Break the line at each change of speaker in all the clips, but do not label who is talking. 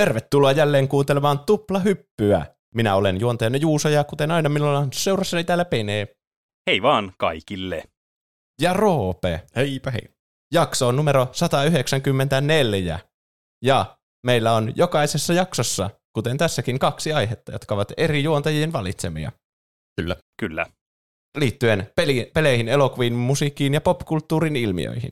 Tervetuloa jälleen kuuntelemaan Tuplahyppyä. Minä olen juontajana Juuso ja kuten aina minulla on seurassani täällä Pene.
Hei vaan kaikille.
Ja Roope.
Heipä hei.
Jakso on numero 194. Ja meillä on jokaisessa jaksossa, kuten tässäkin, kaksi aihetta, jotka ovat eri juontajien valitsemia.
Kyllä.
Kyllä.
Liittyen peli- peleihin, elokuviin, musiikkiin ja popkulttuurin ilmiöihin.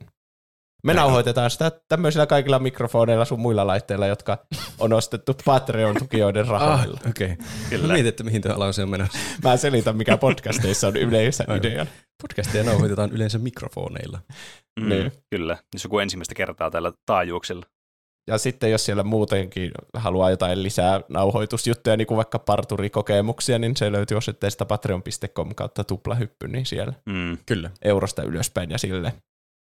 Me
Näin
nauhoitetaan sitä tämmöisillä kaikilla mikrofoneilla sun muilla laitteilla, jotka on ostettu Patreon-tukijoiden rahoilla.
Ah, okei. Okay.
Kyllä.
Mietin, että mihin tämä lause on menossa.
Mä selitän, mikä podcasteissa on yleensä
Aivan.
ideana.
Podcasteja nauhoitetaan yleensä mikrofoneilla.
Mm,
Niin.
Kyllä. Jos joku ensimmäistä kertaa täällä taajuuksilla.
Ja sitten jos siellä muutenkin haluaa jotain lisää nauhoitusjuttuja, niin kuin vaikka parturikokemuksia, niin se löytyy osoitteesta patreon.com kautta tuplahyppy, niin siellä
Mm.
Kyllä,
eurosta ylöspäin ja sille.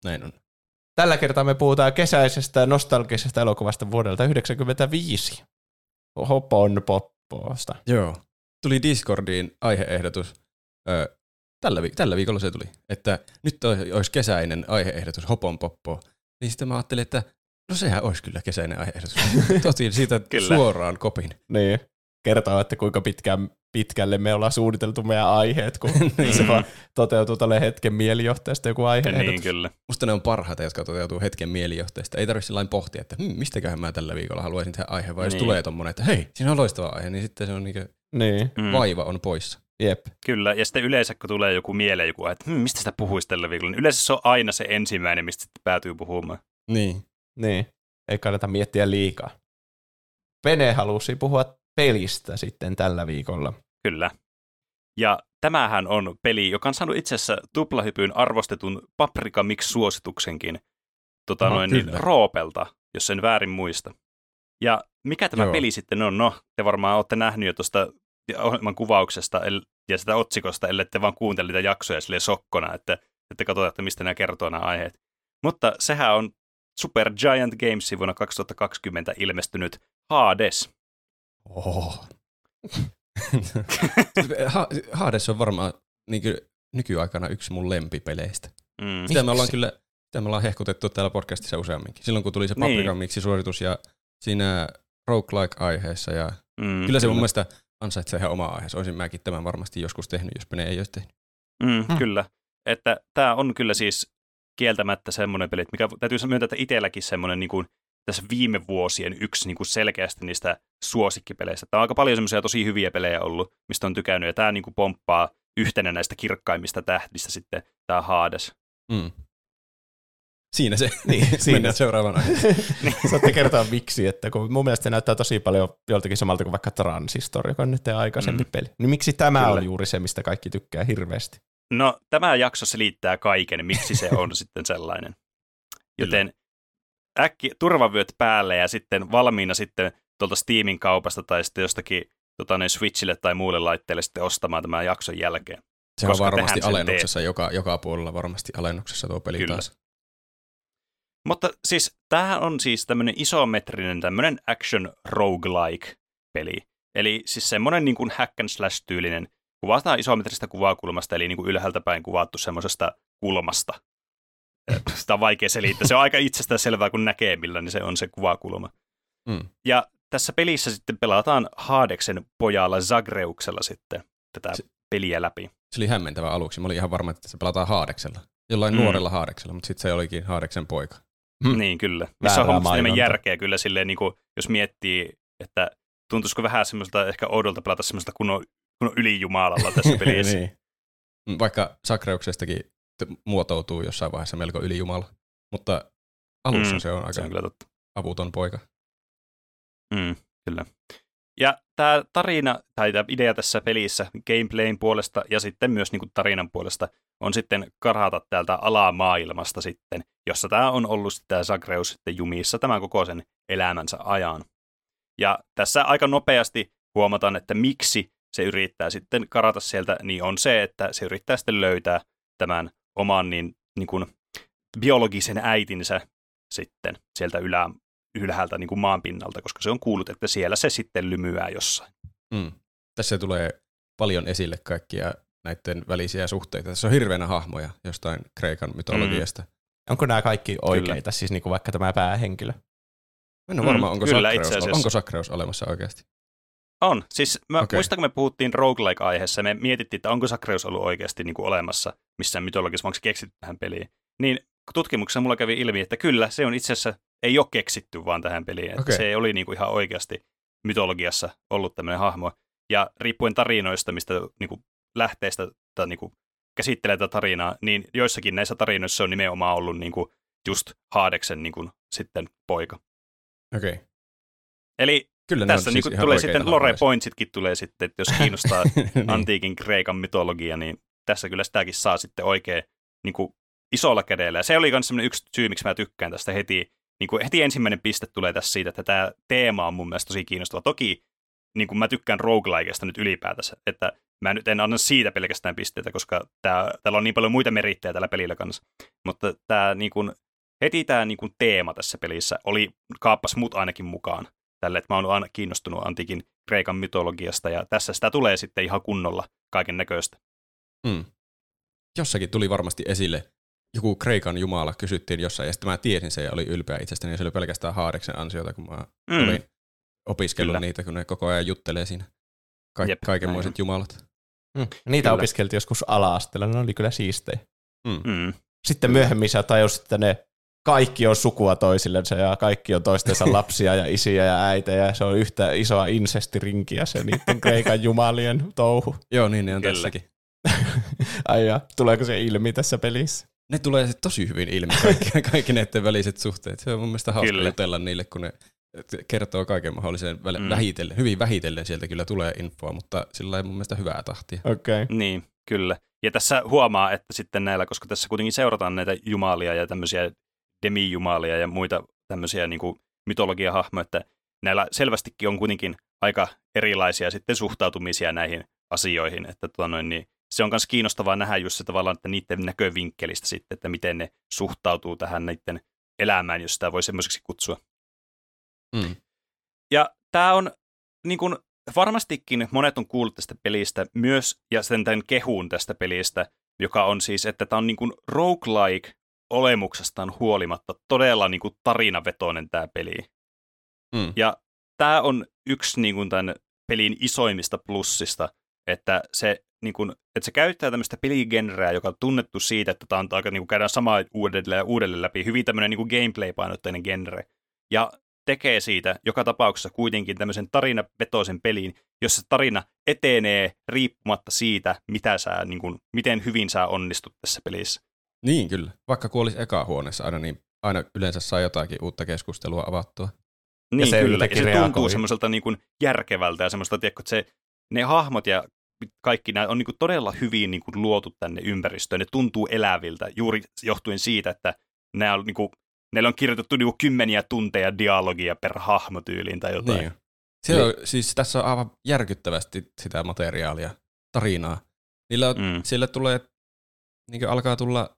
näin on.
Tällä kertaa me puhutaan kesäisestä nostalgisesta elokuvasta vuodelta 1995. Hopon popposta.
Joo. Tuli Discordiin aiheehdotus. Tällä, vi- tällä viikolla se tuli, että nyt olisi kesäinen aiheehdotus Hopon poppo. Niin sitten mä ajattelin, että no sehän olisi kyllä kesäinen aiheehdotus. Otin siitä
Kyllä.
suoraan kopin.
Niin. Kertoo, että kuinka pitkään, pitkälle me ollaan suunniteltu meidän aiheet, kun
Niin.
se vaan toteutuu tälle hetken mielijohteesta joku aihe.
Niin, kyllä.
Musta ne on parhaita, jotka toteutuu hetken mielijohteesta. Ei tarvitse lain pohtia, että hm, mistäköhän mä tällä viikolla haluaisin tehdä aihe, vai jos
Niin.
tulee tommonen, että hei, siinä on loistava aihe, niin sitten se on niinku,
Niin,
Mm.
vaiva on poissa.
jep.
Kyllä. Ja sitten yleensä, kun tulee joku mieleen joku, aihe, että hm, mistä sitä puhuisi tällä viikolla, niin yleensä se on aina se ensimmäinen, mistä sitten päätyy puhumaan.
Niin.
Niin, ei kannata miettiä liikaa. Pene halusi puhua pelistä sitten tällä viikolla.
Kyllä. Ja tämähän on peli, joka on saanut itse asiassa tuplahypyn arvostetun Paprika Mix-suosituksenkin tota
Aha,
noin, niin. Roopelta, jos sen väärin muista. Ja mikä tämä
Joo.
peli sitten on? No, te varmaan olette nähnyt jo tuosta ohjelman kuvauksesta ja sitä otsikosta, ellei te vaan kuuntele niitä jaksoja silleen sokkona, että, että katsotaan, että mistä nämä kertoo nämä aiheet. Mutta sehän on Super Giant Games vuonna 2020 ilmestynyt Hades.
Oh. ha- Hades on varmaan niin nykyaikana yksi mun lempipeleistä.
Mm.
Sitä me ollaan kyllä sitä me ollaan hehkutettu täällä podcastissa useamminkin. Silloin kun tuli se
Niin.
Paprika Mixi-suoritus ja siinä roguelike-aiheessa. Ja
Mm,
kyllä se mun mielestä ansaitsee ihan oma aiheessa. Olisin mäkin tämän varmasti joskus tehnyt, jos Pene ei olisi tehnyt.
Mm,
Hmm.
Kyllä. Että tämä on kyllä siis kieltämättä semmoinen peli, että mikä täytyy myöntää, että itselläkin semmoinen niin kuin, tässä viime vuosien yksi niin kuin selkeästi niistä suosikkipeleistä. Tämä on aika paljon semmoisia tosi hyviä pelejä ollut, mistä on tykännyt, ja tämä niin kuin pomppaa yhtenä näistä kirkkaimmista tähdistä sitten tämä Hades.
Mm. Siinä se.
Niin, siinä
Mennään
se.
seuraavaan aiheeseen.
Saatte kertoa miksi, että kun mun mielestä se näyttää tosi paljon joltakin samalta kuin vaikka Transistor, joka on nyt aikaisempi
Mm.
peli. Niin miksi tämä
Kyllä.
on juuri se, mistä kaikki tykkää hirveästi?
No, tämä jakso selittää kaiken, miksi se on sitten sellainen. Joten äkki turvavyöt päälle ja sitten valmiina sitten tuolta Steamin kaupasta tai sitten jostakin tota, niin Switchille tai muulle laitteelle sitten ostamaan tämän jakson jälkeen.
Se on varmasti alennuksessa, joka, joka puolella varmasti alennuksessa tuo peli
Kyllä.
taas.
Mutta siis tämähän on siis tämmöinen isometrinen tämmöinen action roguelike-peli. Eli siis semmoinen niin kuin hack and slash tyylinen, kuvataan isometristä kuvakulmasta, eli niin kuin ylhäältä päin kuvattu semmoisesta kulmasta. Sitä on vaikea selittää. Se on aika itsestään selvää, kun näkee, millainen se on se kuvakulma.
Mm.
Ja tässä pelissä sitten pelataan Haadeksen pojalla Zagreuksella sitten tätä
Se-
peliä läpi.
Se oli hämmentävä aluksi. Mä olin ihan varma, että se pelataan Haadeksella. Jollain
Mm.
nuorella Haadeksella, mutta sitten se olikin Haadeksen poika.
Hmm.
Niin, kyllä. Missä on huomattavasti enemmän järkeä kyllä silleen, niin kuin, jos miettii, että tuntuisiko vähän semmoiselta ehkä oudolta pelata semmoista kunnon, kunnon ylijumalalla tässä pelissä.
niin.
Mm, Vaikka Sakreuksestakin muotoutuu jossain vaiheessa melko ylijumala. Mutta alussa
Mm,
se on aika
Se on kyllä totta.
avuton poika.
Mm, kyllä. Ja tämä tarina, tai tämä idea tässä pelissä gameplayn puolesta ja sitten myös niin kuin tarinan puolesta on sitten karhata täältä alamaailmasta sitten, jossa tämä on ollut sitten tämä Zagreus sitten jumissa tämän koko sen elämänsä ajan. Ja tässä aika nopeasti huomataan, että miksi se yrittää sitten karata sieltä, niin on se, että se yrittää sitten löytää tämän oman niin, niin kuin biologisen äitinsä sitten sieltä ylä, ylhäältä niin kuin maan pinnalta, koska se on kuullut, että siellä se sitten lymyää jossain.
Mm. Tässä tulee paljon esille kaikkia näiden välisiä suhteita. Tässä on hirveänä hahmoja jostain Kreikan mytologiasta.
Onko nämä kaikki oikeita, siis niinku vaikka tämä päähenkilö?
En ole
Mm,
varma, onko,
kyllä,
sakreus,
itse asiassa.
onko sakreus olemassa oikeasti.
On. Siis mä okay. muistan, kun me puhuttiin roguelike-aiheessa, me mietittiin, että onko sakreus ollut oikeasti niin kuin olemassa missään mytologisessa, onko se keksitty tähän peliin. Niin tutkimuksessa mulla kävi ilmi, että kyllä, se on itse asiassa, ei ole keksitty vaan tähän peliin. Että
Okei.
Se oli niin kuin ihan oikeasti mytologiassa ollut tämmöinen hahmo. Ja riippuen tarinoista, mistä niin kuin lähteistä tai niin kuin käsittelee tätä tarinaa, niin joissakin näissä tarinoissa se on nimenomaan ollut niin kuin just Haadeksen niin kuin sitten poika.
Okei. Okay.
Eli
Kyllä ne on
tässä
siis
niin kuin
ihan
tulee sitten lore pointsitkin tulee sitten, että jos kiinnostaa
niin.
antiikin Kreikan mytologia, niin tässä kyllä sitäkin saa sitten oikein niin kuin isolla kädellä. Ja se oli myös semmoinen yksi syy, miksi mä tykkään tästä heti. Niin kuin heti ensimmäinen piste tulee tässä siitä, että tämä teema on mun mielestä tosi kiinnostava. Toki niin kuin mä tykkään roguelikeista nyt ylipäätänsä, että mä nyt en anna siitä pelkästään pisteitä, koska tää, täällä on niin paljon muita merittejä tällä pelillä kanssa. Mutta tämä niin kuin, heti tämä niin kuin teema tässä pelissä oli, kaappas mut ainakin mukaan tälle, että mä oon aina kiinnostunut antiikin Kreikan mytologiasta, ja tässä sitä tulee sitten ihan kunnolla kaiken näköistä.
Mm. Jossakin tuli varmasti esille joku Kreikan jumala, kysyttiin jossain, ja sitten mä tiesin sen ja oli ylpeä itsestäni, ja se oli pelkästään Haadeksen ansiota, kun mä mm. olin opiskellut
Kyllä.
niitä, kun ne koko ajan juttelee siinä. Ka-
Jep,
kaikenmoiset jumalat.
Mm. Niitä
Kyllä.
opiskeltiin joskus ala-asteella, ne oli kyllä siistejä.
Mm.
Sitten myöhemmin sä tajusit, että ne kaikki on sukua toisillensa ja kaikki on toistensa lapsia ja isiä ja äitejä. Ja se on yhtä isoa insestirinkiä se niiden kreikan jumalien touhu.
Joo, niin ne on
Kyllä.
tässäkin.
Ai ja, tuleeko se ilmi tässä pelissä?
Ne tulee sit tosi hyvin ilmi, kaikki, kaikki näiden väliset suhteet. Se on mun mielestä hauska
Kyllä.
jutella niille, kun ne kertoo kaiken mahdollisen väl-
Mm.
vähitellen. Hyvin vähitellen sieltä kyllä tulee infoa, mutta sillä ei mun mielestä hyvää tahtia.
Okei. Okay.
Niin, kyllä. Ja tässä huomaa, että sitten näillä, koska tässä kuitenkin seurataan näitä jumalia ja tämmöisiä demijumalia ja muita tämmöisiä niin kuin mytologiahahmoja, että näillä selvästikin on kuitenkin aika erilaisia sitten suhtautumisia näihin asioihin, että tota noin, niin se on myös kiinnostavaa nähdä just se tavallaan, että niiden näkövinkkelistä sitten, että miten ne suhtautuu tähän niiden elämään, jos sitä voi semmoiseksi kutsua.
Mm.
Ja tämä on niin kuin, varmastikin monet on kuullut tästä pelistä myös, ja sen tämän kehun tästä pelistä, joka on siis, että tämä on niin kuin roguelike olemuksestaan huolimatta todella niin kuin tarinavetoinen tämä peli.
Mm.
Ja tämä on yksi niin kuin tämän pelin isoimmista plussista, että se, niin kuin, että se käyttää tämmöistä peligenreä, joka on tunnettu siitä, että tämä on aika, niin kuin käydään samaa uudelleen ja uudelleen läpi, hyvin tämmöinen niin kuin gameplay-painotteinen genre. Ja tekee siitä joka tapauksessa kuitenkin tämmöisen tarinavetoisen pelin, jossa tarina etenee riippumatta siitä, mitä sä, niin kuin, miten hyvin sä onnistut tässä pelissä.
Niin kyllä. Vaikka kuolisi eka huoneessa aina, niin aina yleensä saa jotakin uutta keskustelua avattua.
Niin
se
kyllä, ja se tuntuu
reagoi.
semmoiselta niin kuin järkevältä ja semmoista, tiedätkö, että se, ne hahmot ja kaikki nämä on niin kuin todella hyvin niin kuin luotu tänne ympäristöön. Ne tuntuu eläviltä juuri johtuen siitä, että nämä on, niin kuin, neillä on kirjoitettu niin kuin kymmeniä tunteja dialogia per hahmo tyyliin tai jotain.
Niin. Se on, siis tässä on aivan järkyttävästi sitä materiaalia, tarinaa. Niillä on,
Mm.
mm. siellä tulee, niin alkaa tulla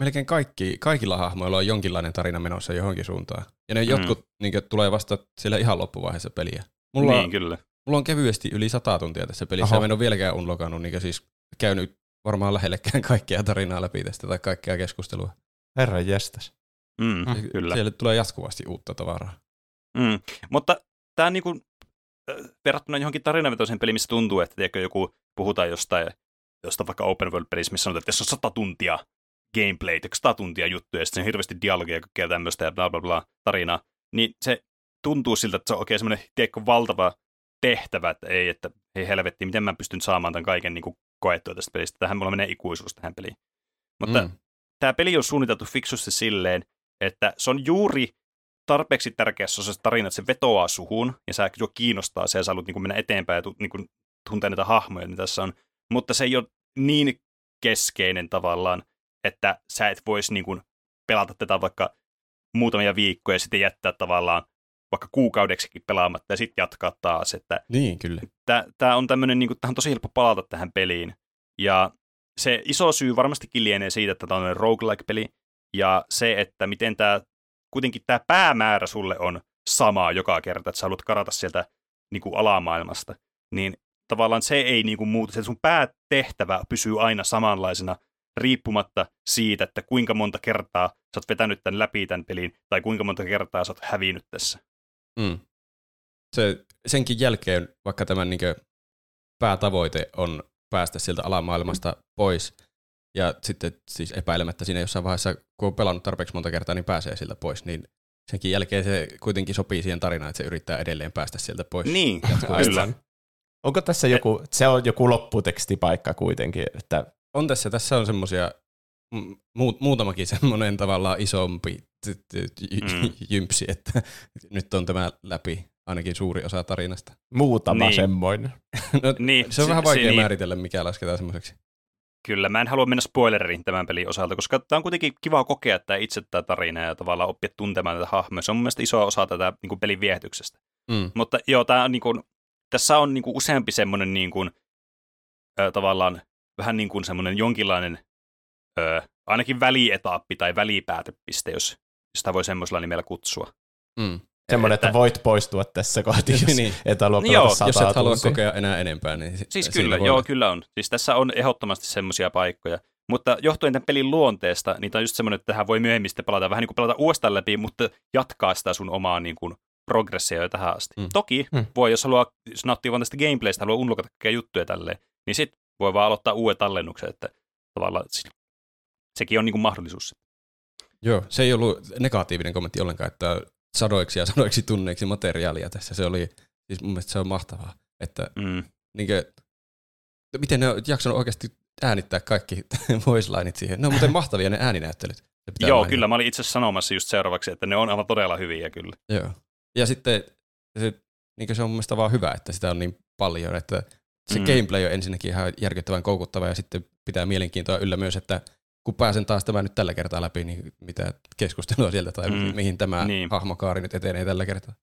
melkein kaikki, kaikilla hahmoilla on jonkinlainen tarina menossa johonkin suuntaan. Ja ne
Mm.
jotkut niin tulee vasta siellä ihan loppuvaiheessa peliä. Mulla,
niin
on,
kyllä.
mulla on kevyesti yli sata tuntia tässä pelissä.
Oho.
Mä en ole vieläkään unlokannut, niin siis käynyt varmaan lähellekään kaikkea tarinaa läpi tästä tai kaikkea keskustelua.
Herran jestas.
Mm,
Mm,
kyllä.
Siellä tulee jatkuvasti uutta tavaraa.
Mm. Mutta tämä niinku, verrattuna johonkin tarinavetoiseen peliin, missä tuntuu, että tiedätkö, joku puhutaan jostain, jostain vaikka open world pelissä, missä sanotaan, että tässä on sata tuntia gameplay, 100 tuntia juttuja, ja sitten on hirveästi dialogia ja kaikkea tämmöistä ja bla bla bla tarinaa, niin se tuntuu siltä, että se on oikein semmoinen, tiedätkö, valtava tehtävä, että ei, että hei helvetti, miten mä pystyn saamaan tämän kaiken niin kuin koettua tästä pelistä. Tähän mulla menee ikuisuus tähän peliin. Mutta mm. Tämä peli on suunniteltu fiksusti silleen, että se on juuri tarpeeksi tärkeässä osassa tarina, että se vetoaa suhun, ja sä jo kiinnostaa se, ja sä haluat niin kuin mennä eteenpäin ja tu, niin kuin tuntea näitä hahmoja, mitä tässä on. Mutta se ei ole niin keskeinen tavallaan, että sä et voisi niin kuin pelata tätä vaikka muutamia viikkoja ja sitten jättää tavallaan vaikka kuukaudeksikin pelaamatta ja sitten jatkaa taas. Että
Niin, kyllä.
tämä on tämmöinen, niin kuin, tähän on tosi helppo palata tähän peliin. Ja se iso syy varmastikin lienee siitä, että tämä on roguelike-peli, ja se, että miten tämä, kuitenkin tämä päämäärä sulle on sama joka kerta, että sä haluat karata sieltä niin kuin alamaailmasta, niin tavallaan se ei niin kuin muutu, se sun päätehtävä pysyy aina samanlaisena, riippumatta siitä, että kuinka monta kertaa sä oot vetänyt tämän läpi tämän pelin, tai kuinka monta kertaa sä oot hävinnyt tässä.
Mm. Se, senkin jälkeen, vaikka tämän niin päätavoite on päästä sieltä alamaailmasta pois, ja sitten siis epäilemättä siinä jossain vaiheessa, kun on pelannut tarpeeksi monta kertaa, niin pääsee sieltä pois, niin senkin jälkeen se kuitenkin sopii siihen tarinaan, että se yrittää edelleen päästä sieltä pois.
Niin, kyllä.
Onko tässä joku, se on joku lopputekstipaikka kuitenkin, että
on tässä, tässä on semmoisia mu- muutamakin semmoinen tavallaan isompi mm. jympsi, että nyt on tämä läpi ainakin suuri osa tarinasta.
Muutama niin. semmoinen.
no, niin, se on vähän vaikea se, niin. määritellä, mikä lasketaan semmoiseksi.
Kyllä, mä en halua mennä spoileriin tämän pelin osalta, koska tämä on kuitenkin kiva kokea tämä itse tämä tarina ja tavallaan oppia tuntemaan tätä hahmoa. Se on mun mielestä iso osa tätä niin kuin pelin viehätyksestä. Mm. Mutta joo, tämä on, niin kuin, tässä on niin kuin useampi semmoinen niin kuin, äh, tavallaan vähän niin kuin semmoinen jonkinlainen ö, ainakin välietappi tai välipäätepiste, jos sitä voi semmoisella nimellä kutsua.
Mm. Semmoinen, että, että voit poistua tässä kohti, jos niin. et halua
joo, Jos et halua tuntia. kokea enää enempää, niin
Siis kyllä, joo, olla. kyllä on. Siis tässä on ehdottomasti semmoisia paikkoja. Mutta johtuen tämän pelin luonteesta, niin tämä on just semmoinen, että tähän voi myöhemmin sitten pelata vähän niin kuin pelata uudestaan läpi, mutta jatkaa sitä sun omaa niin kuin progressia tähän asti. Mm. Toki mm. voi, jos haluaa, jos nauttii vaan tästä gameplaystä, haluaa unlokata kaikkia juttuja tälleen, niin sitten voi vaan aloittaa uuden tallennuksen, että tavallaan sekin on niin kuin mahdollisuus.
Joo, se ei ollut negatiivinen kommentti ollenkaan, että sadoiksi ja sadoiksi tunneiksi materiaalia tässä. Se oli, siis mun mielestä se on mahtavaa, että mm. niin kuin, miten ne on jaksanut oikeasti äänittää kaikki voice lineit siihen. Ne on muuten mahtavia ne ääninäyttelyt.
Joo, mainita. kyllä. Mä olin itse sanomassa just seuraavaksi, että ne on aivan todella hyviä kyllä.
Joo. Ja sitten se, niin se on mun mielestä vaan hyvä, että sitä on niin paljon, että se mm. gameplay on ensinnäkin ihan järkyttävän koukuttava ja sitten pitää mielenkiintoa yllä myös, että kun pääsen taas tämän nyt tällä kertaa läpi, niin mitä keskustelua sieltä tai mm. mihin tämä niin. hahmokaari nyt etenee tällä kertaa.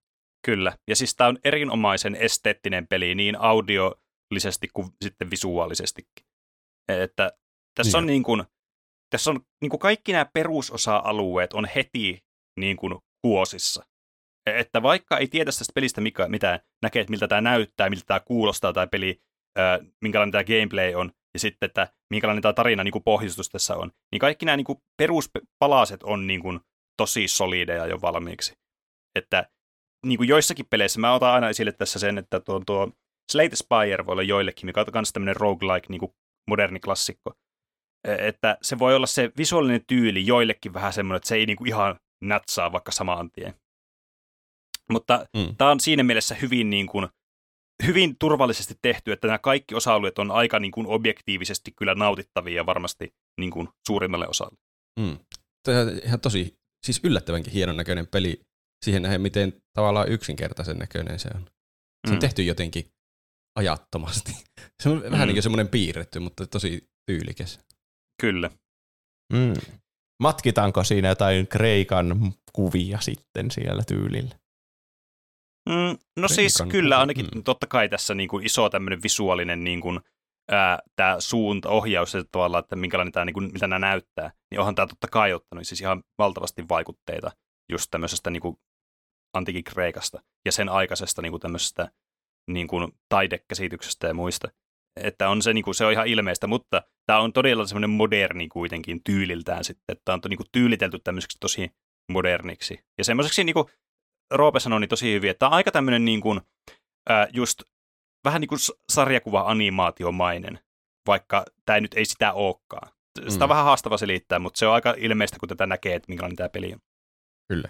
Kyllä, ja siis tämä on erinomaisen esteettinen peli niin audiollisesti kuin sitten visuaalisestikin. Että tässä niin. on niin kuin, tässä on niin kuin kaikki nämä perusosa-alueet on heti niin kuin kuosissa. Että vaikka ei tiedä tästä pelistä mikä, mitä näkee, että miltä tämä näyttää, miltä tämä kuulostaa tämä peli, minkälainen tämä gameplay on, ja sitten, että minkälainen tämä tarina niin kuin pohjustus tässä on, niin kaikki nämä niin kuin peruspalaset on niin kuin tosi solideja jo valmiiksi. Että niin kuin joissakin peleissä, mä otan aina esille tässä sen, että tuo, tuo Slate Spire voi olla joillekin, mikä on myös tämmöinen roguelike, niin kuin moderni klassikko, e, että se voi olla se visuaalinen tyyli joillekin vähän semmoinen, että se ei niin kuin ihan natsaa vaikka samaan tien. Mutta mm. tämä on siinä mielessä hyvin, niin kuin, hyvin turvallisesti tehty, että nämä kaikki osa-alueet on aika niin kuin, objektiivisesti kyllä nautittavia varmasti niin kuin, suurimmalle osalle.
Mm. Tämä on ihan tosi, siis yllättävänkin hienon näköinen peli siihen nähden, miten tavallaan yksinkertaisen näköinen se on. Se on mm. tehty jotenkin ajattomasti. Se on vähän mm. niin kuin semmoinen piirretty, mutta tosi tyylikäs.
Kyllä.
Mm. Matkitaanko siinä jotain Kreikan kuvia sitten siellä tyylillä?
Mm, no siis kyllä, ainakin mm. totta kai tässä niin kuin iso tämmöinen visuaalinen niin kuin, ää, tämä suunta, ohjaus ja tavallaan, että minkälainen tämä, niin kuin, mitä nämä näyttää, niin onhan tämä totta kai ottanut siis ihan valtavasti vaikutteita just tämmöisestä niin kuin antiikin Kreikasta ja sen aikaisesta niin kuin tämmöisestä niin kuin taidekäsityksestä ja muista. Että on se, niin kuin, se on ihan ilmeistä, mutta tämä on todella semmoinen moderni kuitenkin tyyliltään sitten, että on niin kuin, tyylitelty tämmöiseksi tosi moderniksi. Ja semmoiseksi niin kuin, Roope sanoi niin tosi hyvin, että tämä on aika tämmöinen niin kuin, ää, just vähän niin kuin sarjakuva-animaatiomainen, vaikka tämä nyt ei sitä olekaan. Sitä on mm. vähän haastava selittää, mutta se on aika ilmeistä, kun tätä näkee, että minkälainen tämä peli on.
Kyllä.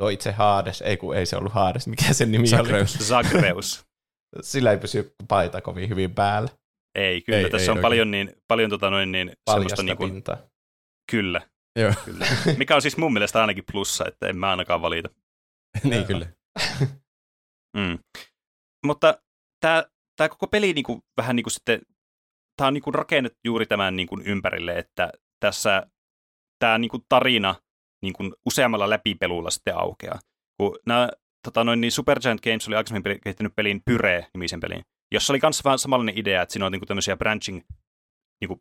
Tuo itse Hades, ei kun ei se ollut Hades, mikä sen nimi
Zagreus. oli? Zagreus.
Sillä ei pysy paita kovin hyvin päällä.
Ei, kyllä. Ei, tässä ei on paljon, niin, paljon tota noin, niin,
semmoista niin kuin.
Kyllä.
Joo.
kyllä. Mikä on siis mun mielestä ainakin plussa, että en mä ainakaan valita.
niin kyllä.
mm. Mutta tämä, tämä koko peli niin kuin, vähän niin kuin sitten, tämä on niin kuin rakennettu juuri tämän niin kuin ympärille, että tässä tämä niin kuin tarina niin kuin useammalla läpipelulla sitten aukeaa. Kun nämä tota noin, niin Supergiant Games oli aikaisemmin kehittänyt pelin Pyre-nimisen pelin, jossa oli myös vähän samanlainen idea, että siinä on niin kuin tämmöisiä branching, niin kuin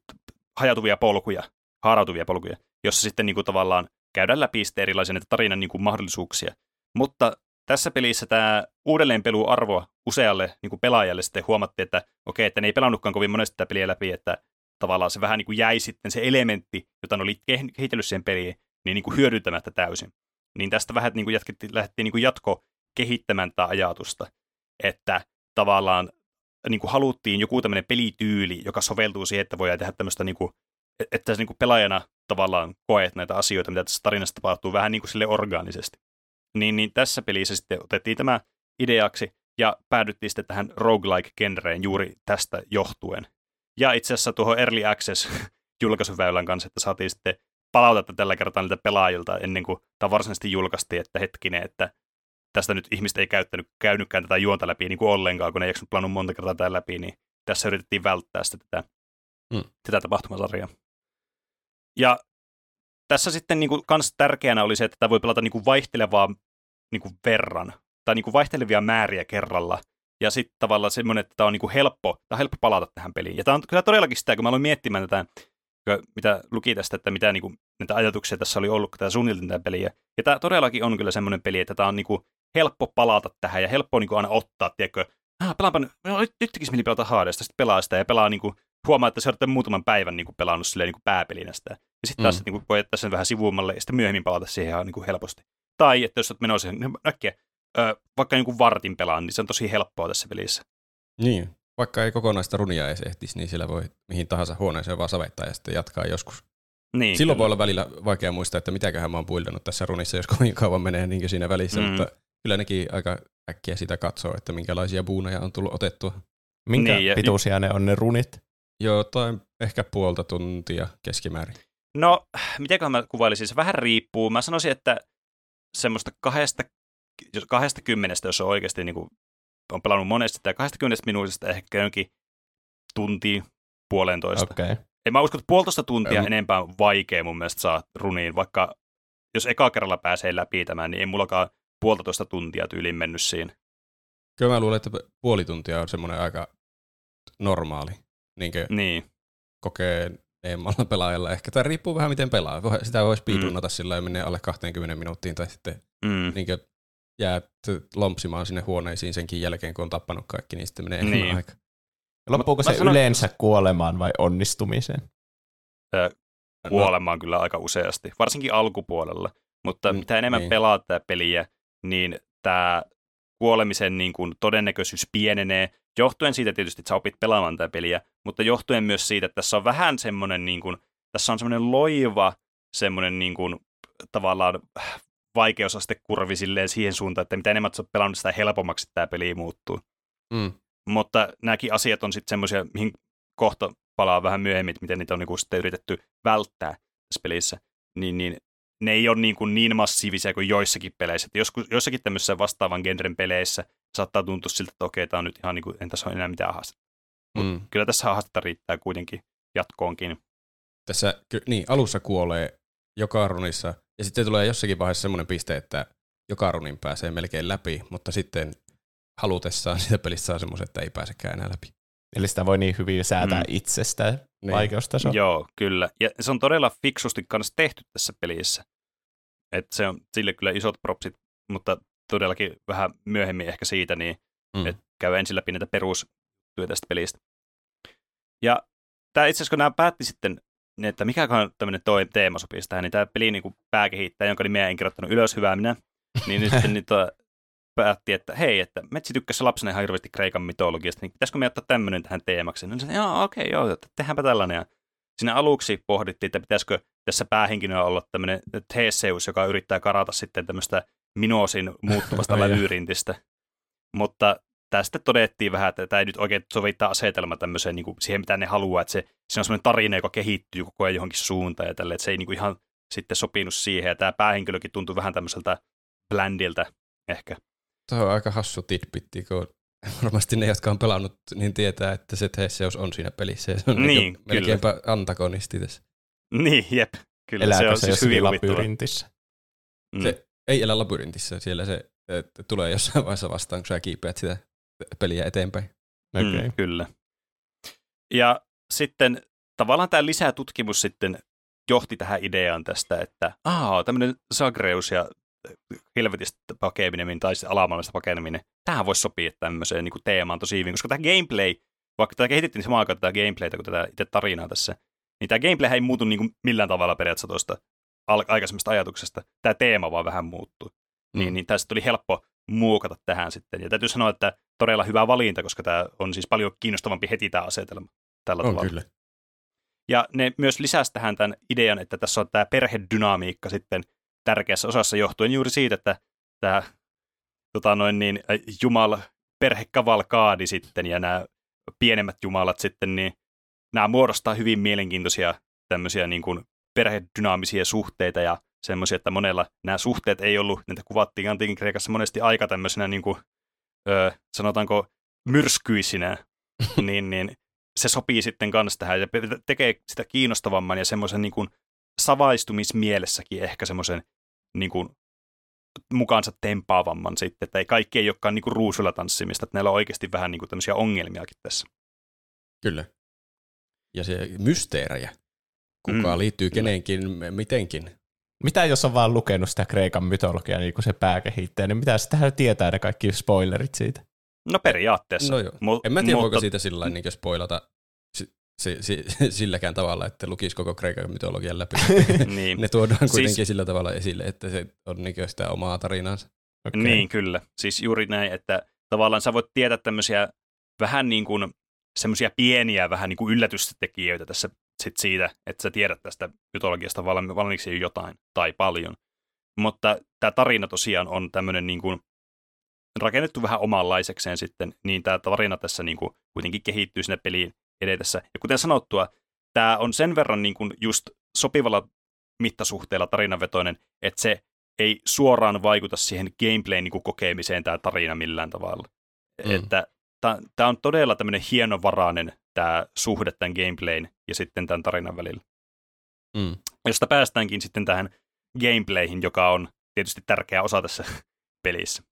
hajautuvia polkuja, haarautuvia polkuja, jossa sitten niin kuin tavallaan käydään läpi sitten erilaisia tarinan niin kuin mahdollisuuksia. Mutta tässä pelissä tämä uudelleenpeluarvo usealle niin kuin pelaajalle sitten huomattiin, että okei, että ne ei pelannutkaan kovin monesti tätä peliä läpi, että tavallaan se vähän niin kuin jäi sitten se elementti, jota ne oli kehitellyt siihen peliin, niin, niin kuin hyödyntämättä täysin. Niin tästä vähän niin kuin jatkettiin, lähdettiin niin kuin jatko kehittämään tätä ajatusta, että tavallaan niin kuin haluttiin joku tämmöinen pelityyli, joka soveltuu siihen, että voidaan tehdä tämmöistä, niin kuin, että niin kuin pelaajana tavallaan koet näitä asioita, mitä tässä tarinassa tapahtuu, vähän niin kuin sille orgaanisesti. Niin, niin tässä pelissä sitten otettiin tämä ideaksi ja päädyttiin sitten tähän roguelike-genreen juuri tästä johtuen. Ja itse asiassa tuohon Early Access julkaisuväylän kanssa, että saatiin sitten palautetta tällä kertaa niiltä pelaajilta ennen kuin tämä varsinaisesti julkaistiin, että hetkinen, että tästä nyt ihmiset ei käyttänyt, käynytkään tätä juonta läpi niin kuin ollenkaan, kun ne ei plannut monta kertaa tätä läpi, niin tässä yritettiin välttää sitä tätä, hmm. tätä tapahtumasarjaa. Ja tässä sitten niin kuin, kans tärkeänä oli se, että tämä voi pelata niin kuin vaihtelevaa niin kuin verran, tai niin kuin vaihtelevia määriä kerralla, ja sitten tavallaan semmoinen, että tämä on niin kuin helppo, tämä on helppo palata tähän peliin. Ja tämä on kyllä todellakin sitä, kun mä aloin miettimään tätä, mitä luki tästä, että mitä niin kuin, näitä ajatuksia tässä oli ollut, kun tämä suunniteltiin tätä peliä. Ja tämä todellakin on kyllä semmoinen peli, että tämä on niin kuin helppo palata tähän ja helppo niin kuin aina ottaa, tiedätkö, ah, pelaanpa nyt, no, nyt tekisi mieli pelata Hadesta, sitten pelaa sitä ja pelaa niin kuin, huomaa, että se on muutaman päivän niin kuin pelannut silleen niin kuin pääpelinä sitä. Ja sitten taas mm. niin kuin, voi jättää sen vähän sivuummalle ja sitten myöhemmin palata siihen ihan niin kuin helposti. Tai että jos olet menossa niin äkkiä, ö, vaikka niin kuin vartin pelaan, niin se on tosi helppoa tässä pelissä.
Niin, vaikka ei kokonaista runia edes ehtisi, niin siellä voi mihin tahansa huoneeseen vaan savettaa ja sitten jatkaa joskus. Niin, Silloin kyllä. voi olla välillä vaikea muistaa, että mitäköhän mä oon puildannut tässä runissa, jos kovin kauan menee niin siinä välissä, mm. mutta kyllä nekin aika äkkiä sitä katsoo, että minkälaisia buuneja on tullut otettua.
Minkä niin, pituisia ja, ne on ne runit?
Jotain ehkä puolta tuntia keskimäärin.
No, miten mä kuvailisin? Se vähän riippuu. Mä sanoisin, että semmoista kahdesta, kahdesta kymmenestä, jos on oikeasti niin kuin, on pelannut monesti, tai kymmenestä minuutista ehkä jonkin tuntiin puolentoista.
Okay.
En mä usko, että puolitoista tuntia um. enempää on vaikea mun mielestä saa runiin, vaikka jos eka kerralla pääsee läpi tämän, niin ei mullakaan puolitoista tuntia tyyliin mennyt siinä.
Kyllä mä luulen, että puoli tuntia on semmoinen aika normaali niin.
niin.
kokeneemmalla pelaajalla ehkä. Tai riippuu vähän miten pelaa. Sitä voi speedrunnata mm. sillä ja menee alle 20 minuuttiin tai sitten mm. niin jää lompsimaan sinne huoneisiin senkin jälkeen, kun on tappanut kaikki, niin sitten menee niin. aika.
Loppuuko se sanon, yleensä kuolemaan vai onnistumiseen?
kuolemaan no. kyllä aika useasti, varsinkin alkupuolella. Mutta mm, mitä enemmän niin. pelaat tätä peliä, niin tämä kuolemisen niin kuin todennäköisyys pienenee, johtuen siitä tietysti, että sä opit pelaamaan tätä peliä, mutta johtuen myös siitä, että tässä on vähän semmoinen, niin kuin, tässä on semmoinen loiva, semmoinen niin kuin, tavallaan kurvi silleen siihen suuntaan, että mitä enemmän sä oot pelannut, sitä helpommaksi tämä peli muuttuu. Mm. Mutta nämäkin asiat on sitten semmoisia, mihin kohta palaa vähän myöhemmin, miten niitä on niin kuin sitten yritetty välttää tässä pelissä. Niin, niin ne ei ole niin, kuin niin massiivisia kuin joissakin peleissä. Että joskus, joissakin tämmöisissä vastaavan genren peleissä saattaa tuntua siltä, että okei, tämä on nyt ihan niin kuin, en tässä ole enää mitään haastetta. mm. kyllä tässä haastetta riittää kuitenkin jatkoonkin.
Tässä, niin, alussa kuolee joka runissa, ja sitten tulee jossakin vaiheessa semmoinen piste, että joka runin pääsee melkein läpi, mutta sitten halutessaan sitä pelistä saa semmoisen, että ei pääsekään enää läpi.
Eli sitä voi niin hyvin säätää mm. itsestä niin. vaikeustaso.
Joo, kyllä. Ja se on todella fiksusti kanssa tehty tässä pelissä. Et se on sille kyllä isot propsit, mutta todellakin vähän myöhemmin ehkä siitä, niin mm. että käy ensin läpi näitä perusjuttuja tästä pelistä. Ja tämä itse asiassa, kun nämä päätti sitten, että mikä on tämmöinen toi teema sopii tähän, niin tämä peli niin pääkehittäjä, jonka nimeä en kirjoittanut ylös, hyvää minä, niin nyt sitten niin päätti, että hei, että Metsi tykkäsi lapsena ihan hirveästi Kreikan mitologiasta, niin pitäisikö me ottaa tämmöinen tähän teemaksi? No niin joo, okei, okay, joo, tehdäänpä tällainen. Ja siinä aluksi pohdittiin, että pitäisikö tässä päähenkilönä olla tämmöinen Theseus, joka yrittää karata sitten tämmöistä Minosin muuttuvasta lävyrintistä. Mutta tästä todettiin vähän, että tämä ei nyt oikein sovittaa asetelma tämmöiseen niin kuin siihen, mitä ne haluaa, että se, se on semmoinen tarina, joka kehittyy koko ajan johonkin suuntaan ja tälle, että se ei niin kuin ihan sitten sopinut siihen, ja tämä päähenkilökin tuntui vähän tämmöiseltä bländiltä ehkä.
Tuo on aika hassu tidbitti, kun varmasti ne, jotka on pelannut, niin tietää, että se Theseus on siinä pelissä. Se on niin, kyllä. melkeinpä antagonisti tässä.
Niin, jep. Kyllä,
Elääkö se on se siis hyvin labyrintissa?
Mm. Se ei elä labyrintissa, siellä se tulee jossain vaiheessa vastaan, kun sä kiipeät sitä peliä eteenpäin.
Okay. Mm, kyllä. Ja sitten tavallaan tämä lisätutkimus sitten johti tähän ideaan tästä, että aa, tämmöinen Zagreus ja helvetistä pakeneminen tai sitten alamaailmasta pakeneminen, tähän voisi sopia tämmöiseen niin kuin teemaan tosi hyvin, koska tämä gameplay vaikka tätä kehitettiin samaan aikaan tätä gameplaytä kuin tätä itse tarinaa tässä, niin tämä gameplay ei muutu niin kuin millään tavalla periaatteessa tuosta al- aikaisemmasta ajatuksesta. Tämä teema vaan vähän muuttuu. Mm. Niin, niin tästä tuli helppo muokata tähän sitten. Ja täytyy sanoa, että todella hyvä valinta, koska tämä on siis paljon kiinnostavampi heti tämä asetelma tällä
On
tavalla.
kyllä.
Ja ne myös lisäsi tähän tämän idean, että tässä on tämä perhedynamiikka sitten tärkeässä osassa johtuen juuri siitä, että tämä tota noin niin, Jumala perhekavalkaadi sitten ja nämä pienemmät jumalat sitten, niin nämä muodostaa hyvin mielenkiintoisia tämmöisiä niin kuin perhedynaamisia suhteita ja semmoisia, että monella nämä suhteet ei ollut, niitä kuvattiin antiikin Kreikassa monesti aika tämmöisenä niin kuin, ö, sanotaanko myrskyisinä, niin, niin se sopii sitten kanssa tähän ja tekee sitä kiinnostavamman ja semmoisen niin kuin savaistumismielessäkin ehkä semmoisen niin kuin mukaansa tempaavamman sitten, että ei kaikki ei olekaan niin kuin ruusulla tanssimista, että näillä on oikeasti vähän niin kuin tämmöisiä ongelmiakin tässä.
Kyllä. Ja se mysteerejä. Kuka
Mm,
liittyy
kyllä.
kenenkin, mitenkin.
Mitä jos on vaan lukenut sitä Kreikan mytologiaa, niin kuin se pääkehittäjä, niin mitä sitähän tietää ne kaikki spoilerit siitä?
No periaatteessa.
No joo.
Mu-
En mä tiedä,
mutta,
voiko siitä sillä niin spoilata si- si- si- silläkään tavalla, että lukisi koko Kreikan mytologian läpi.
Niin.
ne tuodaan kuitenkin
Siis-
sillä tavalla esille, että se on niin sitä omaa tarinansa.
Okay.
Niin, kyllä. Siis juuri näin, että tavallaan sä voit tietää tämmöisiä vähän niin kuin semmoisia pieniä vähän niin kuin yllätystekijöitä tässä sit siitä, että sä tiedät tästä mytologiasta valmi- valmiiksi jo jotain tai paljon. Mutta tämä tarina tosiaan on tämmöinen niin kuin rakennettu vähän omanlaisekseen sitten, niin tämä tarina tässä niin kuin kuitenkin kehittyy sinne peliin edetessä. Ja kuten sanottua, tämä on sen verran niin kuin just sopivalla mittasuhteella tarinavetoinen, että se ei suoraan vaikuta siihen gameplayn niin kokemiseen tämä tarina millään tavalla.
Mm.
Että tämä on todella tämmöinen hienovarainen tämä suhde tämän gameplayn ja sitten tämän tarinan välillä.
Mm.
Josta päästäänkin sitten tähän gameplayhin, joka on tietysti tärkeä osa tässä pelissä.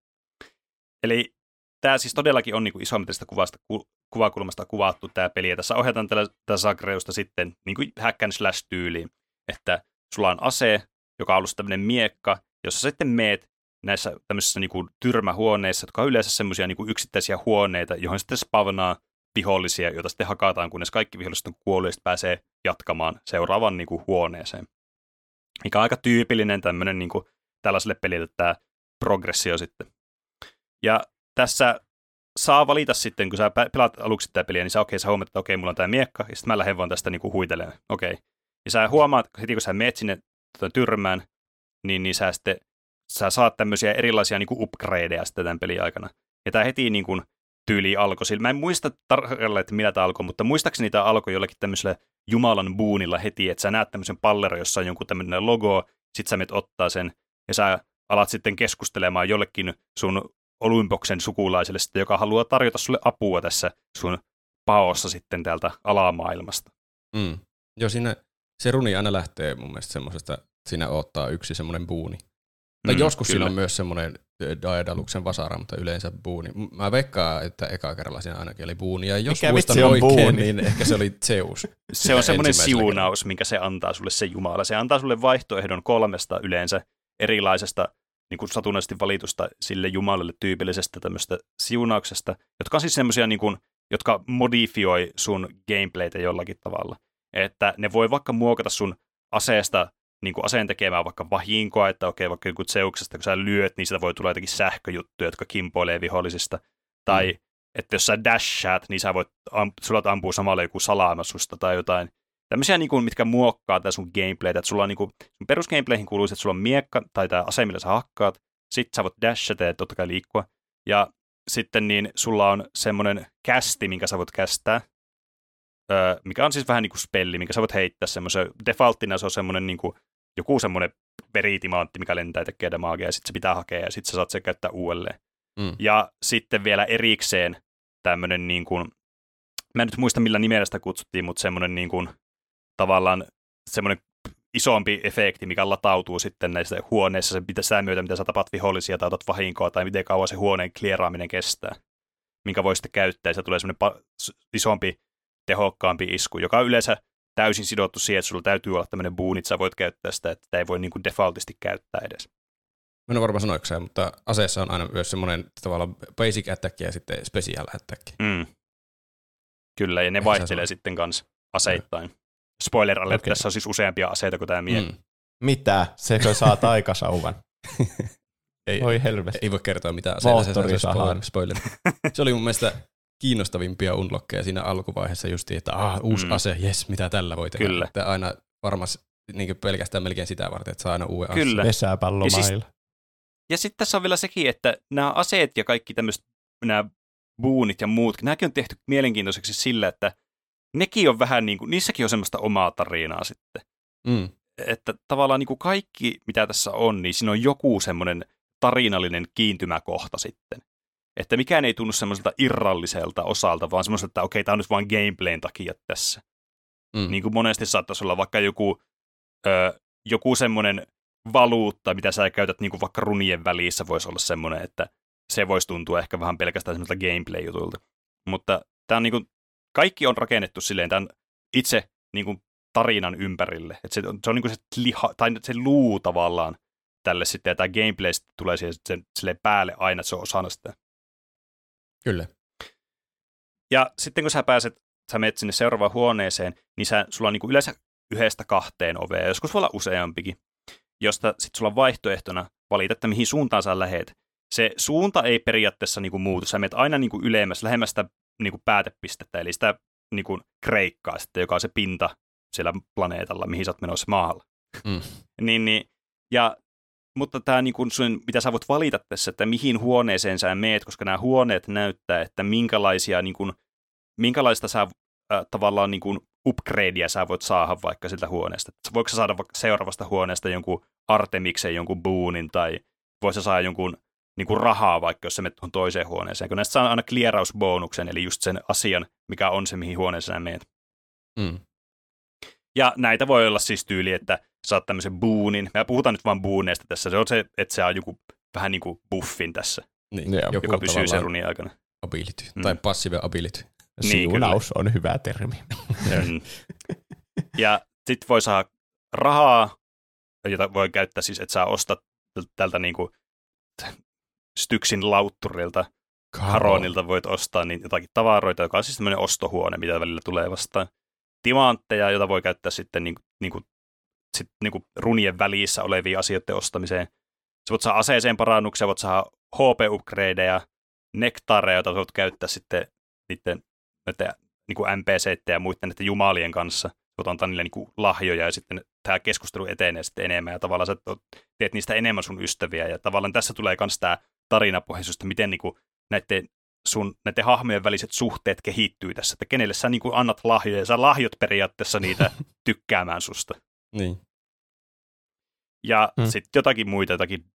Eli tämä siis todellakin on niin kuin isometrisesta kuvasta, ku, kuvakulmasta kuvattu tämä peli, ja tässä ohjataan tätä Zagreusta sitten niin kuin hack and slash tyyliin, että sulla on ase, joka on ollut tämmöinen miekka, jossa sitten meet näissä tämmöisissä niin kuin tyrmähuoneissa, jotka on yleensä semmoisia niin kuin yksittäisiä huoneita, johon sitten spavnaa vihollisia, joita sitten hakataan, kunnes kaikki viholliset on kuolleet, ja pääsee jatkamaan seuraavaan niin kuin huoneeseen. Mikä on aika tyypillinen tämmöinen niin kuin tällaiselle pelille tämä progressio sitten. Ja tässä saa valita sitten, kun sä pelaat aluksi tätä peliä, niin sä, okei, sä huomaat, että okei, mulla on tämä miekka, ja sitten mä lähden vaan tästä niinku huitelemaan. Okei. Ja sä huomaat, heti kun sä meet sinne tota, tyrmään, niin, niin sä sitten sä saat tämmöisiä erilaisia niinku upgradeja sitten tämän pelin aikana. Ja tämä heti niinku tyyli alkoi. Sillä mä en muista tarkalleen, että millä tämä alkoi, mutta muistaakseni tämä alkoi jollakin tämmöisellä Jumalan buunilla heti, että sä näet tämmöisen palleron, jossa on jonkun tämmöinen logo, sit sä menet ottaa sen, ja sä alat sitten keskustelemaan jollekin sun Olympoksen sukulaiselle, sitten, joka haluaa tarjota sulle apua tässä sun paossa sitten täältä alamaailmasta.
Mm. Joo, siinä se runi aina lähtee mun mielestä semmoisesta, että siinä ottaa yksi semmoinen buuni. Tai
Mm,
joskus
kyllä.
siinä on myös semmoinen Daedaluksen vasara, mutta yleensä buuni. Mä veikkaan, että eka kerralla siinä ainakin oli buuni. Ja jos
Mikä
muistan oikein,
buuni?
niin ehkä se oli Zeus.
Se on semmoinen siunaus, minkä se antaa sulle se Jumala. Se antaa sulle vaihtoehdon kolmesta yleensä erilaisesta niin kuin satunnaisesti valitusta sille Jumalalle tyypillisestä tämmöistä siunauksesta, jotka on siis semmoisia, niin kuin, jotka modifioi sun gameplaytä jollakin tavalla. Että ne voi vaikka muokata sun aseesta niin kuin aseen tekemään vaikka vahinkoa, että okei, vaikka joku Zeuksesta, kun sä lyöt, niin sitä voi tulla jotakin sähköjuttuja, jotka kimpoilee vihollisista. Tai
Mm.
että jos sä dashaat, niin sä voit, am, sulla ampuu samalla joku salaama susta tai jotain. Tämmöisiä, niin kuin, mitkä muokkaa tätä sun gameplaytä. Että sulla on, niin kuin, sun perusgameplayhin kuuluu, se, että sulla on miekka tai tämä ase, millä sä hakkaat. Sitten sä voit dashata ja totta kai liikkua. Ja sitten niin sulla on semmoinen kästi, minkä sä voit kästää, öö, mikä on siis vähän niin kuin spelli, minkä sä voit heittää semmoisen, defaulttina se on semmoinen niin kuin, joku semmoinen veritimantti, mikä lentää ja tekee damaagea, ja sitten se pitää hakea, ja sitten sä saat sen käyttää uudelleen.
Mm.
Ja sitten vielä erikseen tämmöinen niin kuin, mä en nyt muista millä nimellä sitä kutsuttiin, mutta semmoinen niin kuin, tavallaan semmoinen isompi efekti, mikä latautuu sitten näissä huoneissa sen pitää sitä myötä, mitä sä tapat vihollisia tai otat vahinkoa tai miten kauan se huoneen klieraaminen kestää, minkä voi sitten käyttää. Ja se tulee semmoinen pa- isompi, tehokkaampi isku, joka on yleensä täysin sidottu siihen, että sulla täytyy olla tämmöinen boon, että sä voit käyttää sitä, että sitä ei voi niin kuin defaultisti käyttää edes.
Mä en ole varma sanoiko mutta aseessa on aina myös semmoinen tavallaan basic attack ja sitten special attack.
Mm. Kyllä, ja ne vaihtelee sitten kanssa aseittain. Spoiler alert,
Okei.
tässä on siis useampia aseita kuin tämä mie. Mm.
Mitä? Sekö saa taikasauvan?
Ei,
Oi helvetti.
ei voi kertoa mitään aseita, se, spoiler, spoiler. Se oli mun mielestä kiinnostavimpia unlockeja siinä alkuvaiheessa justiin, että ah, uusi
Mm.
ase, jes, mitä tällä voi tehdä.
Kyllä.
Että aina varmasti niin pelkästään melkein sitä varten, että saa aina uuden
Kyllä.
Pesäpallomailla.
Ja sitten tässä on vielä sekin, että nämä aseet ja kaikki tämmöiset, nämä buunit ja muut, nämäkin on tehty mielenkiintoiseksi sillä, että nekin on vähän niin kuin, niissäkin on semmoista omaa tarinaa sitten.
Mm.
Että tavallaan niin kuin kaikki, mitä tässä on, niin siinä on joku semmoinen tarinallinen kiintymäkohta sitten. Että mikään ei tunnu semmoiselta irralliselta osalta, vaan semmoiselta, että okei, tämä on nyt vain gameplayn takia tässä.
Mm.
Niin kuin monesti saattaisi olla vaikka joku, ö, joku semmoinen valuutta, mitä sä käytät niin kuin vaikka runien välissä, voisi olla semmoinen, että se voisi tuntua ehkä vähän pelkästään semmoiselta gameplay-jutulta. Mutta tämä on niin kuin, kaikki on rakennettu silleen tämän itse niin kuin tarinan ympärille. Että se, on- se on niin kuin se liha, tai se luu tavallaan tälle sitten, ja tämä gameplay sitten tulee siihen sen, silleen päälle aina, että se on osana sitä.
Kyllä.
Ja sitten kun sä pääset, sä menet sinne seuraavaan huoneeseen, niin sä, sulla on niin kuin yleensä yhdestä kahteen ovea, joskus voi olla useampikin, josta sitten sulla on vaihtoehtona valita, että mihin suuntaan sä lähet. Se suunta ei periaatteessa niin kuin muutu, sä menet aina niin kuin ylemmäs, lähemmäs sitä niin kuin päätepistettä, eli sitä niin kuin kreikkaa sitten, joka on se pinta siellä planeetalla, mihin sä oot menossa maalla.
Mm.
Niin, niin, ja, mutta tämä, niin kuin sun, mitä sä voit valita tässä, että mihin huoneeseen sä meet, koska nämä huoneet näyttää, että minkälaisia, niin kuin, minkälaista sä äh, tavallaan niin kuin upgradea sä voit saada vaikka siltä huoneesta. Voiko sä saada vaikka seuraavasta huoneesta jonkun Artemiksen, jonkun boonin, tai voisi saada jonkun niin kuin rahaa vaikka, jos sä menet tuohon toiseen huoneeseen, kun näistä saa aina clearausbonuksen, eli just sen asian, mikä on se, mihin huoneeseen sä meet.
Mm.
Ja näitä voi olla siis tyyli, että saat tämmöisen boonin. Me puhutaan nyt vain booneista tässä. Se on se, että se on joku vähän niin kuin buffin tässä,
Niin,
Joo.
joku
joka pysyy sen runin aikana.
ability,
Mm.
tai passive ability.
Niin,
Siunaus on hyvä termi.
Mm. ja sitten voi saada rahaa, jota voi käyttää siis, että saa ostaa täl- tältä niin kuin Styksin lautturilta, Haronilta voit ostaa niin jotakin tavaroita, joka on siis tämmöinen ostohuone, mitä välillä tulee vastaan. Timantteja, jota voi käyttää sitten niin, niin kuin, sit, niin kuin runien välissä olevia asioiden ostamiseen. Sä voit saada aseeseen parannuksia, voit saada HP-upgradeja, nektaareja, joita voit käyttää sitten niiden, niiden niin kuin NPC ja muiden näiden jumalien kanssa. Voit antaa niille niin kuin lahjoja ja sitten tämä keskustelu etenee sitten enemmän ja tavallaan sä teet niistä enemmän sun ystäviä ja tavallaan tässä tulee myös tämä tarinapohjaisuus, että miten niin kuin näiden sun näiden hahmojen väliset suhteet kehittyy tässä, että kenelle sä niin kuin annat lahjoja ja sä lahjot periaatteessa niitä tykkäämään susta.
Niin.
Ja
Mm.
mm. sitten jotakin muita, jotakin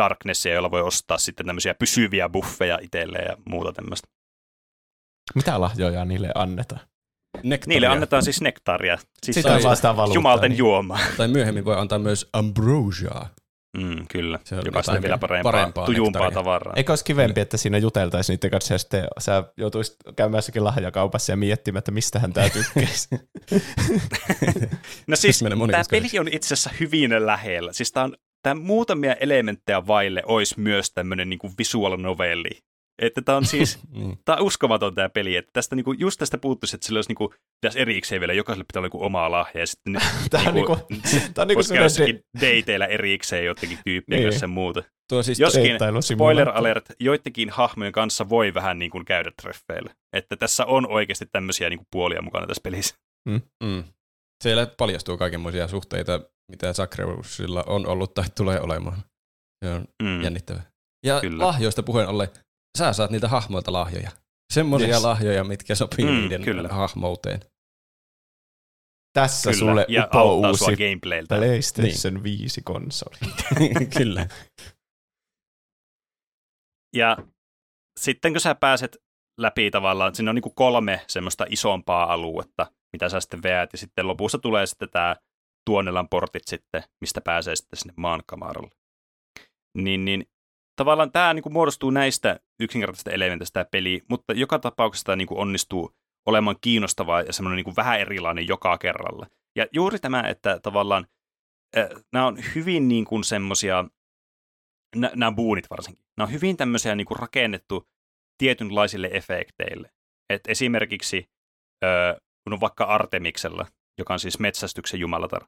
Darknessia, joilla voi ostaa sitten tämmöisiä pysyviä buffeja itselleen ja muuta tämmöistä.
Mitä lahjoja niille annetaan?
Nektaria.
Niille annetaan siis nektaaria, siis
sitä valuuttaa.
jumalten
niin.
juomaa.
Tai myöhemmin voi antaa myös ambrosiaa.
Mm, kyllä,
Se on
joka on vielä parempaa,
parempaa
tujumpaa
nektaria.
tavaraa.
Eikö olisi kivempi, että siinä juteltaisiin niiden kanssa ja sitten sä joutuisit käymään jossakin lahjakaupassa ja miettimään, että mistähän tämä tykkäisi.
No siis tämä peli on itse asiassa hyvin lähellä. Siis tämä on tämä muutamia elementtejä vaille olisi myös tämmöinen niin visual novelli. Että tämä on siis,
niin.
tämä on uskomaton tämä peli, että tästä niinku, just tästä puuttuisi, että sillä olisi niinku, pitäisi erikseen vielä, jokaiselle pitää olla niinku oma lahja, ja sitten
Tämä
niinku,
niinku, tämä on niinku
jossakin dateilla erikseen jotenkin tyyppien
Niin.
ja muuta.
Tuo siis
Jos- Joskin. Spoiler alert, joidenkin hahmojen kanssa voi vähän niin kuin käydä treffeillä. Että tässä on oikeasti tämmöisiä niin kuin puolia mukana tässä pelissä.
Mm. Siellä paljastuu kaikenmoisia suhteita, mitä Sakreusilla on ollut tai tulee olemaan. Se on
Mm.
jännittävää. Ja
Kyllä.
lahjoista puheen ollen, sä saat niitä hahmoilta lahjoja. Semmoisia
Yes.
lahjoja, mitkä sopii
Mm,
niiden
kyllä.
hahmouteen.
Tässä
Kyllä,
sulle
ja sua
uusi
gameplayltä.
PlayStation 5 konsoli.
Kyllä.
Ja sitten kun sä pääset läpi tavallaan, siinä on niin kuin kolme semmoista isompaa aluetta, mitä sä sitten veät, ja sitten lopussa tulee sitten tämä Tuonelan portit sitten, mistä pääsee sitten sinne maankamaralle. Niin, niin tavallaan tämä niin kuin muodostuu näistä yksinkertaisista elementeistä tämä peli, mutta joka tapauksessa tämä niin kuin onnistuu olemaan kiinnostavaa ja semmoinen niin kuin vähän erilainen joka kerralla. Ja juuri tämä, että tavallaan äh, nämä on hyvin niin kuin semmoisia, nämä buunit varsinkin, nämä on hyvin tämmöisiä niin kuin rakennettu tietynlaisille efekteille. Et esimerkiksi öö, kun on vaikka Artemiksella, joka on siis metsästyksen jumalatar,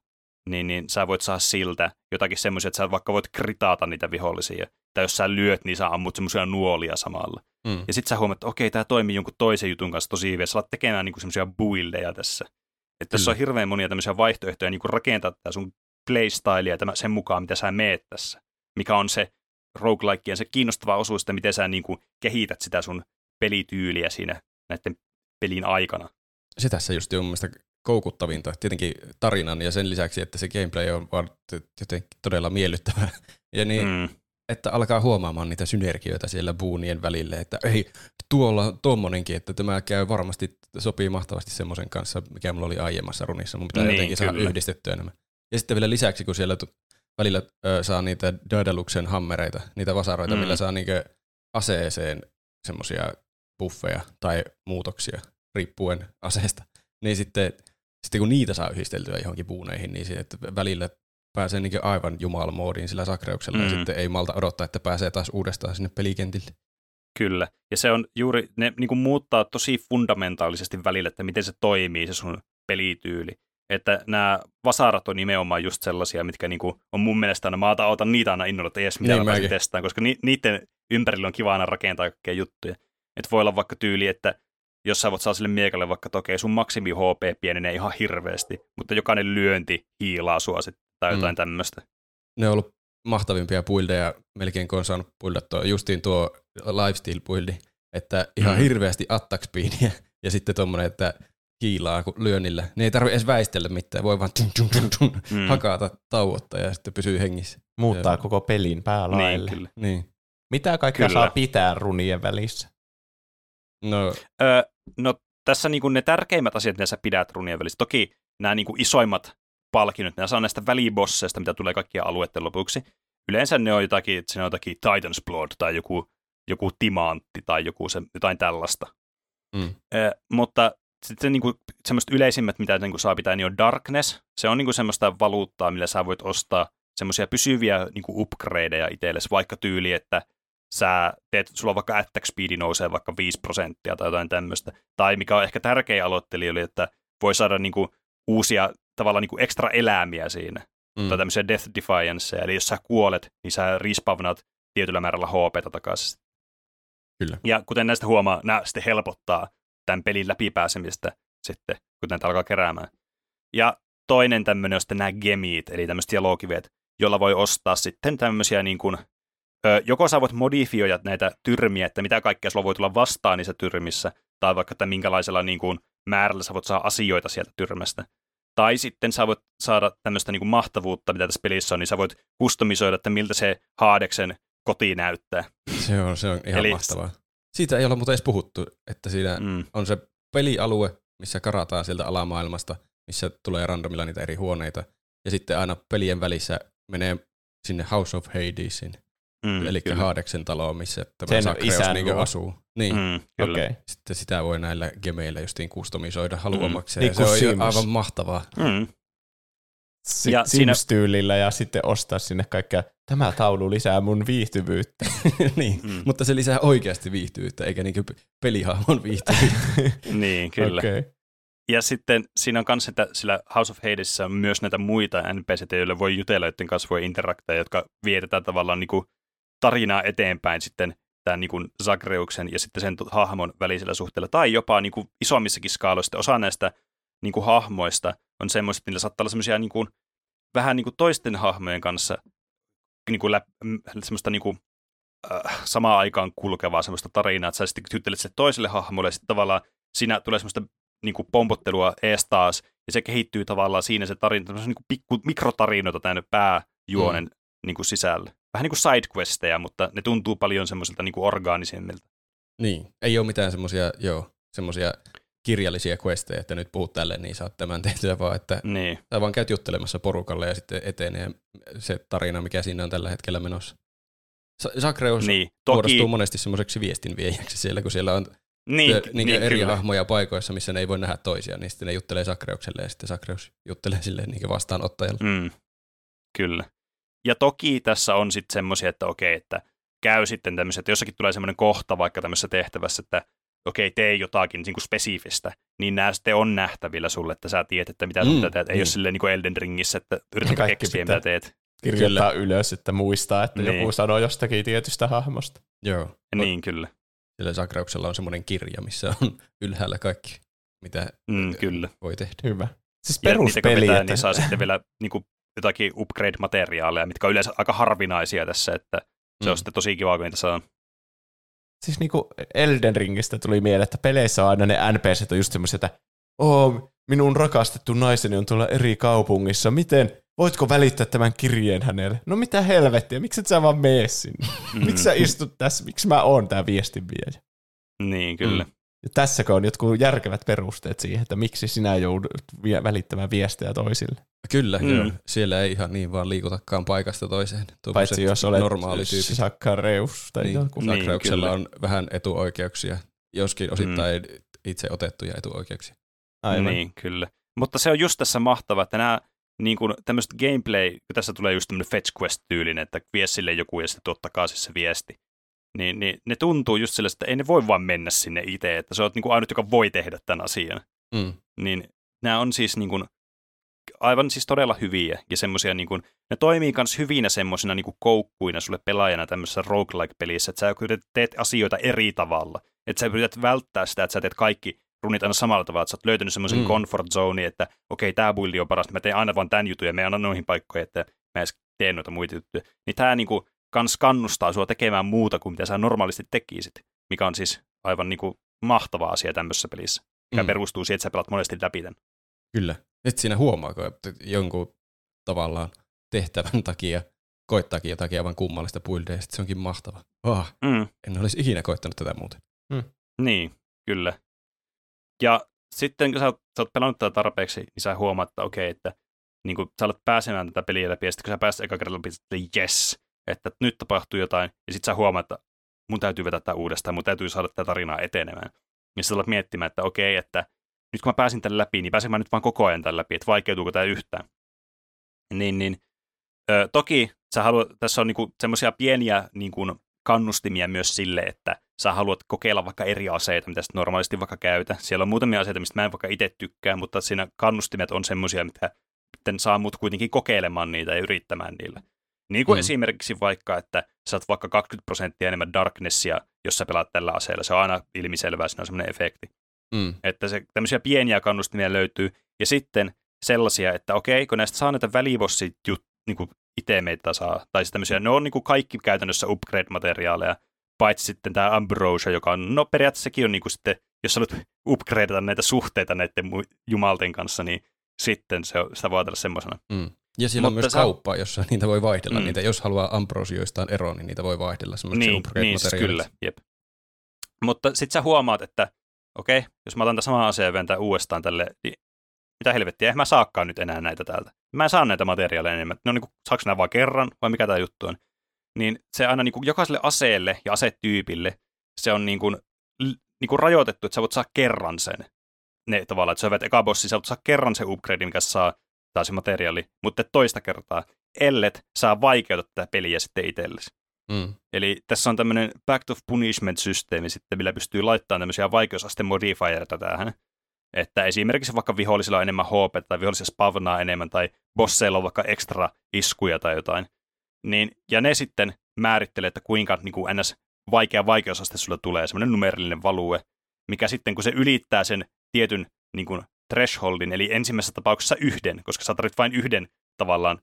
niin, niin sä voit saada siltä jotakin semmoisia, että sä vaikka voit kritaata niitä vihollisia. Tai jos sä lyöt, niin sä ammut semmoisia nuolia samalla. Mm. Ja sitten sä huomaat, että okei, tämä toimii jonkun toisen jutun kanssa tosi hyvin. Sä alat tekemään niinku semmoisia buildeja tässä. Että tässä on hirveän monia tämmöisiä vaihtoehtoja niin rakentaa tätä sun playstylea tämän, sen mukaan, mitä sä meet tässä. Mikä on se roguelikeen se kiinnostava osuus, että miten sä niin kuin kehität sitä sun pelityyliä siinä näiden pelin aikana.
Se tässä just on mielestä koukuttavinta. Tietenkin tarinan ja sen lisäksi, että se gameplay on jotenkin todella miellyttävää. Ja niin, mm. että alkaa huomaamaan niitä synergioita siellä buunien välille, että ei, tuolla on tommonenkin, että tämä käy varmasti, sopii mahtavasti semmoisen kanssa, mikä mulla oli aiemmassa runissa. Mun pitää niin, jotenkin kyllä. saada yhdistettyä enemmän. Ja sitten vielä lisäksi, kun siellä välillä ö, saa niitä Daedaluksen hammereita, niitä vasaroita, mm. millä saa niinkö aseeseen semmoisia buffeja tai muutoksia riippuen aseesta, niin sitten, sitten kun niitä saa yhdisteltyä johonkin puuneihin, niin sitten välillä pääsee niin aivan jumalmoodiin sillä sakreuksella mm. ja sitten ei malta odottaa, että pääsee taas uudestaan sinne pelikentille.
Kyllä, ja se on juuri, ne niin kuin muuttaa tosi fundamentaalisesti välillä, että miten se toimii se sun pelityyli. Että nämä vasarat on nimenomaan just sellaisia, mitkä niinku on mun mielestä aina, mä otan niitä aina innolla, että edes mitä niin, mä testaan, koska ni, niiden ympärillä on kiva aina rakentaa kaikkea juttuja. Että voi olla vaikka tyyli, että jos sä voit saa sille miekalle vaikka, että okei, sun maksimi HP pienenee ihan hirveästi, mutta jokainen lyönti hiilaa sua sitten, tai jotain mm. tämmöistä.
Ne on ollut mahtavimpia buildeja, melkein kun on saanut buildattua, justiin tuo lifestyle buildi, että ihan mm. hirveästi attack speedia, ja sitten tuommoinen, että hiilaa lyönnillä. Ne ei tarvitse edes väistellä mitään, voi vaan tun, tun, tun, tun, mm. hakata tauotta ja sitten pysyy hengissä.
Muuttaa ja... koko pelin päälaille.
Niin, kyllä. Niin.
Mitä kaikkea kyllä. saa pitää runien välissä?
No, öö, no tässä niinku ne tärkeimmät asiat, mitä sä pidät runien välissä. Toki nämä niinku isoimmat palkinnot, ne saa näistä välibosseista, mitä tulee kaikkia alueiden lopuksi. Yleensä ne on jotakin, se on jotakin Titan's Blood tai joku, joku timantti tai joku se, jotain tällaista. Mm. Ö, mutta sitten niin kuin, semmoista yleisimmät, mitä niin kuin saa pitää, niin on Darkness. Se on niin kuin semmoista valuuttaa, millä sä voit ostaa semmoisia pysyviä niin kuin upgradeja itsellesi, vaikka tyyli, että sä teet, sulla vaikka attack speedi nousee vaikka 5 prosenttia tai jotain tämmöistä. Tai mikä on ehkä tärkeä aloittelijoille, että voi saada niin kuin, uusia tavallaan niin kuin extra elämiä siinä. Mm. Tai tämmöisiä death defiance, eli jos sä kuolet, niin sä respawnaat tietyllä määrällä HP takaisin.
Kyllä.
Ja kuten näistä huomaa, nämä sitten helpottaa tämän pelin läpipääsemistä sitten, kun näitä alkaa keräämään. Ja toinen tämmöinen on sitten nämä gemit, eli tämmöiset jalokivet, jolla voi ostaa sitten tämmöisiä niin kuin, joko sä voit modifioida näitä tyrmiä, että mitä kaikkea sulla voi tulla vastaan niissä tyrmissä, tai vaikka, että minkälaisella niin kuin, määrällä sä voit saada asioita sieltä tyrmästä. Tai sitten sä voit saada tämmöistä niin kuin mahtavuutta, mitä tässä pelissä on, niin sä voit kustomisoida, että miltä se Haadeksen koti näyttää.
Se on, se on ihan Eli mahtavaa. Siitä ei ole muuten edes puhuttu, että siinä mm. on se pelialue, missä karataan sieltä alamaailmasta, missä tulee randomilla niitä eri huoneita, ja sitten aina pelien välissä menee sinne House of Hadesin, mm, eli. Haadeksen taloon, missä tämä Sakreus niin asuu. Niin, mm,
kyllä. Okay.
Sitten sitä voi näillä gemeillä justiin kustomisoida haluamaksi, mm. ja niin se on aivan mahtavaa. Mm
si- ja Sims-tyylillä ja sitten ostaa sinne kaikkea, tämä taulu lisää mun viihtyvyyttä.
niin, mm. mutta se lisää oikeasti viihtyvyyttä, eikä niin pelihahmon viihtyvyyttä.
niin, kyllä. Okay. Ja sitten siinä on myös, että sillä House of Hadesissa on myös näitä muita NPCtä, joille voi jutella, joiden kanssa voi interakteja, jotka vietetään tavallaan niin kuin tarinaa eteenpäin sitten tämän niin kuin Zagreuksen ja sitten sen hahmon välisellä suhteella, tai jopa niin kuin isommissakin skaaloissa. Osa näistä niin kuin hahmoista on semmoiset, että niillä saattaa olla semmoisia niin kuin, vähän niin kuin toisten hahmojen kanssa niin kuin lä, semmoista niin kuin, äh, samaan aikaan kulkevaa semmoista tarinaa, että sä sitten juttelet se toiselle hahmolle ja sitten tavallaan siinä tulee semmoista niin kuin pompottelua ees taas ja se kehittyy tavallaan siinä se tarina, niin kuin pikku, mikrotarinoita tänne pääjuonen mm. niin kuin sisällä. Vähän niin kuin sidequesteja, mutta ne tuntuu paljon semmoisilta niin orgaanisemmilta.
Niin, ei ole mitään semmoisia, joo, semmoisia kirjallisia questeja, että nyt puhut tälle, niin saat tämän tehtyä, vaan että niin. sä vaan käyt juttelemassa porukalle ja sitten etenee se tarina, mikä siinä on tällä hetkellä menossa. Sakreus niin, toki... muodostuu monesti semmoiseksi viestinviejäksi siellä, kun siellä on niin, työ, niin, niin eri kyllä. hahmoja paikoissa, missä ne ei voi nähdä toisia, niin sitten ne juttelee Sakreukselle ja sitten Sakreus juttelee sille niin vastaanottajalle.
Mm, kyllä. Ja toki tässä on sitten semmoisia, että okei, että käy sitten tämmöiset, että jossakin tulee semmoinen kohta vaikka tämmöisessä tehtävässä, että okei, tee jotakin niin kuin spesifistä, niin nämä sitten on nähtävillä sulle, että sä tiedät, että mitä mm, teet. Ei mm. ole silleen niin kuin Elden Ringissä, että yritä keksiä, mitä teet.
Kirjoittaa kyllä. ylös, että muistaa, että niin. joku sanoo jostakin tietystä hahmosta.
Joo.
Niin, kyllä.
Sillä Sakrauksella on semmoinen kirja, missä on ylhäällä kaikki, mitä
mm, kyllä.
voi tehdä.
Hyvä. Siis
peruspeli. Ja että... niin saa sitten vielä niin kuin, jotakin upgrade-materiaaleja, mitkä on yleensä aika harvinaisia tässä, että se mm. on sitten tosi kiva, kun niitä saa.
Siis niin kuin Elden Ringistä tuli mieleen, että peleissä on aina ne NPCt on just semmoisia, että oh, minun rakastettu naiseni on tuolla eri kaupungissa, miten, voitko välittää tämän kirjeen hänelle? No mitä helvettiä, miksi et sä vaan mene sinne? Mm. miksi sä istut tässä, miksi mä oon tää viestinviejä?
Niin, kyllä. Mm.
Ja tässäkö on jotkut järkevät perusteet siihen, että miksi sinä joudut välittämään viestejä toisille?
Kyllä, mm. joo. Siellä ei ihan niin vaan liikutakaan paikasta toiseen.
Paitsi jos olet normaali tyyppi. Sakkareus tai niin, joku.
Sakreuksella niin, on vähän etuoikeuksia, joskin osittain mm. itse otettuja etuoikeuksia.
Aivan. Niin, kyllä. Mutta se on just tässä mahtavaa, että nämä niin kuin tämmöistä gameplay, tässä tulee just tämmöinen fetch quest-tyylinen, että vie sille joku ja sitten tuottakaa siis se viesti niin, niin ne tuntuu just sille, että ei ne voi vaan mennä sinne itse, että se on niin kuin ainut, joka voi tehdä tämän asian. Mm. Niin nämä on siis niin kuin, aivan siis todella hyviä ja semmoisia, niin kuin, ne toimii myös hyvinä semmoisina niin koukkuina sulle pelaajana tämmöisessä roguelike-pelissä, että sä teet asioita eri tavalla. Että sä yrität välttää sitä, että sä teet kaikki runit aina samalla tavalla, että sä oot löytänyt semmoisen mm. comfort zone, että okei, okay, tämä buildi on paras, mä teen aina vaan tämän jutun ja me annan noihin paikkoihin, että mä edes teen noita muita juttuja. Niin tämä niinku, kans kannustaa sua tekemään muuta kuin mitä sä normaalisti tekisit, mikä on siis aivan niin kuin mahtava asia tämmöisessä pelissä, mikä mm. perustuu siihen, että sä pelat monesti läpi tämän.
Kyllä. Et siinä huomaako, että jonkun tavallaan tehtävän takia koittaakin jotakin aivan kummallista buildia, se onkin mahtava. Oh, mm. En olisi ikinä koittanut tätä muuten. Mm.
Niin, kyllä. Ja sitten kun sä oot, sä oot pelannut tätä tarpeeksi, niin sä huomaat, että okei, että niin kun sä alat pääsemään tätä peliä läpi, ja sitten kun sä pääset eka kerralla läpi, että yes, että nyt tapahtuu jotain, ja sitten sä huomaat, että mun täytyy vetää tämä uudestaan, mun täytyy saada tätä tarinaa etenemään. Ja sitten alat miettimään, että okei, että nyt kun mä pääsin tälle läpi, niin pääsen mä nyt vaan koko ajan tälle läpi, että vaikeutuuko tämä yhtään. Niin, niin ö, toki sä haluat, tässä on niinku semmoisia pieniä niinku kannustimia myös sille, että sä haluat kokeilla vaikka eri aseita, mitä normaalisti vaikka käytä. Siellä on muutamia aseita, mistä mä en vaikka itse tykkää, mutta siinä kannustimet on semmoisia, mitä saa mut kuitenkin kokeilemaan niitä ja yrittämään niillä. Niin kuin mm. esimerkiksi vaikka, että saat vaikka 20 prosenttia enemmän darknessia, jos sä pelaat tällä aseella. Se on aina ilmiselvää, siinä on semmoinen efekti. Mm. Että se, tämmöisiä pieniä kannustimia löytyy. Ja sitten sellaisia, että okei, kun näistä saa näitä välibossit niin kuin itemeitä saa, tai siis tämmöisiä, ne on niin kuin kaikki käytännössä upgrade-materiaaleja, paitsi sitten tämä Ambrosia, joka on, no periaatteessa sekin on niin kuin sitten, jos sä haluat upgradeata näitä suhteita näiden jumalten kanssa, niin sitten se, sitä voi ajatella semmoisena. Mm.
Ja siellä Mutta on myös sä... kauppa, jossa niitä voi vaihdella. Mm. Niitä, jos haluaa ambrosioistaan eroon, niin niitä voi vaihdella.
Niin, niin siis kyllä. Jep. Mutta sitten sä huomaat, että okei, okay, jos mä otan tämän saman aseen ja uudestaan tälle, niin mitä helvettiä, mä saakaan nyt enää näitä täältä. Mä en saa näitä materiaaleja enemmän. Ne on niin kuin, saaks nämä vaan kerran, vai mikä tämä juttu on? Niin se aina niin kuin, jokaiselle aseelle ja asetyypille se on niin kuin, niin kuin rajoitettu, että sä voit saa kerran sen. Ne tavallaan, että sä vet eka bossi, sä voit saa kerran se upgrade, mikä saa tai se materiaali, mutta toista kertaa, ellet saa vaikeuta tätä peliä sitten itsellesi. Mm. Eli tässä on tämmöinen Back of Punishment-systeemi sitten, millä pystyy laittamaan tämmöisiä vaikeusaste modifiereita tähän. Että esimerkiksi vaikka vihollisilla on enemmän HP tai vihollisilla spavnaa enemmän tai bosseilla on vaikka ekstra iskuja tai jotain. Niin, ja ne sitten määrittelee, että kuinka niin kuin ns. vaikea vaikeusaste sulle tulee, semmoinen numerillinen value, mikä sitten kun se ylittää sen tietyn niin kuin thresholdin, eli ensimmäisessä tapauksessa yhden, koska sä tarvitset vain yhden tavallaan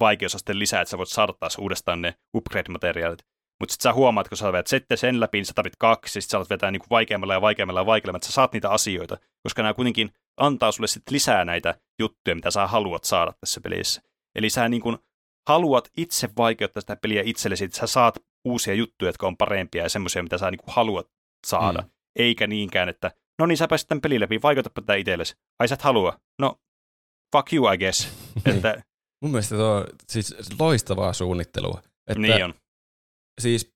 vaikeusasteen lisää, että sä voit saada taas uudestaan ne upgrade-materiaalit. Mutta sitten sä huomaat, kun sä vedät sitten sen läpi, niin sä tarvitset kaksi, sitten sä alat vetää niin vaikeammalla ja vaikeammalla ja vaikeammalla, että sä saat niitä asioita, koska nämä kuitenkin antaa sulle sitten lisää näitä juttuja, mitä sä haluat saada tässä pelissä. Eli sä niin kuin haluat itse vaikeuttaa sitä peliä itsellesi, että sä saat uusia juttuja, jotka on parempia ja semmoisia, mitä sä niin haluat saada. Mm. Eikä niinkään, että no niin, sä pääsit tämän pelin läpi, vaikutapa tätä itsellesi. Ai sä et halua. No, fuck you, I guess. että...
Mun mielestä tuo on siis loistavaa suunnittelua. Että
niin on.
Siis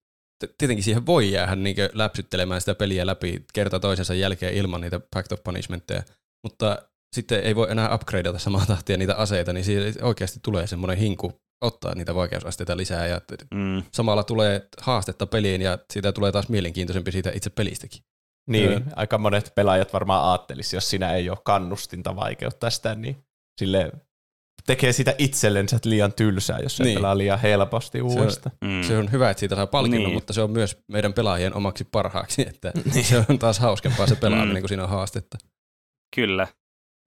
tietenkin siihen voi jäädä niin läpsyttelemään sitä peliä läpi kerta toisensa jälkeen ilman niitä Pact of Punishmentteja, mutta sitten ei voi enää upgradeata samaa tahtia niitä aseita, niin siitä oikeasti tulee semmoinen hinku ottaa niitä vaikeusasteita lisää ja mm. samalla tulee haastetta peliin ja siitä tulee taas mielenkiintoisempi siitä itse pelistäkin.
Niin,
Joo.
aika monet pelaajat varmaan ajattelisi, jos siinä ei ole kannustinta vaikeuttaa sitä, niin sille tekee sitä itsellensä liian tylsää, jos se
Niin.
pelaa liian helposti uudestaan.
Mm.
Se on hyvä, että siitä saa palkinnon,
Niin.
mutta se on myös meidän pelaajien omaksi parhaaksi, että se on taas hauskempaa se pelaaminen,
Mm.
kun siinä on haastetta.
Kyllä.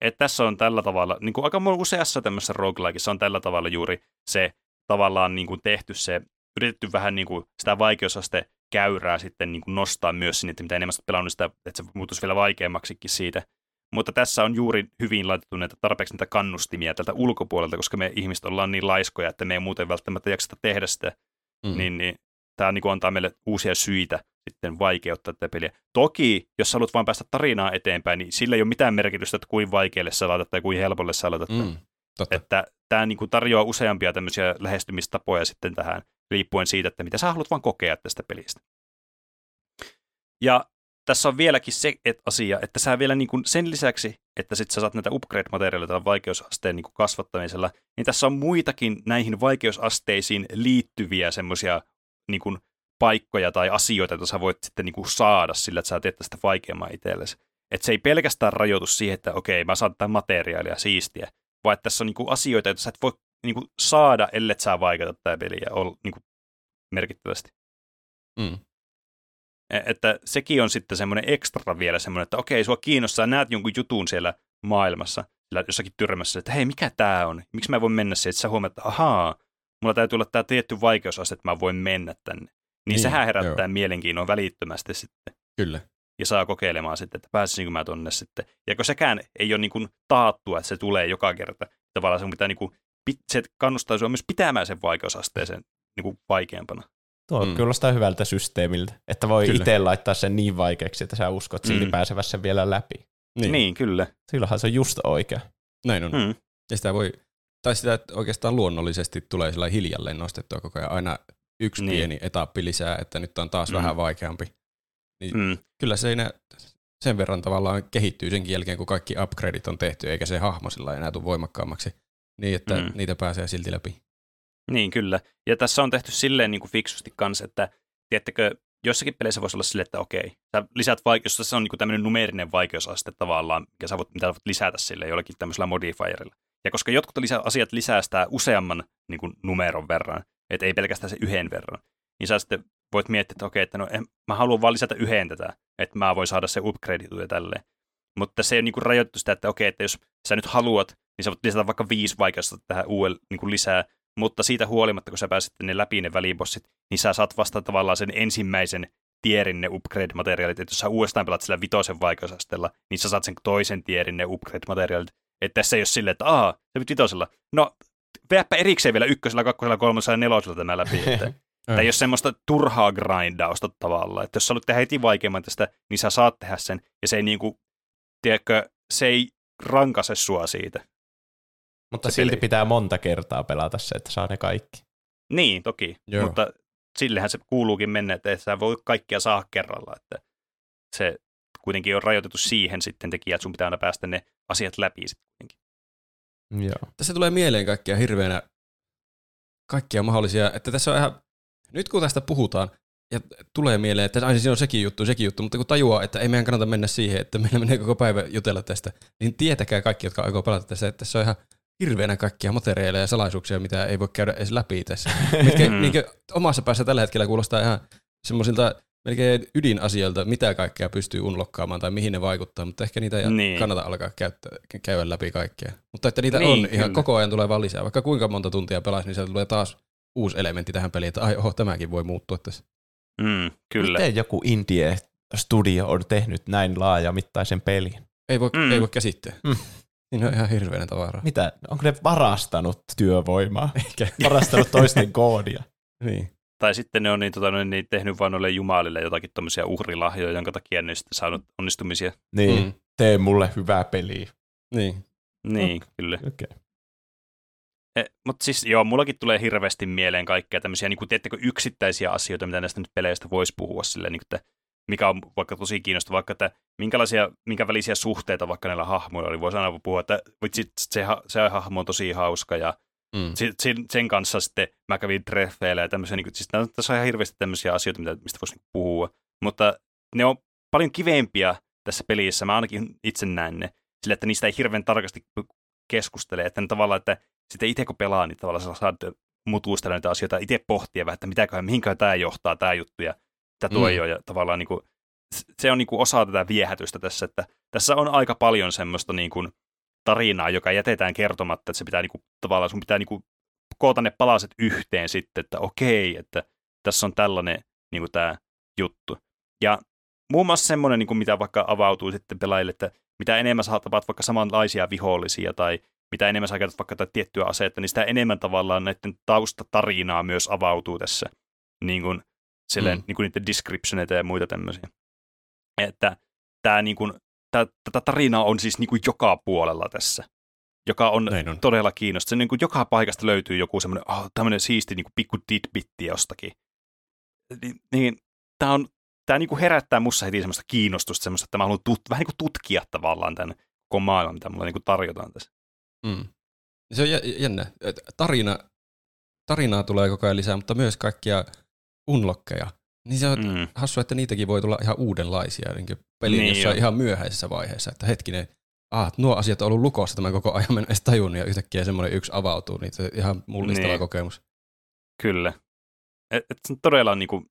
Et tässä on tällä tavalla, niin kuin aika useassa tämmöisessä roguelikeissa on tällä tavalla juuri se tavallaan niin kuin tehty se, yritetty vähän niin kuin sitä vaikeusaste käyrää sitten niin kuin nostaa myös sinne, että mitä enemmän oot pelannut sitä, että se muuttuisi vielä vaikeammaksikin siitä. Mutta tässä on juuri hyvin laitettu näitä tarpeeksi niitä kannustimia tältä ulkopuolelta, koska me ihmiset ollaan niin laiskoja, että me ei muuten välttämättä jakseta tehdä sitä
Mm.
niin, niin tämä niin antaa meille uusia syitä sitten vaikeuttaa tätä peliä. Toki, jos haluat vain päästä tarinaa eteenpäin, niin sillä ei ole mitään merkitystä, että kuin vaikealle sä laitat tai kuin helpolle sä laitat.
Mm. Totta.
Että tämä niin kuin tarjoaa useampia tämmöisiä lähestymistapoja sitten tähän, riippuen siitä, että mitä sä haluat vaan kokea tästä pelistä. Ja tässä on vieläkin se et asia, että sä vielä niin kuin sen lisäksi, että sit sä saat näitä upgrade-materiaaleja tällä vaikeusasteen niin kuin kasvattamisella, niin tässä on muitakin näihin vaikeusasteisiin liittyviä semmoisia niin kuin paikkoja tai asioita, joita sä voit sitten niin kuin saada sillä, että sä teet tästä vaikeamman itsellesi. Että se ei pelkästään rajoitu siihen, että okei, mä saan tätä materiaalia siistiä, vaan että tässä on niin kuin asioita, joita sä et voi niin kuin saada, ellei sä vaikeuta tätä peliä ol, niin kuin merkittävästi.
Mm.
E- Että sekin on sitten semmoinen ekstra vielä semmoinen, että okei, sua kiinnostaa, näet jonkun jutun siellä maailmassa, sillä jossakin tyrmässä, että hei, mikä tämä on? Miksi mä voin mennä siihen? Että sä huomaat, että ahaa, mulla täytyy olla tämä tietty vaikeusaste, että mä voin mennä tänne. Niin,
Niin,
sehän herättää
joo.
mielenkiinnon välittömästi sitten
Kyllä.
ja saa kokeilemaan sitten, että pääsisikö mä tonne sitten. Ja kun sekään ei ole niin kuin taattua, että se tulee joka kerta. Tavallaan sun pitää niin kuin, se kannustaa sua myös pitämään sen vaikeusasteeseen niin kuin vaikeampana.
Tuo
Mm.
kuulostaa hyvältä systeemiltä, että voi itse laittaa sen niin vaikeaksi, että sä uskot silti
Mm.
pääsevässä vielä läpi.
Niin.
Niin, kyllä.
Silloinhan se on just oikea.
Näin on.
Mm.
Ja sitä voi, tai sitä että oikeastaan luonnollisesti tulee sillä hiljalleen nostettua koko ajan aina yksi
Niin.
pieni etappi lisää, että nyt on taas
Mm.
vähän vaikeampi. Niin
Mm.
Kyllä se enää sen verran tavallaan kehittyy senkin jälkeen, kun kaikki upgradeit on tehty, eikä se hahmo sillä enää tule voimakkaammaksi. Niin, että
Mm.
niitä pääsee silti läpi.
Niin, kyllä. Ja tässä on tehty silleen niin kuin fiksusti kanssa, että tiedättekö, jossakin peleissä voisi olla silleen, että okei, sä lisät vaikeus, se on niin kuin tämmöinen numeerinen vaikeusaste tavallaan, mikä sä voit, mitä sä voit lisätä sille jollakin tämmöisellä modifierilla. Ja koska jotkut lisä, asiat lisää sitä useamman niin kuin numeron verran, että ei pelkästään se yhden verran, niin sä sitten voit miettiä, että okei, että no, en, mä haluan vaan lisätä yhden tätä, että mä voin saada se upgrade ja tälleen. Mutta se on niin kuin rajoitettu sitä, että okei, että jos sä nyt haluat, niin sä voit lisätä vaikka viisi vaikeusta tähän uudelle niin kuin lisää, mutta siitä huolimatta, kun sä pääset ne läpi ne välibossit, niin sä saat vasta tavallaan sen ensimmäisen tierin ne upgrade-materiaalit, että jos sä uudestaan pelaat sillä vitosen vaikeusasteella, niin sä saat sen toisen tierin ne upgrade-materiaalit. Että tässä ei ole silleen, että aah, se nyt vitosella. No, vedäpä erikseen vielä ykkösellä, kakkosella, kolmosella ja nelosella tämä läpi. Että, ei ole semmoista turhaa grindausta tavallaan, että jos sä haluat tehdä heti vaikeamman tästä, niin sä saat tehdä sen, ja se ei niinku, tiedätkö, se ei rankase sua siitä.
Mutta
Se
silti
peli.
pitää monta kertaa pelata se, että saa ne kaikki.
Niin, toki,
Joo.
mutta sillehän se kuuluukin mennä, että et sä voi kaikkia saa kerralla, että se kuitenkin on rajoitettu siihen sitten tekijä, että sun pitää aina päästä ne asiat läpi sitten kuitenkin.
Joo.
Tässä tulee mieleen kaikkia hirveänä, kaikkia mahdollisia, että tässä on ihan, nyt kun tästä puhutaan, ja tulee mieleen, että aina siinä on sekin juttu, sekin juttu, mutta kun tajuaa, että ei meidän kannata mennä siihen, että meillä menee koko päivä jutella tästä, niin tietäkää kaikki, jotka aikoo pelata tässä, että tässä on ihan hirveänä kaikkia materiaaleja ja salaisuuksia, mitä ei voi käydä edes läpi tässä. Mitkä niin omassa päässä tällä hetkellä kuulostaa ihan semmoisilta melkein ydinasioilta, mitä kaikkea pystyy unlokkaamaan tai mihin ne vaikuttaa, mutta ehkä niitä ei
Niin.
kannata alkaa käyttää, käydä läpi kaikkea. Mutta että niitä
Niin,
on ihan
kyllä.
koko ajan tulee vaan lisää. Vaikka kuinka monta tuntia pelaisi, niin sieltä tulee taas uusi elementti tähän peliin, että ai oho, tämäkin voi muuttua tässä.
Mm, kyllä.
Miten joku indie studio on tehnyt näin laajamittaisen pelin?
Ei voi,
Mm.
ei voi käsittää.
Mm.
Siinä on ihan hirveänä tavaraa.
Mitä? Onko ne varastanut työvoimaa?
Eikä.
Varastanut toisten koodia?
Niin.
Tai sitten ne on niin, tota, noin, niin tehnyt vaan noille jumalille jotakin tommosia uhrilahjoja, jonka takia ne sitten saanut onnistumisia.
Niin,
Mm.
tee mulle hyvää peliä.
Niin.
Niin, kyllä.
Okei. Okay.
E, mutta siis joo, mullakin tulee hirveästi mieleen kaikkea tämmöisiä, niin kuin, tiedättekö, yksittäisiä asioita, mitä näistä nyt peleistä voisi puhua silleen, niin kuin, että mikä on vaikka tosi kiinnostava, vaikka että minkälaisia, minkä välisiä suhteita vaikka näillä hahmoilla oli. Voisi aina puhua, että vitsi, se, se hahmo on tosi hauska ja
Mm.
sen, sen kanssa sitten mä kävin treffeillä ja tämmöisiä, niin kuin, siis tässä on ihan hirveästi tämmöisiä asioita, mitä, mistä voisi niin puhua, mutta ne on paljon kivempia tässä pelissä. Mä ainakin itse näen ne. Sillä, että niistä ei hirveän tarkasti keskustele. Että ne tavallaan, että sitten itse kun pelaa, niin tavallaan saat mutuistella niitä asioita, itse pohtia vähän, että mitäköhän, mihinkään tämä johtaa, tämä juttu, ja mitä tuo mm. ei ole. Ja tavallaan niin kuin, se on niin kuin osa tätä viehätystä tässä, että tässä on aika paljon semmoista niin kuin tarinaa, joka jätetään kertomatta, että se pitää niin kuin, tavallaan sun pitää niin kuin, koota ne palaset yhteen sitten, että okei, että tässä on tällainen niin kuin tämä juttu. Ja muun muassa semmoinen, niin kuin mitä vaikka avautuu sitten pelaajille, että mitä enemmän sä tapaat vaikka samanlaisia vihollisia tai mitä enemmän sä käytät vaikka tätä tiettyä aseetta, niin sitä enemmän tavallaan näiden taustatarinaa myös avautuu tässä, niin kuin, silleen, mm. niin kuin niiden descriptioneita ja muita tämmöisiä. Että tämä niin kuin, tää, tätä tarinaa on siis niin kuin joka puolella tässä, joka on, on. todella kiinnostava. Niin kuin joka paikasta löytyy joku semmoinen, oh, tämmöinen siisti niin kuin pikku tidbitti jostakin. Niin, niin tämä on tämä niin kuin herättää mussa heti semmoista kiinnostusta, semmoista, että mä haluan tut, vähän niin kuin tutkia tavallaan tämän koko maailman, mitä mulle niin kuin tarjotaan tässä.
Mm. Se on jännä. Tarina, tarinaa tulee koko ajan lisää, mutta myös kaikkia unlokkeja. Niin se on mm. hassua, että niitäkin voi tulla ihan uudenlaisia niin pelin niin jossain jo. ihan myöhäisessä vaiheessa. Että hetkinen, ah, nuo asiat on ollut lukossa tämän koko ajan, mä en edes tajunnut, ja yhtäkkiä semmoinen yksi avautuu, niin se on ihan mullistava niin. kokemus.
Kyllä. Et, et se on todella, niin kuin,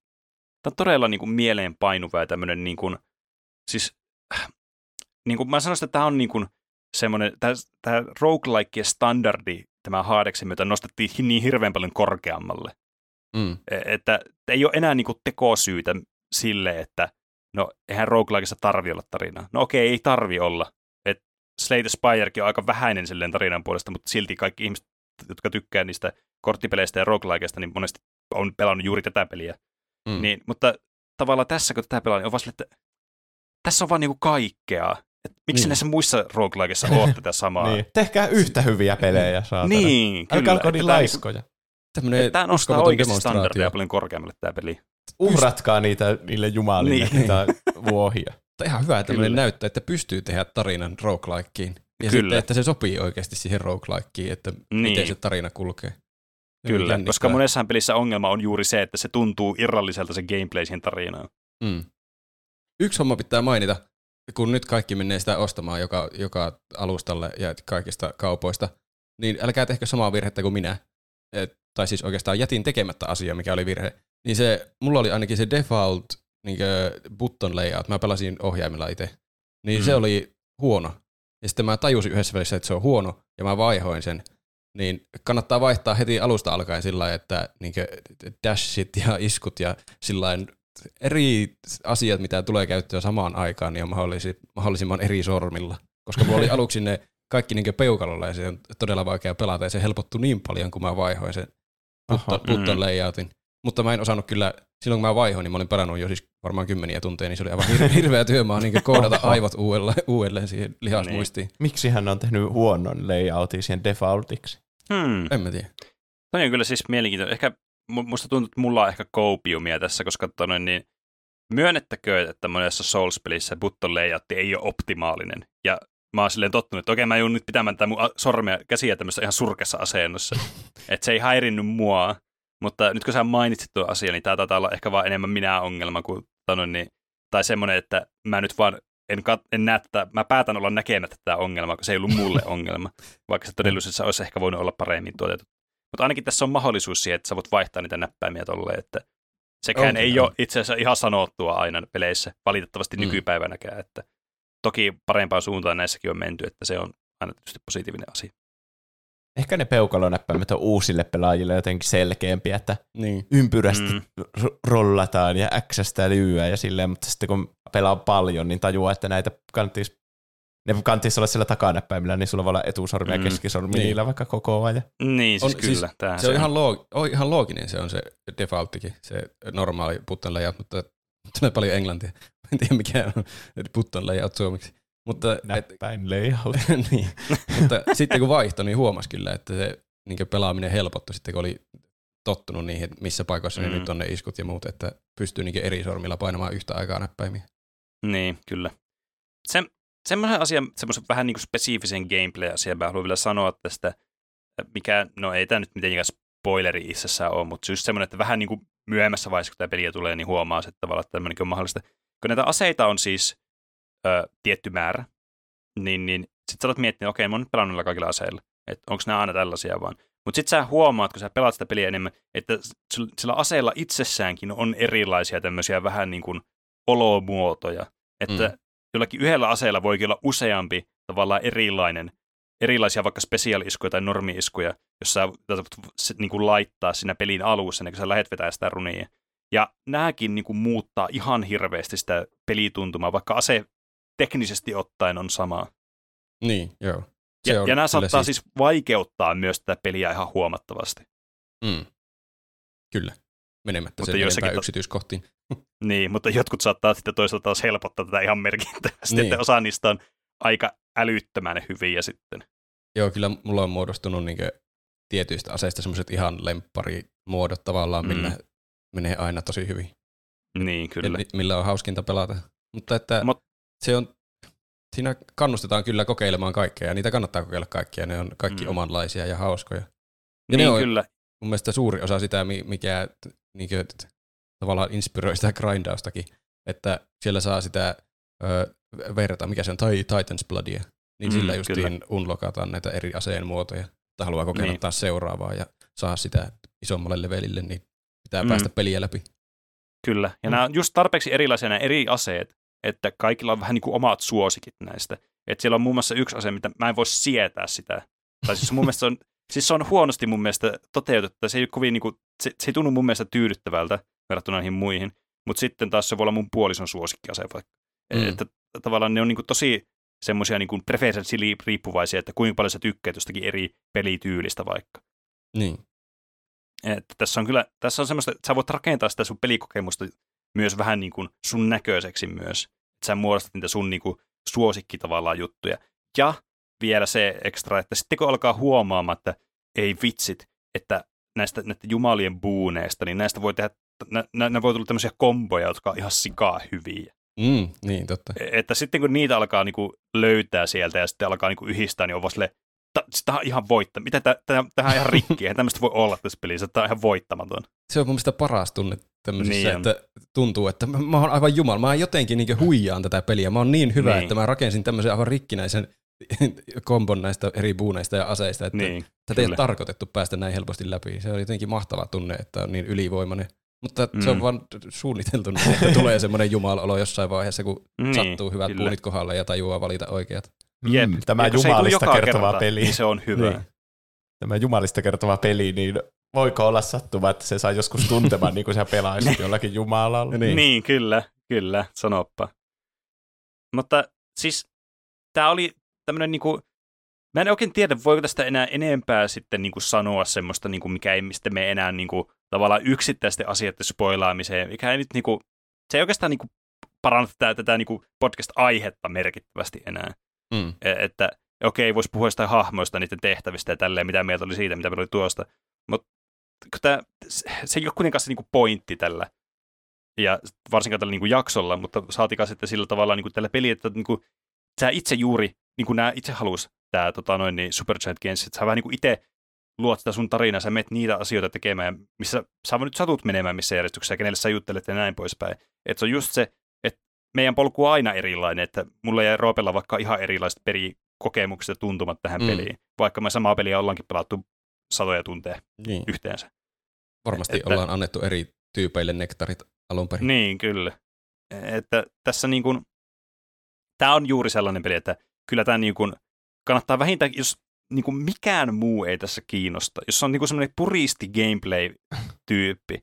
tämä on todella niin kuin mieleenpainuva ja tämmöinen, niin kuin, siis, niin kuin mä sanoisin, että tämä on niin kuin, semmoinen, tämä, roguelike standardi tämä haadeksen myötä nostettiin niin hirveän paljon korkeammalle. Mm. E, että ei ole enää niin kuin tekosyytä sille, että no eihän roguelikeissa tarvi olla tarinaa. No okei, ei tarvi olla. Et Slate Spirekin on aika vähäinen silleen tarinan puolesta, mutta silti kaikki ihmiset, jotka tykkää niistä korttipeleistä ja roguelikeista, niin monesti on pelannut juuri tätä peliä. Mm. Niin, mutta tavallaan tässä, kun tätä pelaa, niin on vaan sille, että tässä on vaan niinku kaikkea. Et miksi niin. näissä muissa roguelikeissa ole tätä samaa?
niin. Tehkää yhtä hyviä pelejä, saatana.
Niin, kyllä.
Älkää niin laiskoja.
Tämä nostaa oikeasti standardia paljon korkeammalle tämä peli.
Uhratkaa niitä niille jumalille, niin. niitä vuohia.
Tämä ihan hyvä tämmöinen näyttää, että pystyy tehdä tarinan roguelikeen. Ja Kyllä. sitten, että se sopii oikeasti siihen roguelikeen, että niin. miten se tarina kulkee.
Kyllä, jännittää. koska monessa pelissä ongelma on juuri se, että se tuntuu irralliselta se gameplay siihen tarinaan. Mm.
Yksi homma pitää mainita, kun nyt kaikki menee sitä ostamaan joka, joka alustalle ja kaikista kaupoista, niin älkää tehkö samaa virhettä kuin minä. Et, tai siis oikeastaan jätin tekemättä asia, mikä oli virhe. Niin se, mulla oli ainakin se default niin button layout, mä pelasin ohjaimilla itse. Niin mm. se oli huono. Ja sitten mä tajusin yhdessä välissä, että se on huono, ja mä vaihoin sen. Niin kannattaa vaihtaa heti alusta alkaen sillä että niin dashit ja iskut ja sillä eri asiat, mitä tulee käyttöön samaan aikaan, niin on mahdollisimman eri sormilla. Koska mulla oli aluksi ne kaikki niin peukalolla ja se on todella vaikea pelata ja se helpottui niin paljon, kun mä vaihoin sen button, button mm. layoutin. Mutta mä en osannut kyllä, silloin kun mä vaihoin, niin mä olin parannut jo siis varmaan kymmeniä tunteja, niin se oli aivan hir- hirveä työmaa niin koodata aivot uudelleen, uudelleen siihen lihasmuistiin. Niin.
Miksi hän on tehnyt huonon layoutin siihen defaultiksi?
Hmm. En mä tiedä.
Toi on kyllä siis mielenkiintoinen. Ehkä musta tuntuu, että mulla on ehkä koupiumia tässä, koska tonne, niin myönnettäkö, että monessa Souls-pelissä button layout ei ole optimaalinen. Ja mä oon silleen tottunut, että okei, mä joudun nyt pitämään tätä mun sormia, käsiä tämmöisessä ihan surkessa asennossa. että se ei häirinnyt mua. Mutta nyt kun sä mainitsit tuon asian, niin tämä taitaa olla ehkä vaan enemmän minä ongelma kuin tanon, niin, tai semmoinen, että mä nyt vaan en, kat- en näe tätä, mä päätän olla näkemättä tätä ongelmaa, kun se ei ollut mulle ongelma, vaikka se todellisuudessa olisi ehkä voinut olla paremmin tuotettu. Mutta ainakin tässä on mahdollisuus siihen, että sä voit vaihtaa niitä näppäimiä tolleen, että sekään Onkin, ei on. ole itse asiassa ihan sanottua aina peleissä, valitettavasti mm. nykypäivänäkään, että toki parempaan suuntaan näissäkin on menty, että se on aina tietysti positiivinen asia.
Ehkä ne peukalonäppäimet on uusille pelaajille jotenkin selkeämpiä, että niin. ympyrästi mm. rollataan ja Xstä ja silleen, mutta sitten kun pelaa paljon, niin tajuaa, että näitä kannattaisi ne kannattaisi olla siellä takanäppäimillä, niin sulla voi olla etusormi ja mm. keskisormi niin. niillä vaikka koko ajan.
Niin, siis on, kyllä. Siis,
se, se on, ihan loog, on ihan looginen, se on se defaulttikin, se normaali button layout, mutta tulee paljon englantia. En tiedä mikä on button layout suomeksi. Mutta,
Näppäin layout.
niin. Mutta sitten kun vaihtoi, niin huomasi kyllä, että se niin pelaaminen helpottui sitten, kun oli tottunut niihin, missä paikoissa mm. ne nyt on ne iskut ja muut, että pystyy niin eri sormilla painamaan yhtä aikaa näppäimiä.
Niin, kyllä. Se, semmoinen asia, semmoisen vähän niin kuin spesifisen gameplay-asian mä haluan vielä sanoa tästä, mikä, no ei tämä nyt mitenkään spoileri itsessään ole, mutta just semmoinen, että vähän niin kuin myöhemmässä vaiheessa, kun tämä peliä tulee, niin huomaa että tavallaan, että tämmöinenkin on mahdollista. kun näitä aseita on siis ö, tietty määrä, niin, niin sitten sä olet miettinyt, okei, mä oon nyt pelannut kaikilla aseilla, että onko nämä aina tällaisia vaan. Mutta sitten sä huomaat, kun sä pelaat sitä peliä enemmän, että sillä aseella itsessäänkin on erilaisia tämmöisiä vähän niin kuin olomuotoja. Että mm. Jollakin yhdellä aseella voi olla useampi tavallaan erilainen, erilaisia vaikka spesiaaliskuja tai normiiskuja, jos sä niin kuin laittaa siinä pelin alussa, niin kun sä lähdet vetää sitä runia. Ja nämäkin niin kuin muuttaa ihan hirveästi sitä pelituntumaa, vaikka ase teknisesti ottaen on sama.
Niin, joo.
Se ja, ja nämä saattaa siis... siis vaikeuttaa myös tätä peliä ihan huomattavasti.
Mm. Kyllä, menemättä mutta sen yksityiskohtiin.
niin, mutta jotkut saattaa sitten toisaalta taas helpottaa tätä ihan merkittävästi, niin. että osa niistä on aika älyttömän hyviä sitten.
Joo, kyllä mulla on muodostunut niin tietyistä aseista semmoiset ihan lempparimuodot tavallaan, mm. millä menee aina tosi hyvin.
Niin, kyllä.
Ja millä on hauskinta pelata. Mutta että Mut, se on, siinä kannustetaan kyllä kokeilemaan kaikkea, ja niitä kannattaa kokeilla kaikkia, ne on kaikki mm. omanlaisia ja hauskoja. Ja
niin, ne on kyllä.
mun mielestä suuri osa sitä, mikä niin kuin, tavallaan inspiroi sitä grindaustakin, että siellä saa sitä ö, verta, mikä se on, tai Titan's Bloodia, niin mm, sillä justiin unlokataan näitä eri aseen muotoja, että haluaa kokeilla niin. taas seuraavaa ja saa sitä isommalle levelille, niin pitää mm. päästä peliä läpi.
Kyllä, ja mm. nämä on just tarpeeksi erilaisia nämä eri aseet, että kaikilla on vähän niin kuin omat suosikit näistä. Että siellä on muun muassa yksi ase, mitä mä en voi sietää sitä. Tai siis mun mielestä se on, siis se on huonosti mun mielestä toteutettu. Se ei, kovin niin kuin, se, se ei tunnu mun mielestä tyydyttävältä verrattuna näihin muihin. Mutta sitten taas se voi olla mun puolison suosikkiase vaikka. Mm. Että tavallaan ne on niin kuin tosi semmoisia niin preferenssiriippuvaisia, että kuinka paljon sä tykkäät jostakin eri pelityylistä vaikka.
Niin.
Että tässä on kyllä, tässä on semmoista, että sä voit rakentaa sitä sun pelikokemusta myös vähän niin kuin sun näköiseksi myös. Että sä muodostat niitä sun niin kuin suosikki tavallaan juttuja. Ja vielä se ekstra, että sitten kun alkaa huomaamaan, että ei vitsit, että näistä, näistä jumalien buuneista, niin näistä voi tehdä, nä, nä voi tulla tämmöisiä komboja, jotka on ihan sikaa hyviä.
Mm, niin, totta.
E, että sitten kun niitä alkaa niinku löytää sieltä ja sitten alkaa niinku yhdistää, niin on vaan silleen, tämä on ihan voitta. Mitä tämä on ihan rikki, eihän tämmöistä voi olla tässä pelissä, tämä on ihan voittamaton.
Se on mun mielestä paras tunne tämmöisissä, niin että tuntuu, että mä, mä oon aivan jumala, mä jotenkin niin huijaan tätä peliä, mä oon niin hyvä, niin. että mä rakensin tämmöisen aivan rikkinäisen kombon näistä eri buuneista ja aseista, että niin, tätä ei ole tarkoitettu päästä näin helposti läpi. Se on jotenkin mahtava tunne, että on niin ylivoimainen. Mutta mm. se on mm. vaan suunniteltu, niin, että tulee semmoinen jumalolo jossain vaiheessa, kun niin, sattuu hyvät kyllä. puunit kohdalle ja tajuaa valita oikeat.
Jep. Mm, tämä jumalista kertova
kerta,
peli.
Niin se on hyvä. Niin.
Tämä jumalista kertova peli, niin voiko olla sattuma, että se saa joskus tuntemaan, niin kuin sä pelaisit jollakin jumalalla.
Niin. niin, kyllä, kyllä, sanoppa. Mutta siis tämä oli tämmöinen niinku, mä en oikein tiedä, voiko tästä enää enempää sitten niinku sanoa semmoista, niinku, mikä ei mistä me enää niinku, tavallaan yksittäisten asioiden spoilaamiseen, mikä ei nyt niinku, se ei oikeastaan niinku paranna tätä, tätä niinku podcast-aihetta merkittävästi enää. Mm. E, että okei, voisi puhua jostain hahmoista, niiden tehtävistä ja tälleen, mitä mieltä oli siitä, mitä oli tuosta. Mutta se ei ole kuitenkaan se niinku pointti tällä. Ja varsinkaan tällä niinku jaksolla, mutta saatikaan sitten sillä tavalla niinku tällä peliä, että niinku, sä itse juuri, niin kuin nämä itse halus, tämä tota, noin, niin Supergiant Games, että sä vähän niin kuin itse luot sitä sun tarinaa, sä menet niitä asioita tekemään, missä sä nyt satut menemään missä järjestyksessä ja kenelle sä juttelet ja näin poispäin. Että se on just se, että meidän polku on aina erilainen, että mulla ja Roopella vaikka ihan erilaiset perikokemukset ja tuntumat tähän mm. peliin, vaikka me samaa peliä ollaankin pelattu satoja tunteja niin. yhteensä.
Varmasti että, ollaan annettu eri tyypeille nektarit alun perin.
Niin, kyllä. Että tässä niin kuin, tämä on juuri sellainen peli, että kyllä tämä niin kuin, kannattaa vähintään, jos niin kuin mikään muu ei tässä kiinnosta, jos on niin kuin semmoinen puristi gameplay-tyyppi,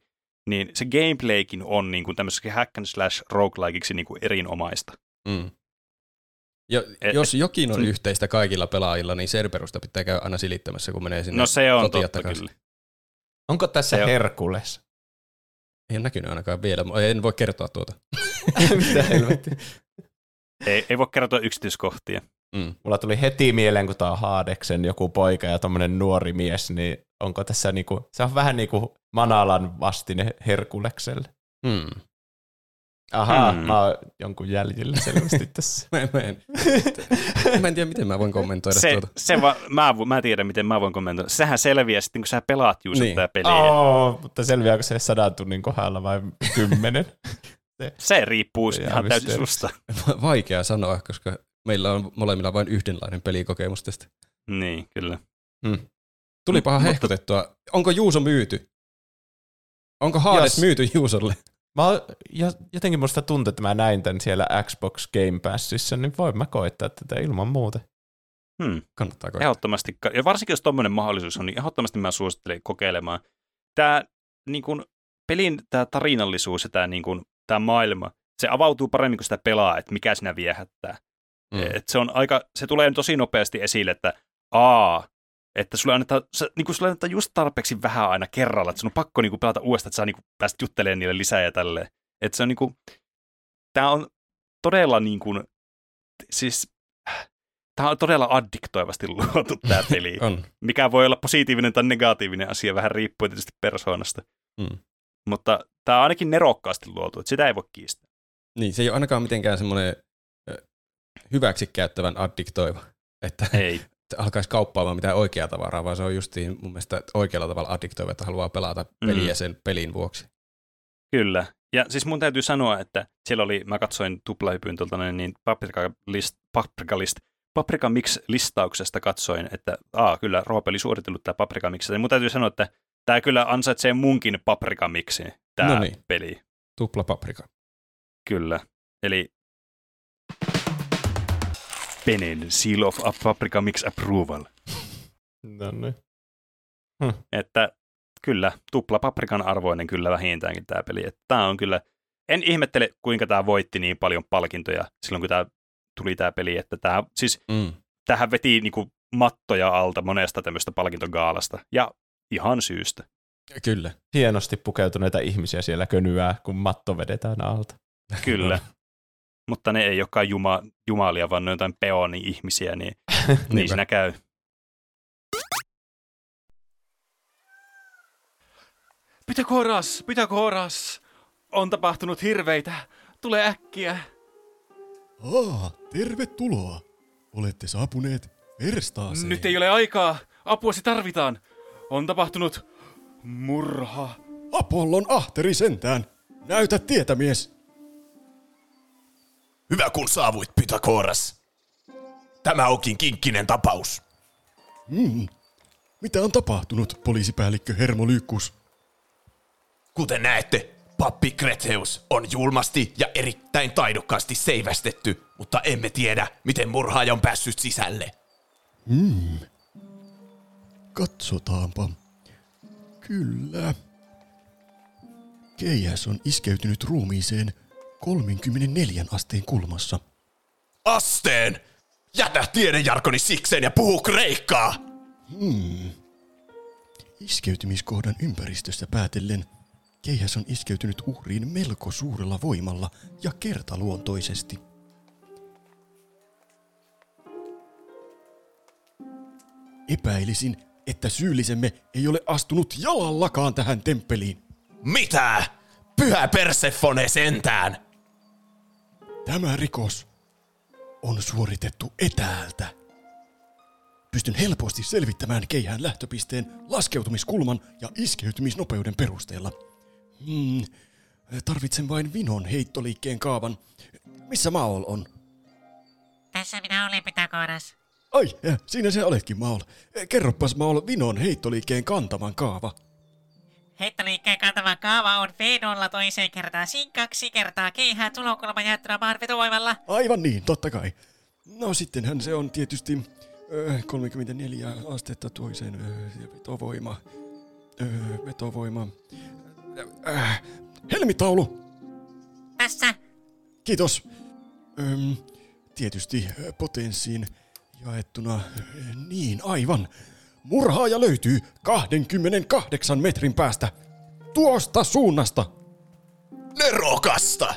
niin se gameplaykin on niin kuin tämmöiseksi hack and slash roguelikeiksi niin kuin erinomaista. Mm.
Jo, et, jos jokin on et, yhteistä kaikilla pelaajilla, niin Cerberusta pitää käydä aina silittämässä, kun menee sinne
No se on totta takaisin. kyllä.
Onko tässä se Herkules?
Ei ole näkynyt ainakaan vielä. En voi kertoa tuota.
Mitä helvettiä?
ei, ei voi kertoa yksityiskohtia.
Mm. Mulla tuli heti mieleen, kun tämä on Haadeksen joku poika ja tommonen nuori mies, niin onko tässä niinku, se on vähän niinku Manalan vastine Herkulekselle. Mm. Ahaa, hmm. mä oon jonkun jäljellä selvästi tässä.
mä, en, mä, en, mä en tiedä, miten mä voin kommentoida
se,
tuota.
Se va, mä, mä tiedän, miten mä voin kommentoida. Sehän selviää sitten, kun sä pelaat just niin. tätä peliä.
Oh, mutta selviääkö se sadan tunnin kohdalla vai kymmenen?
Se riippuu
Jää
ihan täysin susta.
Vaikea sanoa, koska meillä on molemmilla vain yhdenlainen pelikokemus tästä.
Niin, kyllä.
Tulipahan
Mutta-
hehkutettua. Onko Juuso myyty? Onko Hades
Jos-
myyty Juusolle?
Mä, oon- ja jotenkin musta tuntuu, että mä näin tän siellä Xbox Game Passissa, niin voin mä koittaa tätä ilman muuta.
Hmm.
Kannattaa koittaa.
Ehdottomasti, ja varsinkin jos tommonen mahdollisuus on, niin ehdottomasti mä suosittelen kokeilemaan. Tämä niin kun, pelin tämä tarinallisuus ja tämä niin kun, tää maailma, se avautuu paremmin kuin sitä pelaa, että mikä sinä viehättää.
Mm.
Et se, on aika, se tulee tosi nopeasti esille, että aa, että sulle annetaan, se, niin kuin sulle annetaan just tarpeeksi vähän aina kerralla, että sun on pakko niin kuin, pelata uudestaan, että sä niin kuin, pääset juttelemaan niille lisää ja tälleen. Että se on niin kuin, tämä on todella niin kuin, siis tämä on todella addiktoivasti luotu tämä peli,
On.
mikä voi olla positiivinen tai negatiivinen asia, vähän riippuen tietysti persoonasta.
Mm.
Mutta tämä on ainakin nerokkaasti luotu, että sitä ei voi kiistää.
Niin, se ei ole ainakaan mitenkään semmoinen hyväksi käyttävän addiktoiva, että
Ei.
alkaisi kauppaamaan mitään oikeaa tavaraa, vaan se on justiin mun mielestä oikealla tavalla addiktoiva, että haluaa pelata peliä
Mm.
sen pelin vuoksi.
Kyllä. Ja siis mun täytyy sanoa, että siellä oli, mä katsoin tuplahypyn tuolta niin Paprika List, Paprika List, Paprika Mix-listauksesta katsoin, että aa, kyllä Roope oli suoritellut tämä Paprika Mix. Ja mun täytyy sanoa, että tämä kyllä ansaitsee munkin Paprika Mixin, tämä
Noniin.
peli.
Tupla paprika.
Kyllä. Eli Penen Seal of a Paprika Mix Approval.
No niin.
Että kyllä, tupla paprikan arvoinen kyllä vähintäänkin tämä peli. Että tämä on kyllä, en ihmettele kuinka tämä voitti niin paljon palkintoja silloin kun tämä tuli tämä peli, että tämä, siis
Mm.
tähän veti niinku mattoja alta monesta tämmöistä palkintogaalasta. Ja ihan syystä.
Kyllä.
Hienosti pukeutuneita ihmisiä siellä könyää, kun matto vedetään alta.
Kyllä. Mutta ne ei olekaan juma, jumalia, vaan ne on jotain peoni-ihmisiä, niin, niin siinä käy. Pythagoras, Pythagoras! On tapahtunut hirveitä. Tule äkkiä.
Aa, tervetuloa. Olette saapuneet verstaaseen.
Nyt ei ole aikaa. Apuasi tarvitaan. On tapahtunut murha.
Apollon ahteri sentään. Näytä tietä, mies.
Hyvä kun saavuit, Pythagoras. Tämä onkin kinkkinen tapaus.
Hmm. Mitä on tapahtunut, poliisipäällikkö Hermolykkus?
Kuten näette, pappi Kretheus on julmasti ja erittäin taidokkaasti seivästetty, mutta emme tiedä, miten murhaaja on päässyt sisälle.
Katsotaanpa. Kyllä. Keihäs on iskeytynyt ruumiiseen 34 asteen kulmassa.
Asteen! Jätä tiedejarkoni sikseen ja puhu kreikkaa!
Iskeytymiskohdan ympäristöstä päätellen keihäs on iskeytynyt uhriin melko suurella voimalla ja kertaluontoisesti. Epäilisin, että syyllisemme ei ole astunut jalallakaan tähän temppeliin.
Mitä? Pyhä Persefone sentään!
Tämä rikos on suoritettu etäältä. Pystyn helposti selvittämään keihään lähtöpisteen laskeutumiskulman ja iskeytymisnopeuden perusteella. Hmm, tarvitsen vain Vinon heittoliikkeen kaavan. Missä Maol on?
Tässä minä olen Pythagoras.
Ai, äh, siinä se oletkin Maol. Eh, Kerropas Maol Vinon heittoliikkeen kantaman kaava.
Heittoliikkeen kantava kaava on V0 toiseen kertaan sin kaksi kertaa keihää tulokulma jaettuna maan vetovoimalla.
Aivan niin, totta kai. No sittenhän se on tietysti ö, 34 astetta toiseen ö, ja vetovoima. Ö, vetovoima. Äh, helmitaulu!
Tässä.
Kiitos. Öm, tietysti potenssiin jaettuna. Niin, aivan. Murhaaja löytyy 28 metrin päästä. Tuosta suunnasta.
Nerokasta!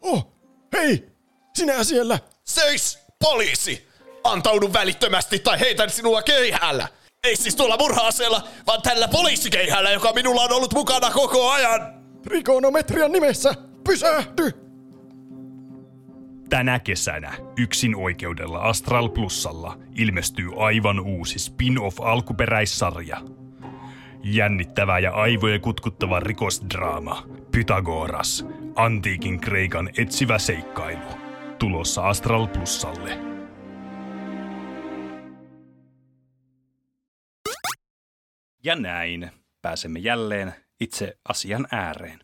Oh, hei! Sinä siellä!
Seis, poliisi! Antaudu välittömästi tai heitän sinua keihäällä! Ei siis tuolla murha-aseella, vaan tällä poliisikeihäällä, joka minulla on ollut mukana koko ajan!
Rikonometrian nimessä! Pysähdy!
Tänä kesänä yksin oikeudella Astral Plusalla ilmestyy aivan uusi spin-off alkuperäissarja.
Jännittävä ja aivoja kutkuttava rikosdraama. Pythagoras. Antiikin Kreikan etsivä seikkailu. Tulossa Astral Plusalle.
Ja näin pääsemme jälleen itse asian ääreen.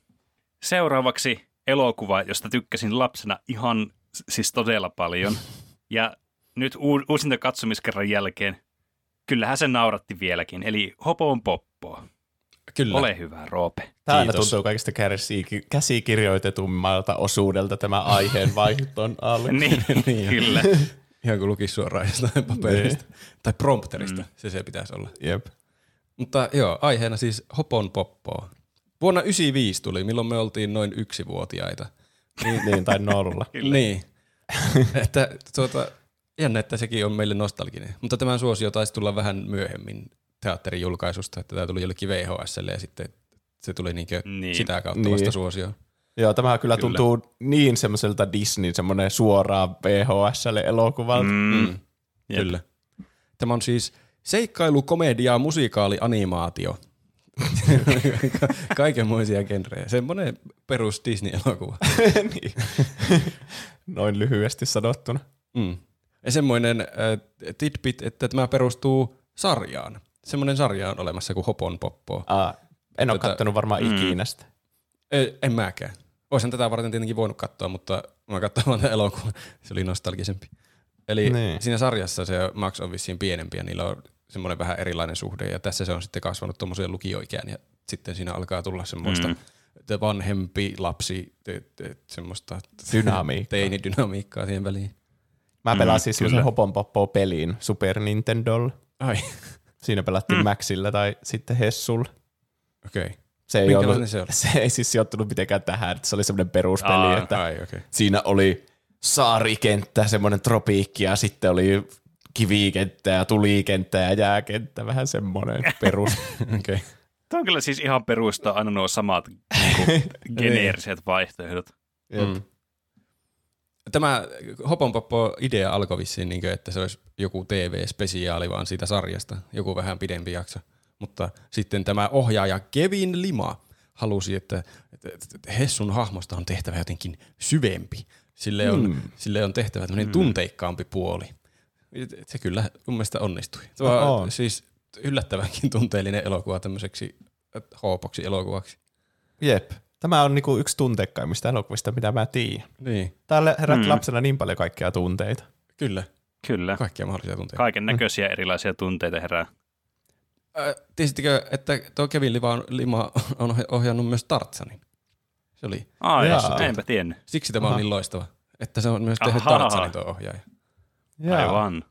Seuraavaksi elokuva, josta tykkäsin lapsena ihan siis todella paljon. Ja nyt uu- uusinta katsomiskerran jälkeen, kyllähän se nauratti vieläkin, eli Hopon Poppo.
Kyllä.
Ole hyvä, Roope.
Tämä aina
Kiitos.
tuntuu kaikista käsikirjoitetummalta osuudelta tämä aiheen vaihton alle.
Niin,
Niin.
kyllä.
Ihan kuin lukisi suoraan jostain paperista. Tai prompterista, mm. se se pitäisi olla.
Jep.
Mutta joo, aiheena siis Hopon Poppoa. Vuonna 95 tuli, milloin me oltiin noin yksivuotiaita.
Niin, niin, tai nolla.
Niin. että tuota, jännä, että sekin on meille nostalginen. Mutta tämän suosio taisi tulla vähän myöhemmin teatterin julkaisusta, että tämä tuli jollekin VHSlle ja sitten se tuli niinkö
Niin.
sitä kautta
Niin.
vasta suosioon.
Joo, tämä kyllä,
Kyllä.
tuntuu niin semmoiselta Disney, semmoinen suoraan VHSlle elokuvalta.
Mm.
Mm. Kyllä. Tämä on siis seikkailu, komedia, musikaali, animaatio. Kaikenmoisia genrejä. Semmoinen perus Disney-elokuva.
niin. Noin lyhyesti sanottuna.
Mm. Ja semmoinen äh, tidbit, että tämä perustuu sarjaan. Semmoinen sarja on olemassa kuin Hopon Poppo.
Ah, en ole
Tota-
kattonut varmaan
Mm.
ikinä sitä.
Ei, en mäkään. Oisin tätä varten tietenkin voinut katsoa, mutta mä katsoin vaan elokuvan. Se oli nostalgisempi. Eli
niin.
siinä sarjassa se Max on vissiin pienempi ja niillä on semmoinen vähän erilainen suhde. Ja tässä se on sitten kasvanut tuommoiseen lukioikään ja sitten siinä alkaa tulla semmoista
Mm.
vanhempi lapsi, te, te, semmoista
Dynamiikkaa.
teinidynamiikkaa siihen väliin.
Mä
Mm,
pelasin semmoisen. Hopon pelin Super Nintendolla.
Ai,
Siinä pelattiin
Mm.
Maxilla tai sitten Hessulla.
okei. Okay.
Se ei, ollut,
se oli?
se ei siis sijoittunut mitenkään tähän. että Se oli semmoinen peruspeli,
Aa,
että
Ai, okei. Okay.
siinä oli saarikenttä, semmoinen tropiikki ja sitten oli kivikenttä ja tulikenttä ja jääkenttä, vähän semmoinen perus.
Okay.
Tämä on kyllä siis ihan perusta aina nuo samat niinku, geneeriset vaihtoehdot.
Jep.
Mm. Tämä Hoponpoppo idea alkoi vissiin, niin kuin, että se olisi joku TV-spesiaali vaan siitä sarjasta, joku vähän pidempi jakso. Mutta sitten tämä ohjaaja Kevin Lima halusi, että, että, että Hessun hahmosta on tehtävä jotenkin syvempi. Sille on, mm. sille on tehtävä tämmöinen mm. tunteikkaampi puoli. Se kyllä mun mielestä onnistui. Tuo
No
on
on.
siis yllättävänkin tunteellinen elokuva tämmöiseksi hoopoksi elokuvaksi.
Jep. Tämä on niinku yksi tunteikkaimmista elokuvista, mitä mä tiedän.
Niin,
Täällä herätti
Mm.
mm. lapsena niin paljon kaikkia tunteita.
kyllä.
Kyllä.
Kaikkia mahdollisia tunteita.
Kaiken näköisiä erilaisia tunteita herää.
Äh, tiesittekö, että tuo Kevin Lima, Lima on ohjannut myös Tartsanin? Se oli.
Ai, enpä tiennyt.
Siksi tämä
Aha.
on niin loistava, että se on myös tehnyt. Tartsanin tuo ohjaaja.
Aivan.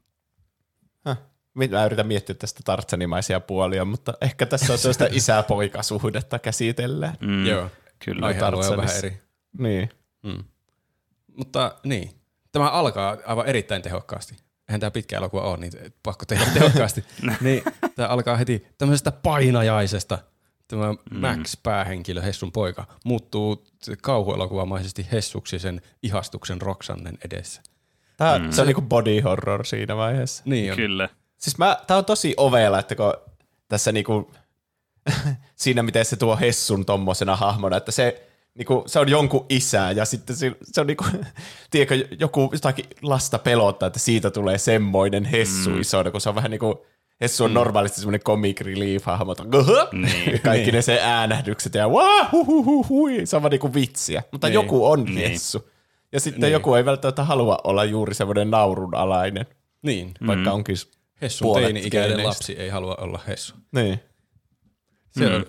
Mit- Mä yritän miettiä tästä tartsanimaisia puolia, mutta ehkä tässä on sellaista isä-poikasuhdetta käsitellään.
Mm,
Joo,
Kyllä.
aihealue on vähän eri.
Niin.
Mm. Mutta niin, tämä alkaa aivan erittäin tehokkaasti. Eihän tämä pitkä elokuva ole, niin pakko tehdä tehokkaasti. niin, tämä alkaa heti tämmöisestä painajaisesta. Tämä
Mm.
Max päähenkilö, Hessun poika, muuttuu kauhuelokuvamaisesti Hessuksi sen ihastuksen Roxannen edessä.
Tää, mm. Se on niinku body horror siinä vaiheessa.
Niin on.
Kyllä.
Siis mä, tää on tosi ovela, että kun tässä niinku, siinä miten se tuo Hessun tommosena hahmona, että se, niinku, se on jonkun isä ja sitten se, se on niinku, tiedätkö, joku jotakin lasta pelottaa, että siitä tulee semmoinen Hessu mm. isona, kun se on vähän niinku, Hessu on mm. normaalisti semmoinen comic relief hahmo, että
Niin.
kaikki ne se äänähdykset ja wah, hu, hu, hu, hui, se on vaan niinku vitsiä, mutta
Niin.
joku on
Niin.
Hessu. Ja sitten
Niin.
joku ei välttämättä halua olla juuri semmoinen naurunalainen,
Niin.
vaikka
Mm.
onkin
Hessun
puolet
teini-ikäinen lapsi ei halua olla Hessu.
Niin.
Se
Mm.
on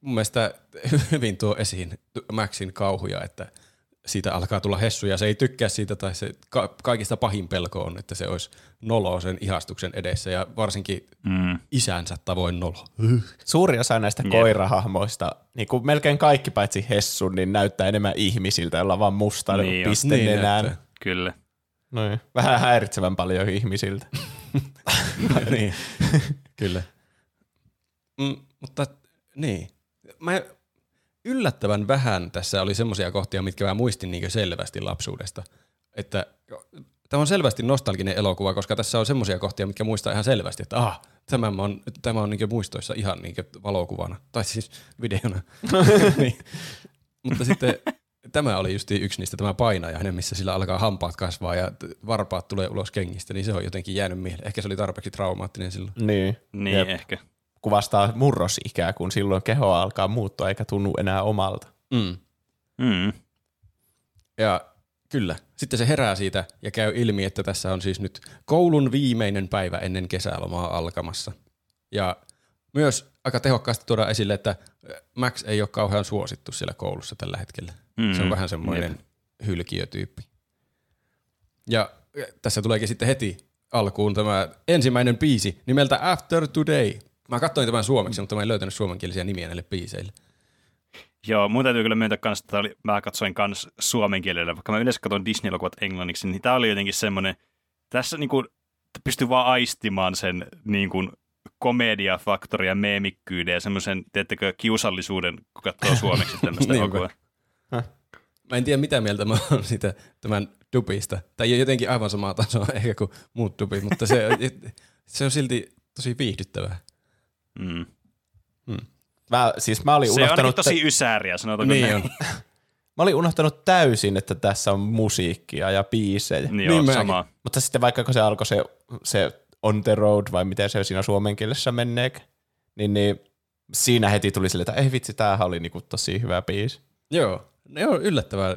mun mielestä hyvin tuo esiin Maxin kauhuja, että siitä alkaa tulla hessu ja se ei tykkää siitä tai se ka- kaikista pahin pelko on, että se olisi nolo sen ihastuksen edessä ja varsinkin
Mm.
isänsä tavoin nolo.
Suuri osa näistä
Jep.
koirahahmoista, niin kuin melkein kaikki paitsi Hessun, niin näyttää enemmän ihmisiltä, joilla on vaan musta
Niin
niin piste
Niin
nenään.
näyttää.
Kyllä.
Noin. Vähän häiritsevän paljon ihmisiltä.
niin, kyllä. Mm, mutta niin, mä yllättävän vähän tässä oli semmoisia kohtia, mitkä mä muistin niin selvästi lapsuudesta. Että tämä on selvästi nostalginen elokuva, koska tässä on semmoisia kohtia, mitkä muistaa ihan selvästi, että ah, Tämä on, tämä on niin muistoissa ihan niin valokuvana, tai siis videona. niin. Mutta sitten tämä oli just yksi niistä, tämä painajainen, missä sillä alkaa hampaat kasvaa ja varpaat tulee ulos kengistä, niin se on jotenkin jäänyt mieleen. Ehkä se oli tarpeeksi traumaattinen silloin.
Niin.
Niin,
Jep.
ehkä.
Kuvastaa murrosikää, kun silloin keho alkaa muuttua eikä tunnu enää omalta.
Mm.
Mm.
Ja kyllä, sitten se herää siitä ja käy ilmi, että tässä on siis nyt koulun viimeinen päivä ennen kesälomaa alkamassa. Ja myös aika tehokkaasti tuodaan esille, että Max ei ole kauhean suosittu siellä koulussa tällä hetkellä.
Mm.
Se on vähän semmoinen hylkiötyyppi. Ja tässä tuleekin sitten heti alkuun tämä ensimmäinen biisi nimeltä After Today. Mä katsoin tämän suomeksi, mutta mä en löytänyt suomenkielisiä nimiä näille biiseille.
Joo, mun täytyy kyllä myöntää kans, että oli, mä katsoin kans suomen kielellä, vaikka mä yleensä katson Disney-elokuvat englanniksi, niin tää oli jotenkin semmoinen, tässä niinku pystyy vaan aistimaan sen niin kuin komediafaktoria ja meemikkyyden ja semmoisen, teettekö, kiusallisuuden, kun katsoo suomeksi tämmöistä elokuvaa.
Mä en tiedä mitä mieltä mä oon siitä tämän dubista. Tai ei ole jotenkin aivan samaa tasoa ehkä kuin muut dubit, mutta se, se on silti tosi viihdyttävää.
Mm.
Mä, siis mä olin
Se on
unohtanut,
tosi ysääriä, sanotaanko
Niin
näin.
on.
mä olin unohtanut täysin, että tässä on musiikkia ja biisejä.
Niin,
Niin mäkin.
sama.
Mutta sitten vaikka kun se alkoi se, se On the Road, vai miten se siinä suomen kielessä menneekö, niin, niin siinä heti tuli sille, että ei vitsi, tämähän oli niinku tosi hyvä biisi.
Joo, ne on yllättävän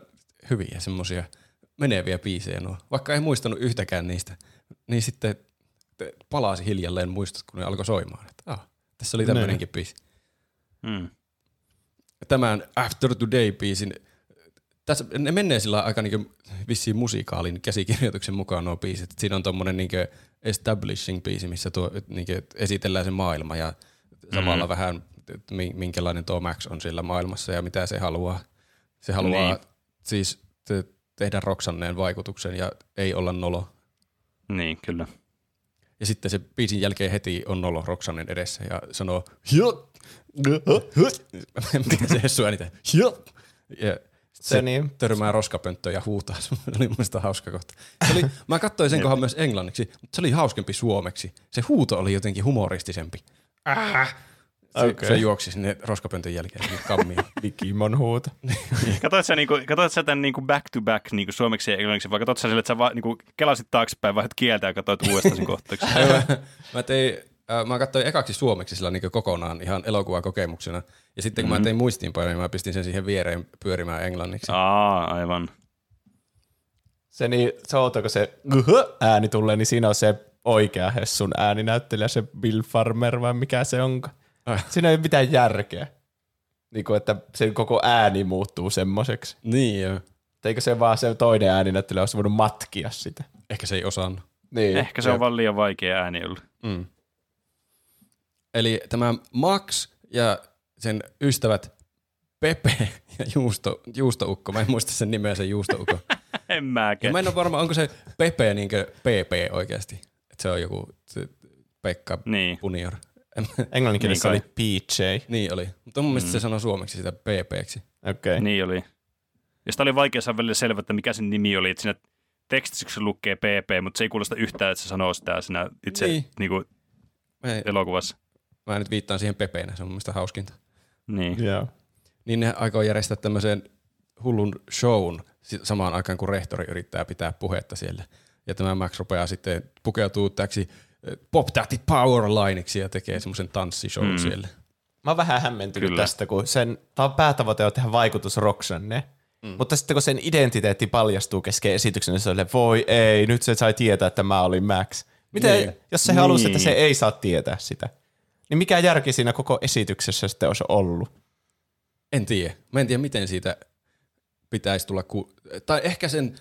hyviä semmosia meneviä biisejä nuo. Vaikka ei muistanut yhtäkään niistä, niin sitten te- palasi hiljalleen muistot, kun ne alkoi soimaan. Että, ah, tässä oli tämmöinenkin biisi.
Mm.
Tämän After Today-biisin, tässä ne menee sillä aika niin vissiin musikaalin käsikirjoituksen mukaan nuo biisit. Siinä on tommonen niin establishing-biisi, missä tuo, niin esitellään se maailma ja samalla mm. vähän, minkälainen tuo Max on siellä maailmassa ja mitä se haluaa. Se haluaa
Niin.
siis te- tehdä Roxanneen vaikutuksen ja ei olla nolo.
Niin, kyllä.
Ja sitten se biisin jälkeen heti on nolo Roxannen edessä ja sanoo Mitä se Hessu äänitä? Ja se,
Se niin.
törmää roskapönttöön ja huutaa. Se oli mun mielestä hauska kohta. Se oli, mä katsoin sen kohan myös englanniksi, mutta se oli hauskempi suomeksi. Se huuto oli jotenkin humoristisempi. Se,
Okei.
se juoksi sinne roskapöntön jälkeen sinne kammiin.
Digimon huuto.
Katoit sä, niinku, katoit sä tämän niinku back to back niinku suomeksi ja englanniksi, vai katoit sä sille, että sä vaan niinku kelasit taaksepäin, vaihdat kieltä ja katsoit uudestaan sen kohtauksen?
mä, mä, tein, äh, mä katsoin ekaksi suomeksi sillä niin kokonaan ihan elokuvakokemuksena. Ja sitten kun mm-hmm. mä tein muistiinpanoja, niin mä pistin sen siihen viereen pyörimään englanniksi.
Aa, aivan.
Se, niin, se kun se ääni tulee, niin siinä on se oikea Hessun ääninäyttelijä, se Bill Farmer vai mikä se onkaan. Siinä ei ole mitään järkeä. Niin kuin, että sen koko ääni muuttuu semmoiseksi.
Niin joo.
Eikö se vaan se toinen ääninäyttelijä olisi voinut matkia sitä?
Ehkä se ei osannut.
Niin.
Ehkä se on vaan liian vaikea ääni ollut.
Mm. Eli tämä Max ja sen ystävät Pepe ja Juusto, Juustoukko, mä en muista sen nimeä sen Juustoukko.
En
ja
mäkään.
mä en ole varma, onko se Pepe niinkö PP oikeasti. Että se on joku se Pekka
Niin.
Punior.
Englanninkielessä
Niin
oli PJ.
Niin oli. Mutta mun mielestä se sanoo suomeksi sitä PPksi.
Okei. Okay.
Niin oli. Ja sitä oli vaikea saada välillä selvä, että mikä sen nimi oli. Että siinä tekstityksessä lukee PP, mutta se ei kuulosta yhtään, että se sanoo sitä siinä itse Niin. niin. Kuin,
Mä,
elokuvassa.
mä nyt viittaan siihen Pepeenä, se on mun mielestä hauskinta.
Niin.
Joo.
Niin ne aikoo järjestää tämmöisen hullun shown samaan aikaan, kun rehtori yrittää pitää puhetta siellä. Ja tämä Max rupeaa sitten pukeutuu täksi Pop Tähti Powerlineiksi ja tekee semmoisen tanssishow
Mm.
siellä.
Mä oon vähän hämmentynyt
Kyllä.
tästä, kun sen ta- päätavoite on tehdä vaikutus Roxanne. Mm. Mutta sitten kun sen identiteetti paljastuu kesken esityksen, niin se on voi ei, nyt se sai tietää, että mä olin Max. Miten,
Niin.
niin. jos se niin. halusi, että
Niin.
se ei saa tietää sitä? Niin mikä järki siinä koko esityksessä sitten olisi ollut?
En tiedä. Mä en tiedä, miten siitä pitäisi tulla, ku... tai ehkä sen,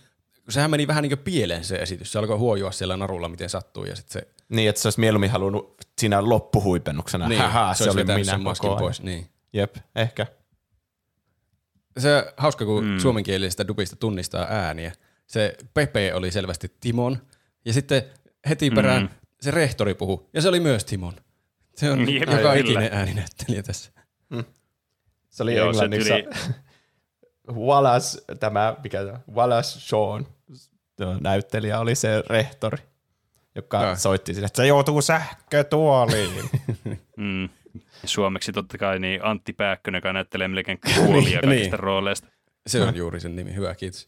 sehän meni vähän niin kuin pieleen se esitys. Se alkoi huojua siellä narulla, miten sattuu, ja sitten se,
Niin, että se olisi mieluummin halunnut siinä loppuhuipennuksena.
niin,
Haha, se, se oli minä koko
pois. Niin.
Jep, ehkä.
Se hauska, kun
Mm.
mm. suomenkielisestä dubista tunnistaa ääniä. Se Pepe oli selvästi Timon, ja sitten heti perään
Mm.
se rehtori puhu, ja se oli myös Timon. Se on
Jep,
joka
kyllä.
ikinen ääninäyttelijä tässä.
Se oli
Joo, se
englannissa. Wallace, tämä, mikä tämä, Wallace Shawn, näyttelijä oli se rehtori. joka
Joo.
soitti sinne, että se joutuu sähkötuoliin.
Mm. Suomeksi totta kai niin Antti Pääkkönen, joka näyttelee melkein kuolia kaikista
niin.
rooleista.
Se on juuri sen nimi. Hyvä, kiitos.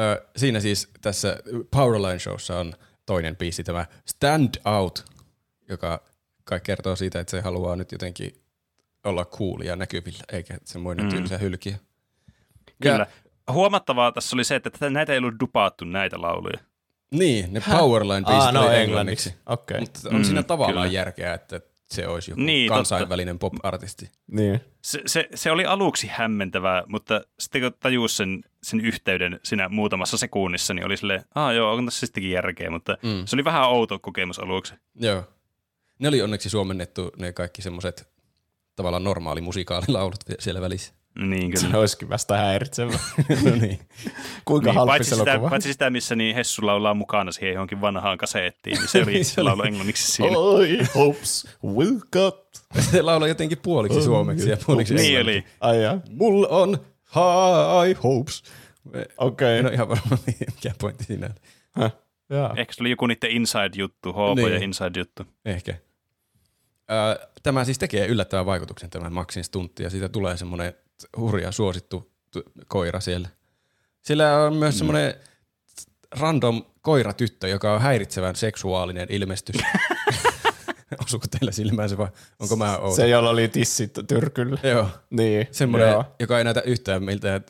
Ö, siinä siis tässä Powerline Showssa on toinen biisi, tämä Stand Out, joka kai kertoo siitä, että se haluaa nyt jotenkin olla cool ja näkyvillä, eikä semmoinen
Mm.
tylsä hylkiö.
Kyllä. Huomattavaa tässä oli se, että näitä ei ollut dupaattu näitä lauluja.
Niin, ne Powerline biisit
Aa, no
oli
englanniksi. Okei.
Mutta on
Mm,
siinä tavallaan
kyllä.
järkeä, että se olisi joku
Niin,
niin,
totta.
kansainvälinen pop-artisti.
Niin.
Se, se, se oli aluksi hämmentävää, mutta sitten kun tajus sen, sen yhteyden siinä muutamassa sekunnissa, niin oli silleen, aa joo, on tässä sittenkin järkeä, mutta mm.
Mm.
se oli vähän outo kokemus aluksi.
Joo. Ne oli onneksi suomennettu ne kaikki semmoiset tavallaan normaali musikaalilaulut siellä välissä.
Niin kyllä.
Se olisikin vasta häiritsevä.
no niin.
Kuinka
Niin, paitsi,
se
sitä,
elokuva?
paitsi sitä, missä niin Hessu laulaa mukana siihen johonkin vanhaan kasettiin, niin se oli se laulu englanniksi siinä.
I hopes will cut.
Se laulaa jotenkin puoliksi suomeksi ja puoliksi
Niin
englanniksi.
oli.
Ai jaa.
Mulla on high hopes.
Okei.
En ole ihan varma, mikä pointti siinä on.
Jaa.
Ehkä se oli joku niiden inside-juttu, HP
Niin.
ja inside-juttu.
Ehkä. Ö, Tämä siis tekee yllättävän vaikutuksen tämä Maxin stuntti ja siitä tulee semmoinen hurja suosittu koira siellä. Siellä on myös semmoinen random koiratyttö, joka on häiritsevän seksuaalinen ilmestys. Osuuko teillä silmään se vai onko mä outo?
Se, jolla oli tissit tyrkyllä.
Joo.
Niin.
Semmoinen,
Joo.
joka ei näytä yhtään miltä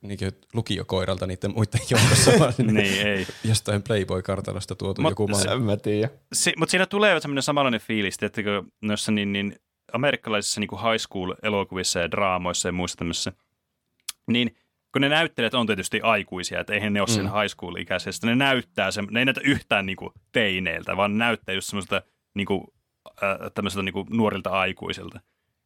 niin lukiokoiralta niiden muiden joukossa, vaan
Niin, ei.
jostain Playboy-kartanosta tuotu
Mut
joku
se-
maa.
En mä tiedä.
Si- mutta siinä tulee semmoinen samanlainen fiilis, että noissa niin, niin amerikkalaisissa niin kuin high school-elokuvissa ja draamoissa ja muissa tämmöisissä, niin kun ne näyttelijät on tietysti aikuisia, että eihän ne ole sen
Mm.
high school-ikäisiä, sitten ne näyttää, se, ne ei näytä yhtään niin kuin teineiltä, vaan ne näyttää just semmoiselta niin kuin, äh, tämmöiseltä niin kuin nuorilta aikuisilta.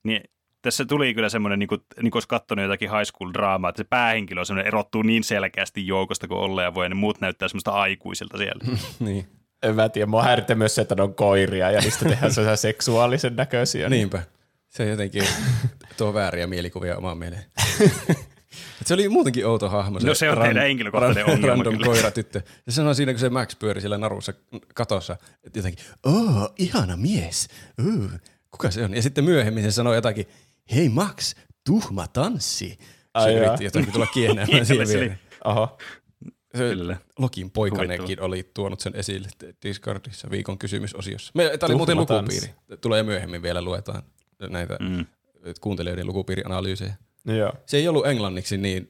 Niin tässä tuli kyllä semmoinen, niin kuin, niin kuin olisi katsonut jotakin high school-draamaa, että se päähenkilö on semmoinen, erottuu niin selkeästi joukosta kuin olleen ja voi, ja ne muut näyttää semmoista aikuisilta siellä.
Niin.
En mä tiedä. Mua häiritsee myös se, että ne on koiria ja niistä tehdään sellaisia seksuaalisen näköisiä.
Niinpä. Se jotenkin tuo vääriä mielikuvia omaan mieleen. Se oli muutenkin outo hahmo.
No se on teidän henkilökohtainen ongelma
Random
kyllä.
koiratyttö. Ja sanoi siinä, kun se Max pyöri siellä narussa katossa, että jotenkin, oo, ihana mies. Uh, kuka se on? Ja sitten myöhemmin se sanoi jotakin, hei Max, tuhma tanssi.
Ai
Se
jaa.
yritti jotenkin tulla kienäämään siihen
Se
viereen.
Oho.
Se
Kyllä.
Lokin poikanenkin oli tuonut sen esille Discordissa viikon kysymysosiossa. Tämä oli muuten lukupiiri. Tulee myöhemmin vielä luetaan näitä
Mm.
kuuntelijoiden lukupiirianalyysejä.
Joo.
Se ei ollut englanniksi niin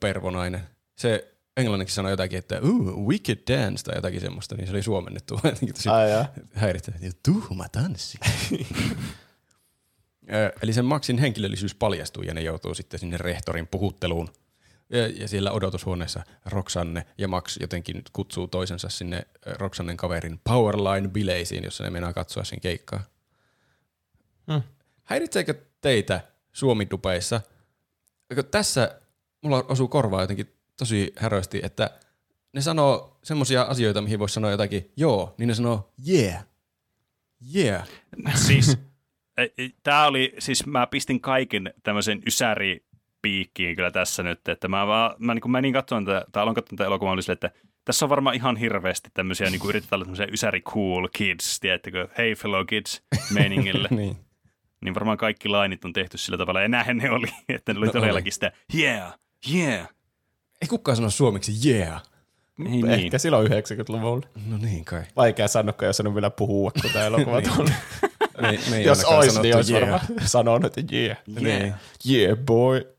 pervonainen. Se englanniksi sanoi jotakin, että Ooh, wicked dance tai jotakin semmoista, niin se oli suomennettu jotenkin tosi
Ai jaa.
häirittävä. Tuhma tanssi. Eli sen Maxin henkilöllisyys paljastuu ja ne joutuu sitten sinne rehtorin puhutteluun. Ja, ja siellä odotushuoneessa Roxanne ja Max jotenkin kutsuu toisensa sinne Roxannen kaverin Powerline-bileisiin, jossa ne meinaa katsoa sen keikkaa.
Hmm.
Häiritseekö teitä Suomi-dupeissa? Eikö Tässä mulla osuu korvaa jotenkin tosi härösti, että ne sanoo semmoisia asioita, mihin voisi sanoa jotakin joo, niin ne sanoo yeah. Yeah.
siis tämä oli, siis mä pistin kaiken tämmöisen ysäri piikkiin kyllä tässä nyt, että mä vaan, mä, niin kun menin katsomaan tätä, tai aloin katsomaan tätä elokuvaa, oli silleen, että tässä on varmaan ihan hirveästi tämmöisiä, niin kuin yritetään olla tämmöisiä ysäri cool kids, tiedättekö, hey fellow kids meiningille.
niin.
niin varmaan kaikki lainit on tehty sillä tavalla, ja näinhän ne oli, että ne oli
No
todellakin sitä, yeah, yeah.
Ei kukaan sano suomeksi yeah.
Niin,
Ehkä
niin.
silloin 90-luvulla.
No niin kai.
Vaikea sanoa, ei osannut vielä puhua, kun tämä elokuva tuli.
Me, me ei
Jos olisi, niin olisi
yeah.
varmaan sanonut, että yeah.
Niin.
Yeah, boy.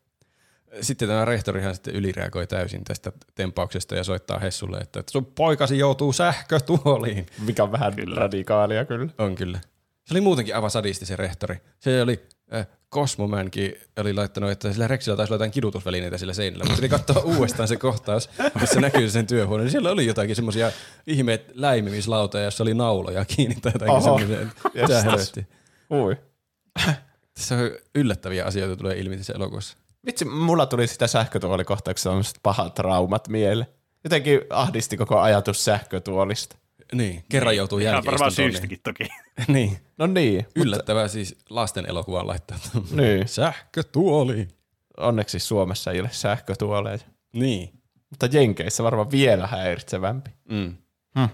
Sitten tämä rehtorihan sitten ylireagoi täysin tästä tempauksesta ja soittaa Hessulle, että sun poikasi joutuu sähkötuoliin.
Mikä on vähän
Kyllä.
radikaalia kyllä.
On kyllä. Se oli muutenkin aivan sadisti se rehtori. Se oli, äh, Cosmomankin oli laittanut, että sillä Rexillä taisi olla jotain kidutusvälineitä sillä seinällä, mutta oli katsoa uudestaan se kohtaus, missä näkyy sen työhuone. Niin siellä oli jotakin semmoisia ihmeet läimimislautoja, jossa oli nauloja kiinni tai jotakin semmoisia.
Ui.
Tässä on yllättäviä asioita tulee ilmi tässä elokuvassa.
Vitsi, mulla tuli sitä sähkötuolikohtauksesta sellaiset pahat traumat mieleen. Jotenkin ahdisti koko ajatus sähkötuolista.
Niin, kerran joutuu
Ihan varmaan
jälkiistuntoon.
syystäkin toki.
Niin. niin.
No niin.
Yllättävää siis lasten elokuvaan laittaa
Niin.
sähkötuoli.
Onneksi Suomessa ei ole sähkötuoleja.
Niin.
Mutta Jenkeissä varmaan vielä häiritsevämpi.
Mm.
Hmm.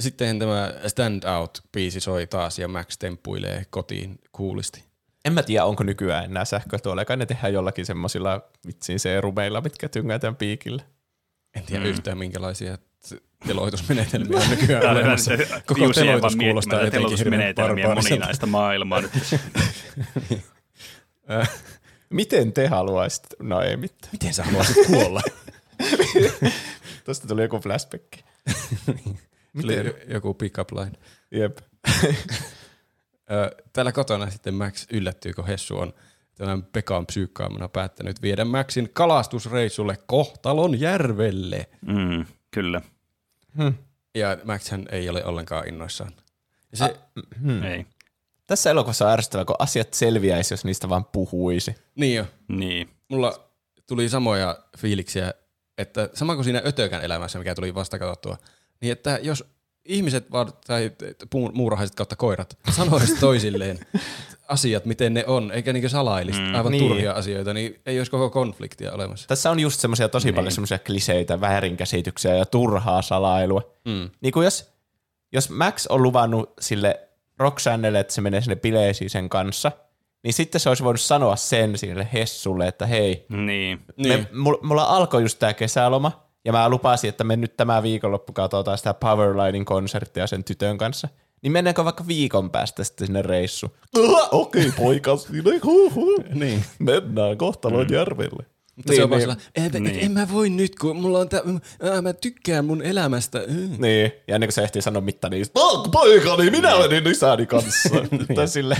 Sitten tämä Stand Out-biisi soi taas ja Max temppuilee kotiin kuulisti.
En mä tiedä, onko nykyään enää sähköä tuolla. Kai ne tehdään jollakin semmoisilla vitsiin seerumeilla, mitkä tyngätään piikille.
En tiedä mm. yhtään minkälaisia teloitusmenetelmiä on nykyään olemassa.
että
Koko teloitus kuulostaa jotenkin hirveän
moninaista maailmaa nyt.
Miten te haluaisitte? No ei mitään.
Miten sä haluaisit kuolla?
Tuosta tuli joku flashback.
Jo- joku pick-up line.
Jep.
Täällä kotona sitten Max yllättyy, kun Hessu on tämän Pekan psyykkaamana päättänyt viedä Maxin kalastusreissulle Kohtalon järvelle.
Mm, kyllä,
Ja Max hän ei ole ollenkaan innoissaan. Ja se,
hmm. ei.
Tässä elokuvassa on ärsyttävää, kun asiat selviäisi, jos niistä vaan puhuisi.
niin jo,
Niin.
mulla tuli samoja fiiliksiä, että sama kuin siinä Ötökän elämässä, mikä tuli vasta katsottua, niin että jos ihmiset tai puu- muurahaiset kautta koirat sanoisivat toisilleen asiat, miten ne on, eikä niinkö salailisi
Mm,
aivan
niin.
turhia asioita, niin ei olisi koko konfliktia olemassa.
Tässä on just semmoisia tosi niin. paljon semmoisia kliseitä, väärinkäsityksiä ja turhaa salailua.
Mm.
Niin kuin jos, jos Max on luvannut sille Roxannelle, että se menee sinne bileisiin sen kanssa, niin sitten se olisi voinut sanoa sen sille Hessulle, että hei,
Niin.
niin. me, mulla, mulla alkoi just tämä kesäloma, ja mä lupasin, että me nyt tämä viikonloppu katsotaan sitä Powerlinein konserttia sen tytön kanssa. Niin mennäänkö vaikka viikon päästä sitten sinne reissu? Okei, okay, poika, sinne.
Niin.
Mennään kohtalon mm. järvelle.
Mutta niin, se on vaan
niin.
niin. en,
Niin.
niin. en mä voi nyt, kun mulla on tää, ää, mä tykkään mun elämästä. Mm.
Niin, ja ennen kuin se ehtii sanoa mitään, niin "Oh, poikani, minä menin isäni kanssa. tai sille,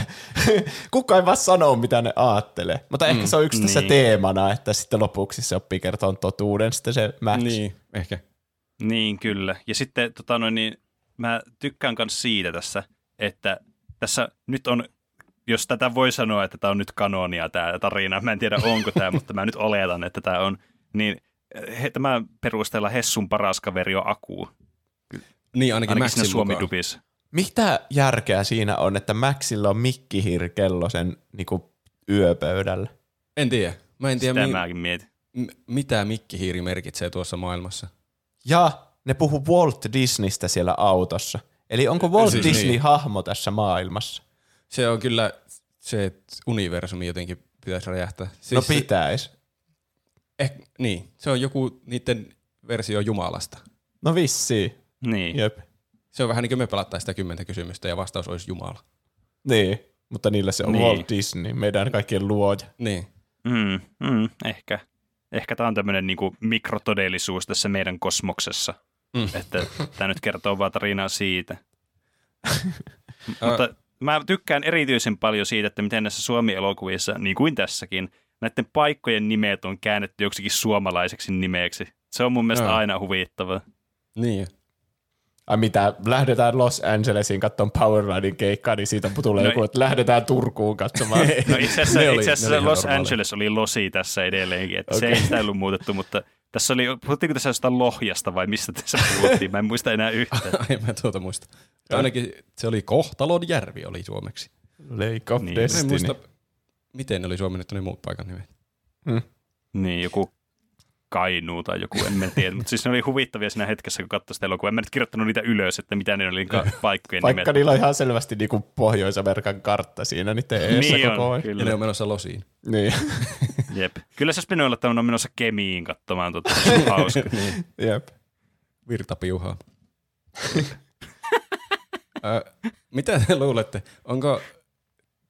kukaan ei vaan sano, mitä ne aattelee. Mutta ehkä se on yksi tässä
Niin.
teemana, että sitten lopuksi se oppii kertoa totuuden, sitten se Max.
Niin, ehkä.
Niin, kyllä. Ja sitten tota noin, niin, mä tykkään myös siitä tässä, että tässä nyt on, jos tätä voi sanoa, että tämä on nyt kanonia tämä tarina, mä en tiedä onko tämä, mutta mä nyt oletan, että tämä on, niin he, tämä perusteella Hessun paras kaveri on Aku,
Niin, ainakin,
ainakin
Maxin mukaan.
Suomi-dubissa.
Mitä järkeä siinä on, että Maxilla on mikkihirkello sen niinku, yöpöydällä?
En tiedä. Mä en tiedä,
Sitä
mi-
mäkin mietin.
m- mitä mikkihiiri merkitsee tuossa maailmassa.
Ja ne puhuu Walt Disneystä siellä autossa. Eli onko Walt
Siis
Disney
niin.
hahmo tässä maailmassa?
Se on kyllä se, että universumi jotenkin pitäisi räjähtää. Siis
no
se-
pitäis.
Eh, niin, se on joku niiden versio Jumalasta.
No vissiin.
Niin.
Jep.
Se on vähän niin kuin me pelattaisiin sitä kymmentä kysymystä ja vastaus olisi Jumala.
Niin, mutta niillä se on
Niin.
Walt Disney, meidän kaikkien luoja.
Niin.
Mm, mm, ehkä. Ehkä tämä on tämmöinen niinku mikrotodellisuus tässä meidän kosmoksessa.
Mm.
Että tämä nyt kertoo vaan tarinaa siitä. Mutta mä tykkään erityisen paljon siitä, että miten näissä Suomi-elokuvissa, niin kuin tässäkin, näiden paikkojen nimet on käännetty joksikin suomalaiseksi nimeksi. Se on mun mielestä
Joo.
aina huvittavaa.
niin.
Ai mitä, lähdetään Los Angelesiin katsomaan Powerlinein keikkaa, niin siitä tulee
No
no, joku, että lähdetään Turkuun katsomaan.
No itse asiassa,
oli-
itse asiassa Los
normaaleja.
Angeles oli losi tässä edelleenkin, että okay. se ei sitä ollut muutettu, mutta tässä oli, puhuttiinko tässä jostain Lohjasta vai mistä tässä puhuttiin, mä en muista enää yhtään.
Ai mä tuota muista. Tai Ainakin se oli Kohtalon järvi oli suomeksi.
Lake of
Niin.
Mä en
Destiny.
muista, miten ne oli suomennettu ne muut paikan nimet.
Niin, joku Kainuu tai joku, en mä tiedä. Mutta siis ne oli huvittavia siinä hetkessä, kun katsoin sitä elokuvaa. En mä nyt kirjoittanut niitä ylös, että mitä ne oli ka- paikkojen
Vaikka
nimet.
niillä on ihan selvästi niinku Pohjois-Amerikan kartta siinä niiden eessä
niin
koko
on,
ajan.
Ja ne
kyllä.
on menossa losiin.
Niin,
Jep. Kyllä se olisi pitänyt olla, että on menossa Kemiin katsomaan tuota. hauska.
jep.
Virtapiuhaa. Ö, mitä te luulette? Onko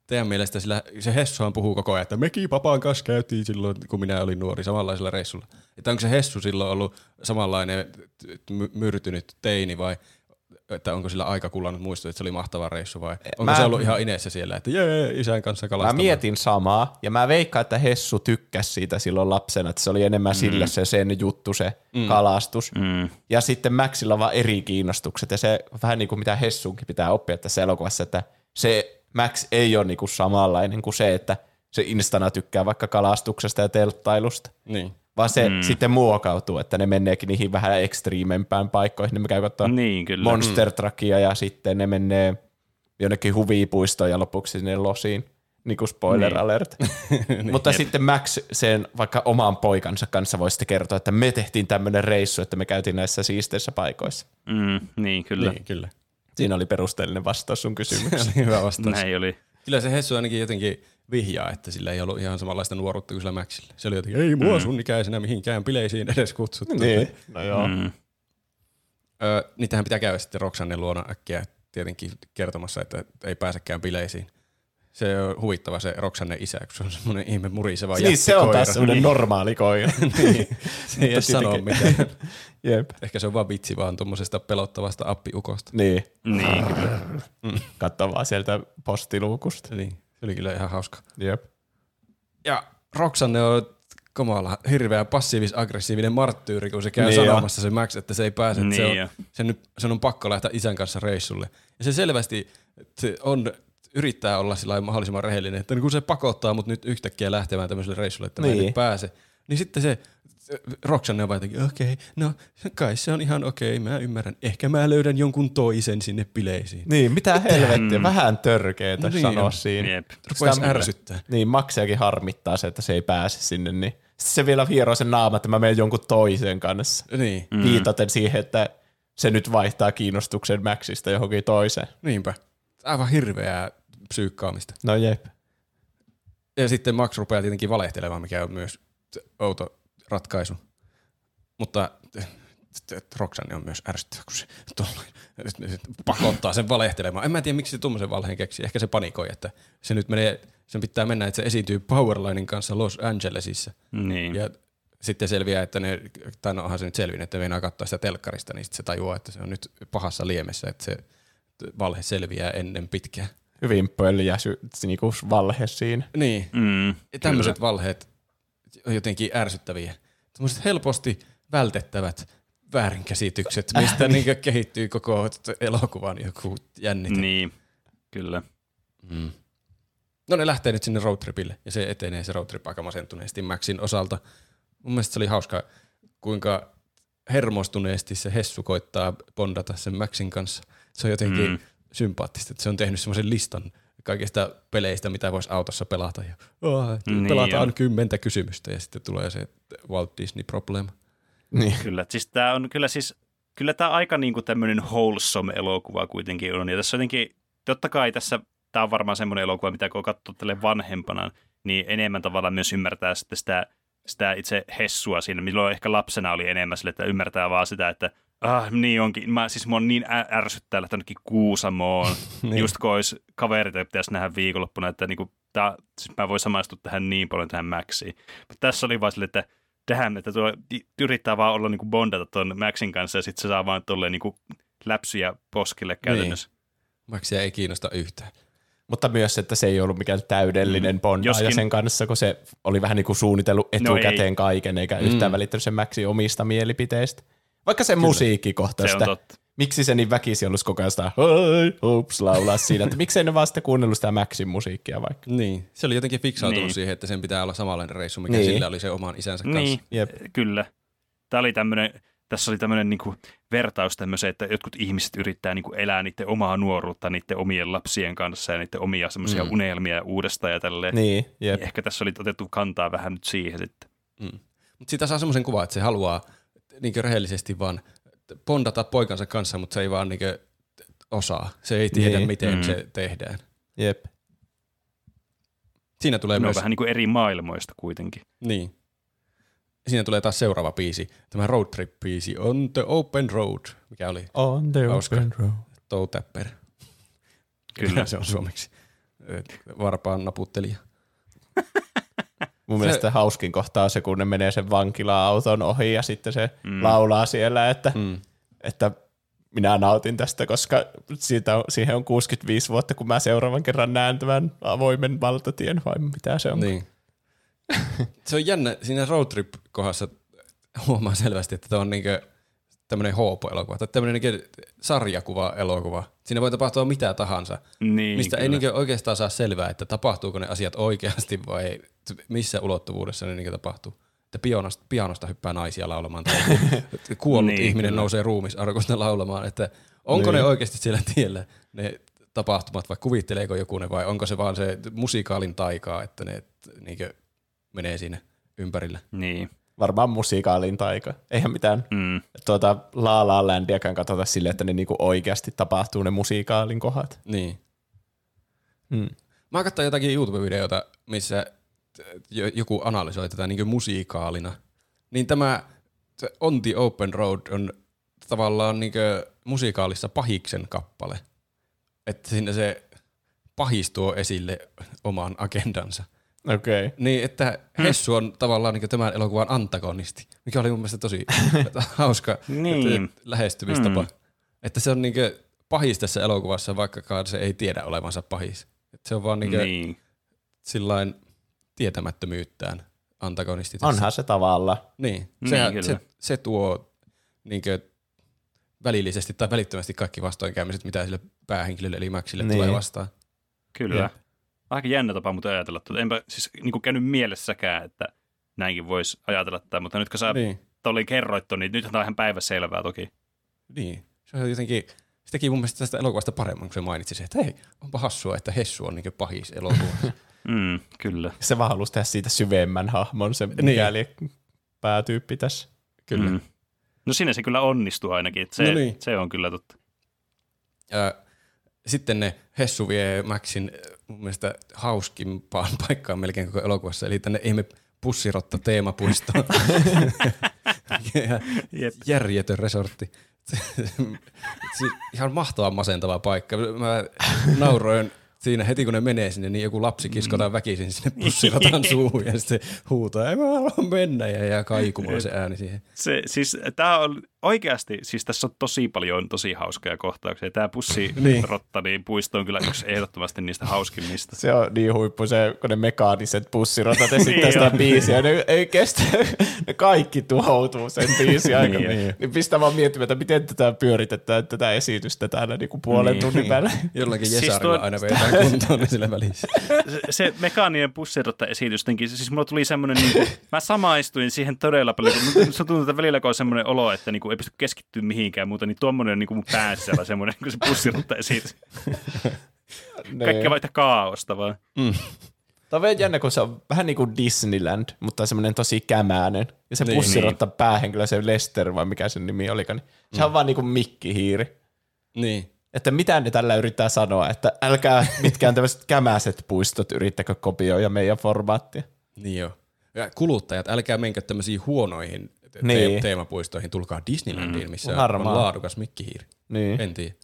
teidän mielestä sillä, se Hessuhan puhuu koko ajan, että mekin papan kanssa käytiin silloin, kun minä olin nuori, samanlaisella reissulla. Että onko se Hessu silloin ollut samanlainen myrtynyt teini vai että onko sillä aika kulannut muistua, että se oli mahtava reissu vai onko
Mä-
se ollut ihan ineessä siellä, että jee, isän kanssa
Mä
kalastamaan.
mietin samaa, ja mä veikkaan, että Hessu tykkäsi siitä silloin lapsena, että se oli enemmän sille se sen juttu, se mm. kalastus.
Mm.
Ja sitten Maxilla on vaan eri kiinnostukset, ja se vähän niin kuin mitä Hessunkin pitää oppia tässä elokuvassa, että se Max ei ole niin kuin samanlainen kuin se, että se instana tykkää vaikka kalastuksesta ja telttailusta,
Niin.
vaan se mm. sitten muokautuu, että ne meneekin niihin vähän ekstriimempään paikkoihin, ne käy katsoa
Niin, kyllä.
Monster Truckia ja sitten ne menee jonnekin huvipuistoon ja lopuksi sinne losiin. Niin kuin spoiler
Niin.
alert. Mutta sitten Max sen vaikka oman poikansa kanssa voi sitten kertoa, että me tehtiin tämmöinen reissu, että me käytiin näissä siisteissä paikoissa.
Mm, niin, kyllä.
Niin, kyllä.
Siinä oli perusteellinen vastaus sun kysymykseen.
Hyvä vastaus.
Näin oli.
Kyllä se Hessu ainakin jotenkin vihjaa, että sillä ei ollut ihan samanlaista nuoruutta kuin sillä Maxilla. Se oli jotenkin, ei mua sun ikäisenä mihinkään bileisiin edes kutsuttu.
niin, no joo.
Mm.
Öö, niitähän pitää käydä sitten Roxannen luona äkkiä tietenkin kertomassa, että ei pääsekään bileisiin. Se on huvittava se Roxannen isä, kun se on semmoinen ihme muriseva
Niin, se on taas semmoinen normaali koira.
niin. Se ei edes sano mitään.
Jep.
Ehkä se on vaan vitsi vaan tuommoisesta pelottavasta appiukosta.
Niin,
Niin, kyllä.
katso vaan sieltä postiluukusta.
Niin, se oli kyllä ihan hauska.
Jep.
Ja Roxanne on kamala, hirveä passiivis-aggressiivinen marttyyri, kun se käy
Niin
sanomassa se Max, että se ei pääse. että se
Niin
on,
jo.
sen, nyt, sen on pakko lähteä isän kanssa reissulle. Ja se selvästi se on, yrittää olla sillä mahdollisimman rehellinen, että kun se pakottaa mut nyt yhtäkkiä lähtemään tämmöiselle reissulle, että mä en
Niin.
nyt pääse, niin sitten se Roxanne on vaan jotenkin, okei, okay, no kai se on ihan okei, okay, mä ymmärrän. Ehkä mä löydän jonkun toisen sinne bileisiin.
Niin, mitä helvettiä,
Mm.
vähän törkeetä
No niin
sanoa siinä.
Jep.
Ärsyttää.
Niin, Maxiakin harmittaa se, että se ei pääse sinne, niin sitten se vielä hieroo sen naama, että mä menen jonkun toisen kanssa.
Niin,
Mm. Viitaten siihen, että se nyt vaihtaa kiinnostuksen Maxista johonkin toiseen.
niinpä. Aivan hirveää psyykkaamista.
No jep.
Ja sitten Max rupeaa tietenkin valehtelemaan, mikä on myös outo ratkaisu. Mutta Roxanne on myös ärsyttävä, kun se tuolla- pakottaa sen valehtelemaan. En mä tiedä, miksi se tuommoisen valheen keksi. Ehkä se panikoi, että se nyt menee, sen pitää mennä, että se esiintyy Powerlinein kanssa Los Angelesissa.
Niin.
Ja sitten selviää, että ne, tai no onhan se nyt selvinnyt, että meinaa katsoa sitä telkkarista, niin sitten se tajuaa, että se on nyt pahassa liemessä, että se valhe selviää ennen pitkää.
Hyvin pöljä sy- niinku valhe siinä.
Niin,
Mm,
tämmöiset valheet on jotenkin ärsyttäviä. Tämmöiset helposti vältettävät väärinkäsitykset, mistä niin. kehittyy koko elokuvan joku jännite.
Niin, kyllä.
Mm. No ne lähtee nyt sinne roadtripille ja se etenee se roadtrip aika masentuneesti Maxin osalta. Mun mielestä se oli hauska, kuinka hermostuneesti se Hessu koittaa bondata sen Maxin kanssa. Se on jotenkin
Mm.
Sympaattista, että se on tehnyt semmoisen listan kaikista peleistä, mitä voisi autossa pelata. Ja, oh,
Niin
pelataan
on.
kymmentä kysymystä ja sitten tulee se Walt Disney Problem.
Niin.
Kyllä, siis tää on kyllä siis, kyllä tämä aika niinku tämmöinen wholesome elokuva kuitenkin on. Ja tässä jotenkin, totta kai tässä, tämä on varmaan semmoinen elokuva, mitä kun katsoo tälle vanhempana, niin enemmän tavallaan myös ymmärtää sitten sitä, sitä itse hessua siinä. Milloin ehkä lapsena oli enemmän sille, että ymmärtää vaan sitä, että ah, niin onkin. Mä, siis mua on niin ärsyttää lähteä jonnekin Kuusamoon, niin. just kun olisi kaverit, joita pitäisi nähdä viikonloppuna, että niinku, tää, siis mä voin samaistua tähän niin paljon tähän Maxiin. Mutta tässä oli vaan silleen, että tähän, että tuo yrittää vaan olla niinku bondata tuon Maxin kanssa ja sitten se saa vaan tolleen niinku läpsyjä poskille käytännössä.
Maxia ei kiinnosta yhtään.
Mutta myös, että se ei ollut mikään täydellinen mm. bondaaja
Joskin-
sen kanssa, kun se oli vähän niin kuin suunnitellut
No
etukäteen
ei.
kaiken, eikä mm. yhtään välittänyt sen Maxin omista mielipiteistä. Vaikka se musiikkikohta,
Se on
sitä,
totta.
miksi se niin väkisin olisi koko ajan sitä hups, laulaa siinä, että miksei ne vaan sitten kuunnellut sitä Maxin musiikkia vaikka.
Niin, se oli jotenkin fiksautunut
Niin.
niin. siihen, että sen pitää olla samanlainen reissu, mikä
Niin.
niin. sillä oli se oman isänsä kanssa.
Niin,
Jep.
kyllä. Tämä oli tämmönen, tässä oli tämmöinen niinku vertaus tämmöiseen, että jotkut ihmiset yrittää niinku elää niiden omaa nuoruutta niiden omien lapsien kanssa ja niiden omia semmoisia mm.
Mm.
unelmia uudestaan ja tälleen.
Niin, jep.
Ehkä tässä oli otettu kantaa vähän nyt siihen sitten.
Mm. Mutta siitä saa semmoisen kuvan, että se haluaa niin rehellisesti vaan pondata poikansa kanssa, mutta se ei vaan niin osaa. Se ei tiedä,
Niin.
miten
Mm.
se tehdään.
jep.
Siinä tulee
Ne on
myös,
vähän niin kuin eri maailmoista kuitenkin.
niin. Siinä tulee taas seuraava biisi, tämä road trip biisi On the Open Road, mikä oli
On the
Hauska.
open road.
Toe Tapper.
Kyllä.
se on suomeksi. Varpaan naputtelija.
Mun
Se-
mielestä hauskin kohtaa se, kun ne menee sen vankila-auton ohi ja sitten se
Mm.
laulaa siellä, että, mm. Että minä nautin tästä, koska siitä on, siihen on 65 vuotta, kun mä seuraavan kerran näen tämän avoimen valtatien, vai mitä se on.
Niin. se on jännä, siinä road trip kohdassa huomaa selvästi, että on niinkö tämmöinen hoopo-elokuva, tai tämmöinen niinkö sarjakuva-elokuva. Siinä voi tapahtua mitä tahansa,
Niin,
mistä ei
kyllä.
niinkö oikeastaan saa selvää, että tapahtuuko ne asiat oikeasti vai missä ulottuvuudessa ne niinkö tapahtuu. Että pianosta, pianosta hyppää naisia laulamaan tai kuollut
Niin,
niin, ihminen
kyllä.
nousee ruumisarkusta laulamaan, että onko
Niin.
ne oikeasti siellä tiellä ne tapahtumat vai kuvitteleeko joku ne vai onko se vaan se musikaalin taikaa, että ne niinkö menee siinä ympärillä.
Niin.
Varmaan musiikaalin taika. Eihän mitään
Mm.
tuota La La Landiakaan katsota silleen, että ne niinku oikeasti tapahtuu ne musiikaalin kohdat.
Niin.
Hmm.
Mä katsoin jotakin YouTube-videota, missä jo- joku analysoi tätä niin musiikaalina. Niin tämä On the Open Road on tavallaan niin musikaalissa pahiksen kappale. Että siinä se pahis tuo esille oman agendansa.
Okei. Okay.
Niin, että Hessu on tavallaan niin tämän elokuvan antagonisti, mikä oli mun mielestä tosi hauska
Niin.
että lähestymistapa.
Mm.
Että se on niin pahis tässä elokuvassa, vaikkakaan se ei tiedä olevansa pahis. Että se on vaan niin
Niin.
sillain tietämättömyyttään antagonisti. tässä.
Onhan se tavalla.
Niin,
Niin,
sehän,
kyllä.
se, se tuo niinkö välillisesti tai välittömästi kaikki vastoinkäymiset, mitä sille päähenkilölle eli Maxille
Niin.
tulee vastaan.
Kyllä.
Jep.
Aika jännä tapa muuten ajatella. tuota. Enpä siis niin käynyt mielessäkään, että näinkin voisi ajatella tätä, mutta nyt kun sä
Niin,
oli kerroit ton, niin nyt on ihan päiväselvää toki.
niin. Se on jotenkin, se teki mun mielestä tästä elokuvasta paremman, kun se mainitsi se, että hei, onpa hassua, että Hessu on niinkö pahis elokuvassa.
Mm, kyllä.
Se vaan halusi tehdä siitä syvemmän hahmon, se
Niin.
mikäli päätyyppi tässä.
Kyllä.
Mm. No siinä se kyllä onnistuu ainakin. että Se,
No niin.
se on kyllä totta.
Ja sitten ne Hessu vie Maxin mun mielestä hauskimpaan paikkaan melkein koko elokuvassa, eli tänne ihme pussirotta teemapuistoon. järjetön resortti. Se, ihan mahtava masentava paikka. Mä nauroin siinä heti kun ne menee sinne, niin joku lapsi kiskotaan väkisin sinne pussirotan suuhun ja sitten huutaa, ei mä halua mennä ja jää kaikumaan se ääni siihen.
Se, siis tämä on oikeasti, siis tässä on tosi paljon tosi hauskoja kohtauksia. Tämä pussirotta, niin puisto on kyllä yksi ehdottomasti niistä hauskimmista.
Se on niin huippu se, kun ne mekaaniset bussirotat esittää
Niin
sitä biisiä. Ne ei kestä, ne kaikki tuhoutuu sen biisin aikana.
Niin.
niin, niin pistää vaan miettimään, että miten tätä pyöritetään, tätä esitystä täällä niin kuin puolen
Niin.
tunnin päällä.
Jollakin
Siis
Jesarilla
tuo-
aina vetää kuntoon niin sillä välissä.
Se, se mekaaninen pussirotta-esitystenkin, siis mulla tuli semmoinen, niin kuin, mä samaistuin siihen todella paljon, kun se tuntuu, että välillä kun on semmoinen olo, että niin kuin, ei pysty keskittyä mihinkään muuta, niin tuommoinen on niin kuin mun päässä semmoinen niin kuin se pussirotta-esitys. Kaikkea vain kaaosta vaan.
Tämä on jännä, kun se on vähän niin kuin Disneyland, mutta semmoinen tosi kämäinen. Ja se
Niin.
pussirotta päähenkilö, se Lester vai mikä sen nimi olikaan, niin se on vaan niin kuin mikkihiiri.
Niin.
Että mitä ne tällä yrittää sanoa, että älkää mitkään tämmöiset kämäiset puistot yrittäkö kopioida meidän formaattia.
Niin joo. Ja kuluttajat, älkää menkö tämmöisiin huonoihin te-
Niin.
teemapuistoihin, tulkaa Disneylandiin, missä
Varmaan.
on laadukas mikkihiiri.
Niin.
En tiedä.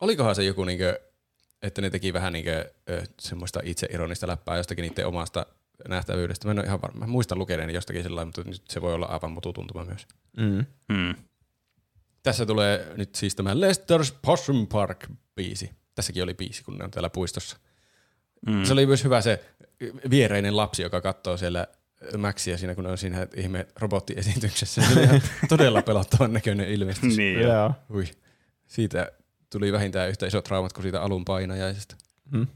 Olikohan se joku, niinkö, että ne teki vähän niinkö, semmoista itseironista läppää jostakin niiden omasta nähtävyydestä. Mä en ole ihan varma. Mä muistan lukeneeni jostakin sillä mutta nyt se voi olla aivan mututuntuma myös.
Mm.
Hmm.
Tässä tulee nyt siis tämä Lester's Possum Park biisi. Tässäkin oli biisi, kun ne on täällä puistossa.
Mm.
Se oli myös hyvä se viereinen lapsi, joka katsoo siellä Maxia siinä, kun ne on siinä ihme robottiesityksessä. Se oli ihan todella pelottavan näköinen ilmestys.
Niin joo.
Ui. Siitä tuli vähintään yhtä isot traumat kuin siitä alun painajaisesta.
Hmm.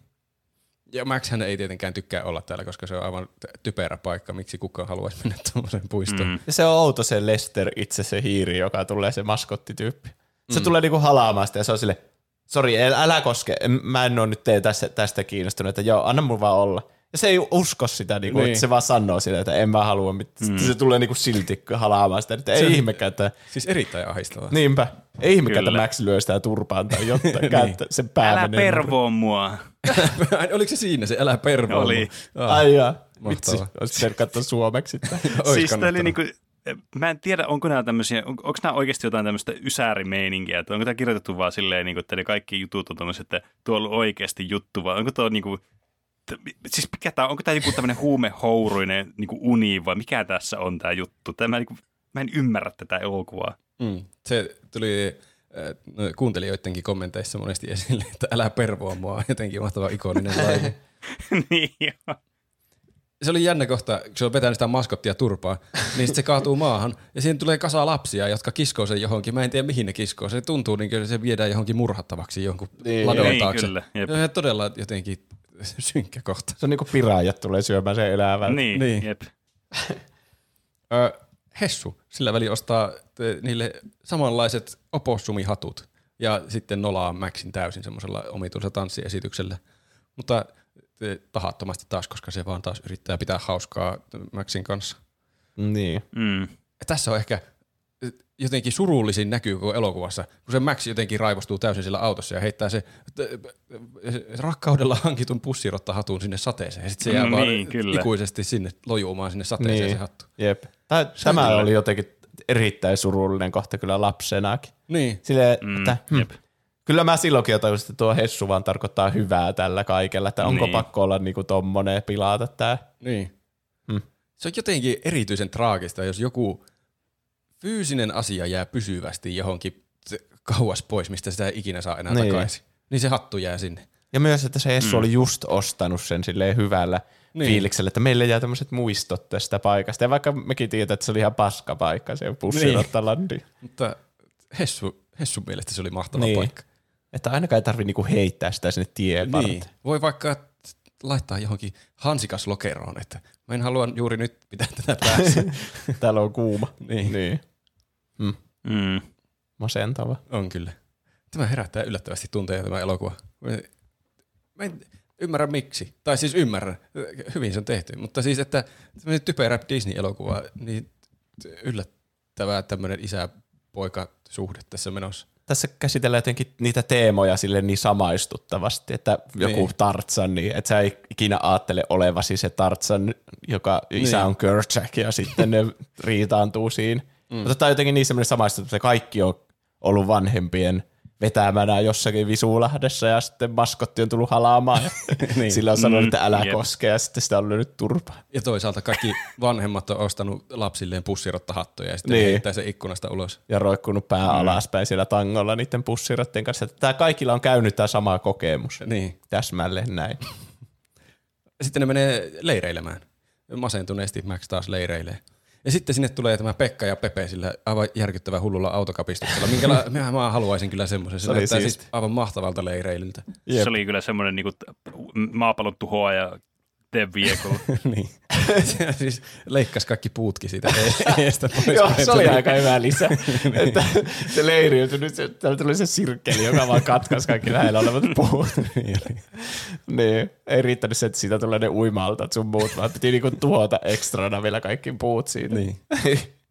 Ja Max hän ei tietenkään tykkää olla täällä, koska se on aivan typerä paikka, miksi kukaan haluaisi mennä tuollaiseen puistoon.
Mm.
Ja se on outo se Lester itse se hiiri, joka tulee se maskottityyppi. Se
Mm.
tulee niinku halaamaan sitä ja se on sille, sori, älä, koske, mä en ole nyt tee tästä, tästä kiinnostunut, että joo, anna mun vaan olla. Ja se ei usko sitä, niinku,
Niin.
että se vaan sanoo sille, että en mä halua mitään. Sitten se tulee niinku silti halaamaan sitä, että ei
Se-
ihmekään, että
Siis erittäin ahistavaa.
niinpä, ei ihmekään, että. Max lyö sitä turpaan tai jotain,
Niin.
sen pää
Älä pervoo mua.
Oliko se siinä se älä pervoa?
Oli.
Ah,
Ai jaa, vitsi, olisi katsoa suomeksi.
siis tää oli niinku, mä en tiedä, onko nämä tämmöisiä, on, onko nämä oikeasti jotain tämmöistä ysäärimeininkiä, että onko tämä kirjoitettu vaan silleen, niinku, että ne kaikki jutut on tämmöiset, että tuo on ollut oikeasti juttu, vai onko tuo niinku, t- siis mikä tää, on? onko tämä joku tämmöinen huumehouruinen niinku uni, vai mikä tässä on tämä juttu? Tämä, niinku, mä en ymmärrä tätä elokuvaa.
Mm. Se tuli äh, no, kuuntelijoidenkin kommenteissa monesti esille, että älä pervoa mua, jotenkin mahtava ikoninen laji.
niin joo.
Se oli jännä kohta, kun se on vetänyt sitä maskottia turpaa, niin sit se kaatuu maahan ja siihen tulee kasa lapsia, jotka kiskoo sen johonkin. Mä en tiedä mihin ne kiskoo. Se tuntuu niin kuin se viedään johonkin murhattavaksi jonkun
Niin,
ladon
niin,
taakse.
kyllä, jep.
Se on todella jotenkin synkkä kohta.
Se on niinku piraajat tulee syömään sen elävän.
Niin,
Niin.
jep.
Ö, Hessu sillä väli ostaa niille samanlaiset opossumihatut, ja sitten nolaa Maxin täysin semmoisella omituisella tanssiesityksellä. Mutta tahattomasti taas, koska se vaan taas yrittää pitää hauskaa Maxin kanssa.
Niin.
Mm.
Ja tässä on ehkä eh, jotenkin surullisin näkyy koko elokuvassa, kun se Max jotenkin raivostuu täysin sillä autossa ja heittää se rakkaudella hankitun pussirottahatun sinne sateeseen. Ja sitten se jää
Mm,
vaan
niin, kyllä.
ikuisesti sinne lojumaan sinne sateeseen
Niin.
se hattu.
Jep. Tää, tämä
kyllä.
oli jotenkin erittäin surullinen kohta kyllä lapsenakin.
Niin,
Silleen,
Mm,
että, hm,
jep.
Kyllä mä silloinkin jo tajusin, että tuo Hessu vaan tarkoittaa hyvää tällä kaikella, että onko
Niin.
pakko olla niinku tommonen pilata tää.
niin.
Hmm.
Se on jotenkin erityisen traagista, jos joku fyysinen asia jää pysyvästi johonkin kauas pois, mistä sitä ei ikinä saa enää
Niin.
takaisin. Niin se hattu jää sinne.
Ja myös, että se Hessu
Mm.
oli just ostanut sen silleen hyvällä
Niin.
fiiliksellä, että meille jää tämmöiset muistot tästä paikasta. Ja vaikka mekin tiedetään, että se oli ihan paska paikka, se pussirottalandi. Niin.
Mutta Hessu, Hessun mielestä se oli mahtava
Niin.
paikka.
Että ainakaan ei tarvi niinku heittää sitä sinne tien
Niin. Voi vaikka laittaa johonkin hansikas lokeroon, että mä en halua juuri nyt pitää tätä päässä.
Täällä on kuuma.
Niin.
niin.
Mm.
Masentava.
on kyllä. Tämä herättää yllättävästi tunteja tämä elokuva. Mä en ymmärrä miksi. Tai siis ymmärrän. Hyvin se on tehty. Mutta siis, että tämmöinen typerä Disney-elokuva, niin yllättävää tämmöinen isä-poika-suhde tässä menossa.
Tässä käsitellään jotenkin niitä teemoja sille niin samaistuttavasti, että joku
Niin.
Tarzan, niin että sä ei ikinä ajattele olevasi se Tarzan, joka isä
Niin.
on Kerchak ja sitten ne riitaantuu siinä. Mm. Mutta tämä on jotenkin niin semmoinen samaistuttava, että kaikki on ollut vanhempien vetämänä jossakin Visuulahdessa ja sitten maskotti on tullut halaamaan ja
Niin.
sillä on sanonut, että älä
jep.
koske ja sitten sitä on lyönyt turpaan.
Ja toisaalta kaikki vanhemmat on ostanut lapsilleen pussirottahattoja ja sitten
Niin.
niin. heittää se ikkunasta ulos.
Ja roikkunut pää mm. alaspäin siellä tangolla niiden pussirottien kanssa. Tämä kaikilla on käynyt tämä sama kokemus.
Niin.
Täsmälleen näin.
Sitten ne menee leireilemään. Masentuneesti Max taas leireilee. Ja sitten sinne tulee tämä Pekka ja Pepe sillä aivan järkyttävän hullulla autokapistuksella. Minkä mä, mä haluaisin kyllä semmoisen. Se,
Se oli
näyttää siis aivan mahtavalta leireilyltä.
Jep.
Se oli kyllä semmoinen niinku t- maapallon tuhoaja The Vehicle.
niin. Siis leikkasi kaikki puutkin siitä e- eestä pois.
Joo, se oli aika hyvä lisä. että se leiriytyi nyt, se, täällä tuli se sirkkeli, joka vaan katkaisi kaikki lähellä olevat puut. niin, ei riittänyt se, että siitä tulee ne uimaltat sun muut, vaan piti niinku tuhota ekstrana vielä kaikki puut siitä.
Niin.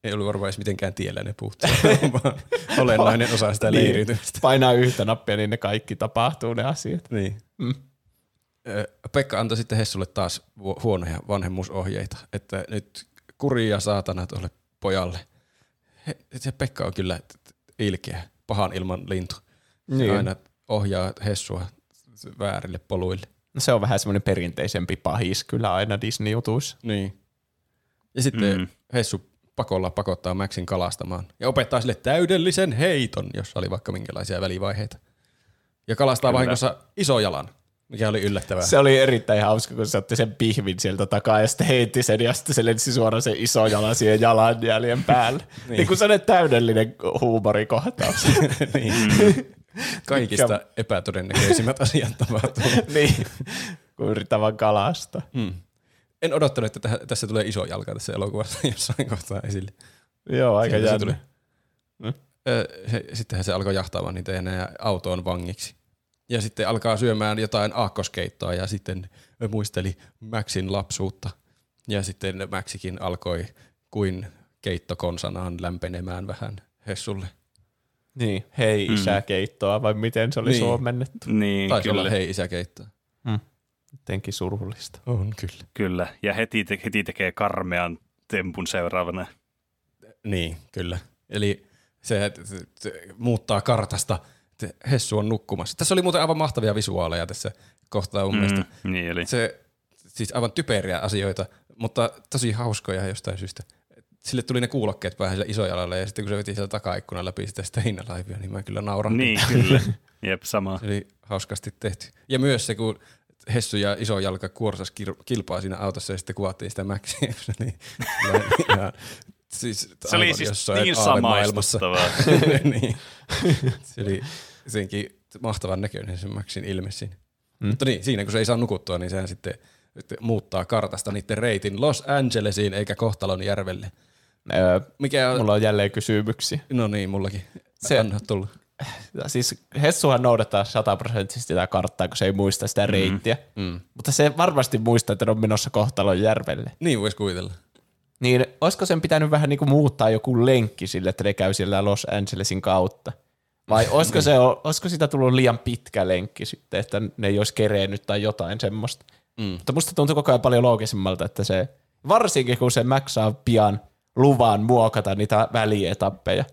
Ei ollut varmaan edes mitenkään tiellä ne puut. Olennainen osa sitä leiriytymistä.
Niin. Painaa yhtä nappia, niin ne kaikki tapahtuu ne asiat.
Niin.
Mm.
Pekka antoi sitten Hessulle taas huonoja vanhemmuusohjeita, että nyt kuria saatana tuolle pojalle. He, se Pekka on kyllä ilkeä, pahan ilman lintu.
Niin.
aina ohjaa Hessua väärille poluille.
No se on vähän semmoinen perinteisempi pahis kyllä aina Disney-jutuissa.
Niin. Ja sitten
Mm.
mm. Hessu pakolla pakottaa Maxin kalastamaan ja opettaa sille täydellisen heiton, jossa oli vaikka minkälaisia välivaiheita. Ja kalastaa
Kyllä.
vahingossa isojalan, mikä oli yllättävää.
Se oli erittäin hauska, kun se otti sen pihvin sieltä takaa ja sitten heitti sen ja sitten se lensi suoraan sen iso jala siihen jalanjäljen päälle. niin. niin kuin sellainen täydellinen huumorikohtaus.
niin. Kaikista epätodennäköisimmät asiat tapahtuu.
niin, kun yrittää vaan kalastaa.
Hmm. En odottanut, että täh- tässä tulee iso jalka tässä elokuvassa jossain kohtaa esille.
Joo, aika
se
jännä.
tuli.
Mm.
Ö, he, sittenhän se alkoi jahtaamaan niitä ja autoon vangiksi. Ja sitten alkaa syömään jotain aakkoskeittoa ja sitten muisteli Maxin lapsuutta. Ja sitten Maxikin alkoi kuin keittokonsanaan lämpenemään vähän Hessulle.
Niin, hei
Mm.
isä keittoa, vai miten se oli
Niin.
suomennettu?
Niin,
Taisi
kyllä.
olla hei isä keittoa.
Jotenkin surullista.
On kyllä.
Kyllä, ja heti, te- heti tekee karmean tempun seuraavana.
Niin, kyllä. Eli se, se, se muuttaa kartasta, että Hessu on nukkumassa. Tässä oli muuten aivan mahtavia visuaaleja tässä kohtaa mun mielestä.
Mm, niin, eli
Se, siis aivan typeriä asioita, mutta tosi hauskoja jostain syystä. Sille tuli ne kuulokkeet päähän sille isojalalle ja sitten kun se veti sieltä takaikkunan läpi sitä Steinalaivia, niin mä kyllä nauran.
niin, kyllä. Jep, sama.
Se oli hauskasti tehty. Ja myös se, kun Hessu ja iso jalka kuorsas kilpaa siinä autossa ja sitten kuvattiin sitä Maxia. Ihan- ihan- siis
Se oli siis niin samaistuttavaa.
niin. Se oli senkin mahtavan näköinen se Maxin ilme siinä.
Mm.
Mm. Mutta niin, siinä kun se ei saa nukuttua, niin sehän sitten sitten muuttaa kartasta niiden reitin Los Angelesiin eikä Kohtalon järvelle.
Öö,
Mikä on,
mulla on jälleen kysymyksiä.
no niin, mullakin.
Se-
Se, Anna tulla.
siis Hessuhan noudattaa sataprosenttisesti sitä karttaa, kun se ei muista sitä reittiä.
Mm.
Mutta se varmasti muistaa, että ne on menossa kohtalon järvelle.
Niin voisi kuvitella.
Niin olisiko sen pitänyt vähän niin kuin muuttaa joku lenkki sille, että ne käy siellä Los Angelesin kautta? Vai olisiko, se, olisiko sitä tullut liian pitkä lenkki sitten, että ne ei olisi kerennyt tai jotain semmoista? Mm. Mutta musta tuntuu koko ajan paljon loogisemmalta, että se, varsinkin kun se Max saa pian luvan muokata niitä välietappeja,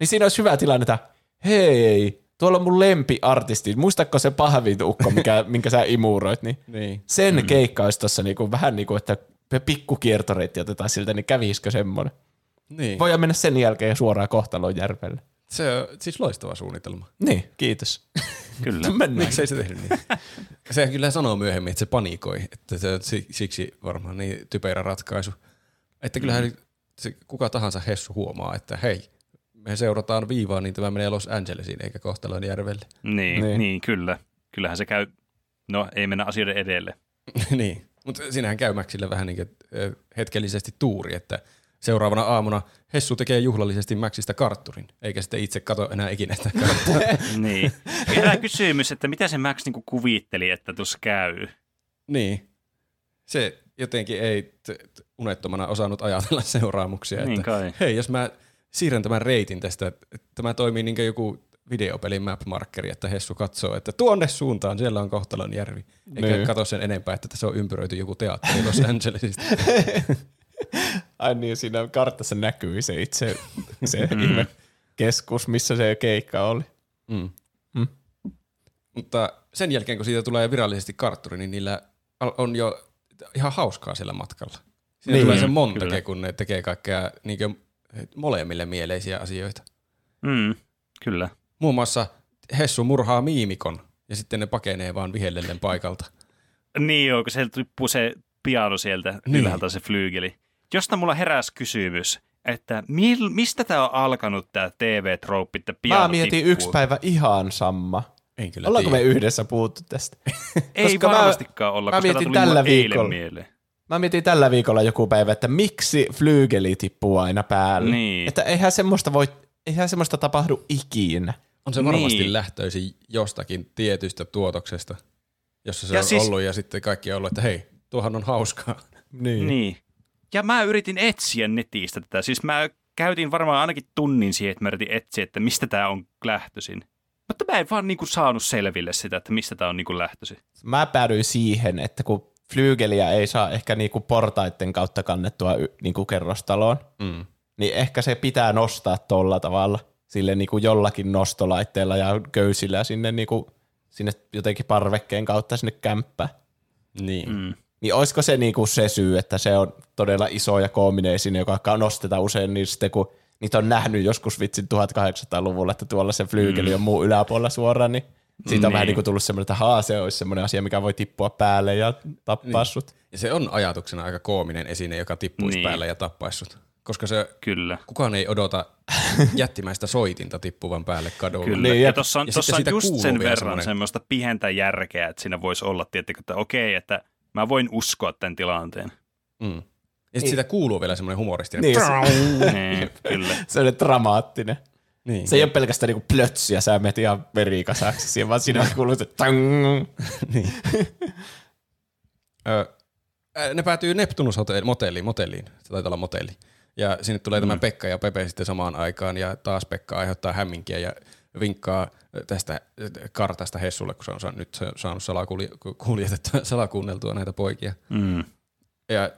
niin siinä olisi hyvä tilanne, että hei, tuolla on mun lempiartisti, muistatko se pahvitukko, mikä, minkä sä imuroit, niin
Niin.
sen mm. keikka olisi tossa niinku, vähän niin kuin, että pikku kiertoreitti otetaan siltä, niin kävisikö semmoinen?
Niin.
Voidaan mennä sen jälkeen suoraan kohtalon järvelle.
Se on siis loistava suunnitelma.
Niin, kiitos.
Kyllä.
Miksei se tehnyt niin? Se kyllä sanoo myöhemmin, että se panikoi, että se on si- siksi varmaan niin typerä ratkaisu. Että kyllähän se, kuka tahansa Hessu huomaa, että hei, me seurataan viivaa, niin tämä menee Los Angelesiin eikä Kohtalon järvelle.
Niin,
Niin.
niin. kyllä. Kyllähän se käy, no ei mennä asioiden edelle.
niin, mutta siinähän käy Maxille vähän niin kuin, hetkellisesti tuuri, että seuraavana aamuna Hessu tekee juhlallisesti Maxista kartturin, eikä sitten itse kato enää ikinä sitä kartturia.
niin. Herää kysymys, että mitä se Max niinku kuvitteli, että tuossa käy.
niin. Se jotenkin ei t- t- unettomana osannut ajatella seuraamuksia.
Niin
että,
kai.
hei, jos mä siirrän tämän reitin tästä, että tämä toimii niin kuin joku videopelin map-markeri, että Hessu katsoo, että tuonne suuntaan, siellä on Kohtalon järvi. Eikä
Niin.
katso sen enempää, että tässä on ympyröity joku teatteri Los Angelesista.
Ai niin, siinä kartassa näkyy se itse se ihme keskus, missä se keikka oli.
Mm.
Mm.
Mutta sen jälkeen, kun siitä tulee virallisesti kartturi, niin niillä on jo ihan hauskaa siellä matkalla. Siinä
Niin,
tulee se montage,
kyllä.
kun ne tekee kaikkea niin molemmille mieleisiä asioita.
Mm, kyllä.
Muun muassa Hessu murhaa miimikon ja sitten ne pakenee vaan vihellellen paikalta.
Niin joo, kun sieltä tippuu se piano sieltä
niin.
ylhäältä se flyygeli. Josta mulla heräsi kysymys, että mil, mistä tämä on alkanut tämä TV-trouppi, että piano
Mä mietin
tippuu?
yksi päivä ihan sama.
En kyllä
Ollaanko me
tiedä.
yhdessä puhuttu tästä?
Ei
koska mä-
varmastikaan olla,
mä
koska tämä
mietin
tuli
tällä viikolla.
mieleen.
Mä mietin tällä viikolla joku päivä, että miksi flyygeli tippuu aina päälle.
Niin.
Että eihän semmoista, voi, eihän semmoista tapahdu ikinä.
On se varmasti
Niin.
lähtöisin jostakin tietystä tuotoksesta, jossa se
Ja
on
siis-
ollut ja sitten kaikki on ollut, että hei, tuohan on hauskaa.
Niin.
Niin. Ja mä yritin etsiä netistä tätä. Siis mä käytin varmaan ainakin tunnin siihen, että mä yritin etsiä, että mistä tämä on lähtöisin. Mutta mä en vaan niinku saanut selville sitä, että mistä tämä on niinku lähtöisin.
Mä päädyin siihen, että kun flyygeliä ei saa ehkä niinku portaiden kautta kannettua y- niinku kerrostaloon,
Mm.
niin ehkä se pitää nostaa tolla tavalla, sille niinku jollakin nostolaitteella ja köysillä sinne, niinku, sinne jotenkin parvekkeen kautta sinne kämppään.
Niin. Mm.
Mm.
Niin olisiko se niinku se syy, että se on todella iso ja koominen esine, joka ka- nostetaan usein, niin sitten kun niitä on nähnyt joskus vitsin 1800-luvulla, että tuolla se flyykeli on muu yläpuolella suoraan, niin siitä on
Niin.
vähän niin kuin tullut semmoinen, että haa, se olisi semmoinen asia, mikä voi tippua päälle ja tappaa niin. sut.
Ja se on ajatuksena aika koominen esine, joka tippuisi niin. Päälle ja tappaisi sut. Koska se,
Kyllä.
kukaan ei odota jättimäistä soitinta tippuvan päälle kadulla.
Kyllä.
Niin, ja-
ja tuossa on,
ja
tossa on just sen verran semmoista pientä järkeä, että siinä voisi olla, tiettikö, että okei, että mä voin uskoa tämän tilanteen.
Mm. Ja sitten siitä kuuluu vielä semmoinen humoristinen.
Niin, se,
niin, kyllä.
se on dramaattinen.
Niin.
Se ei ole pelkästään niinku plötsiä, sä menet ihan verikasaksi siihen, vaan siinä kuuluu se tang.
niin. Ö, ne päätyy Neptunus motelliin, motelliin, se taitaa olla motelli. Ja sinne tulee mm. tämä Pekka ja Pepe sitten samaan aikaan ja taas Pekka aiheuttaa hämminkiä ja vinkkaa tästä kartasta Hessulle, kun se on sa- nyt se on saanut salakuljetettua, salakuunneltua näitä poikia.
Mm.
Ja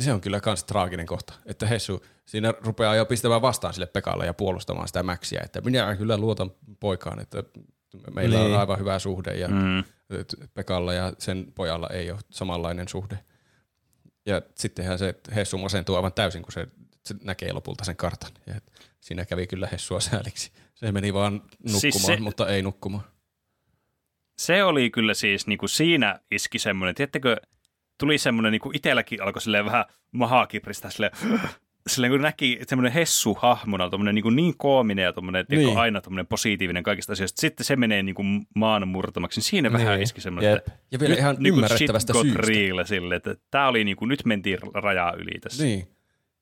se on kyllä kans traaginen kohta, että Hessu siinä rupeaa jo pistämään vastaan sille Pekalle ja puolustamaan sitä Maxia, että minä kyllä luotan poikaan, että meillä
Niin.
on aivan hyvä suhde ja
Mm.
Pekalla ja sen pojalla ei ole samanlainen suhde. Ja sittenhän se Hessu masentuu aivan täysin, kun se, se näkee lopulta sen kartan. Ja siinä kävi kyllä Hessua sääliksi. Se meni vaan nukkumaan,
Siis se-
mutta ei nukkumaan.
Se oli kyllä siis, niin kuin siinä iski semmoinen, tiedättekö, tuli semmoinen, niin kuin itselläkin alkoi silleen vähän mahaa kipristä, silleen, silleen kun näki semmoinen hessu hahmona, tommonen niin, niin koominen ja tommonen, niin.
Niin.
aina tommonen positiivinen kaikista asioista. Sitten se menee niin kuin maan murtamaksi. Siinä vähän
Niin.
iski semmoinen,
Jep.
että
Ja vielä ihan
niin
ymmärrettävästä syystä.
real sille, että tämä oli niin kuin, nyt mentiin rajaa yli tässä.
Niin.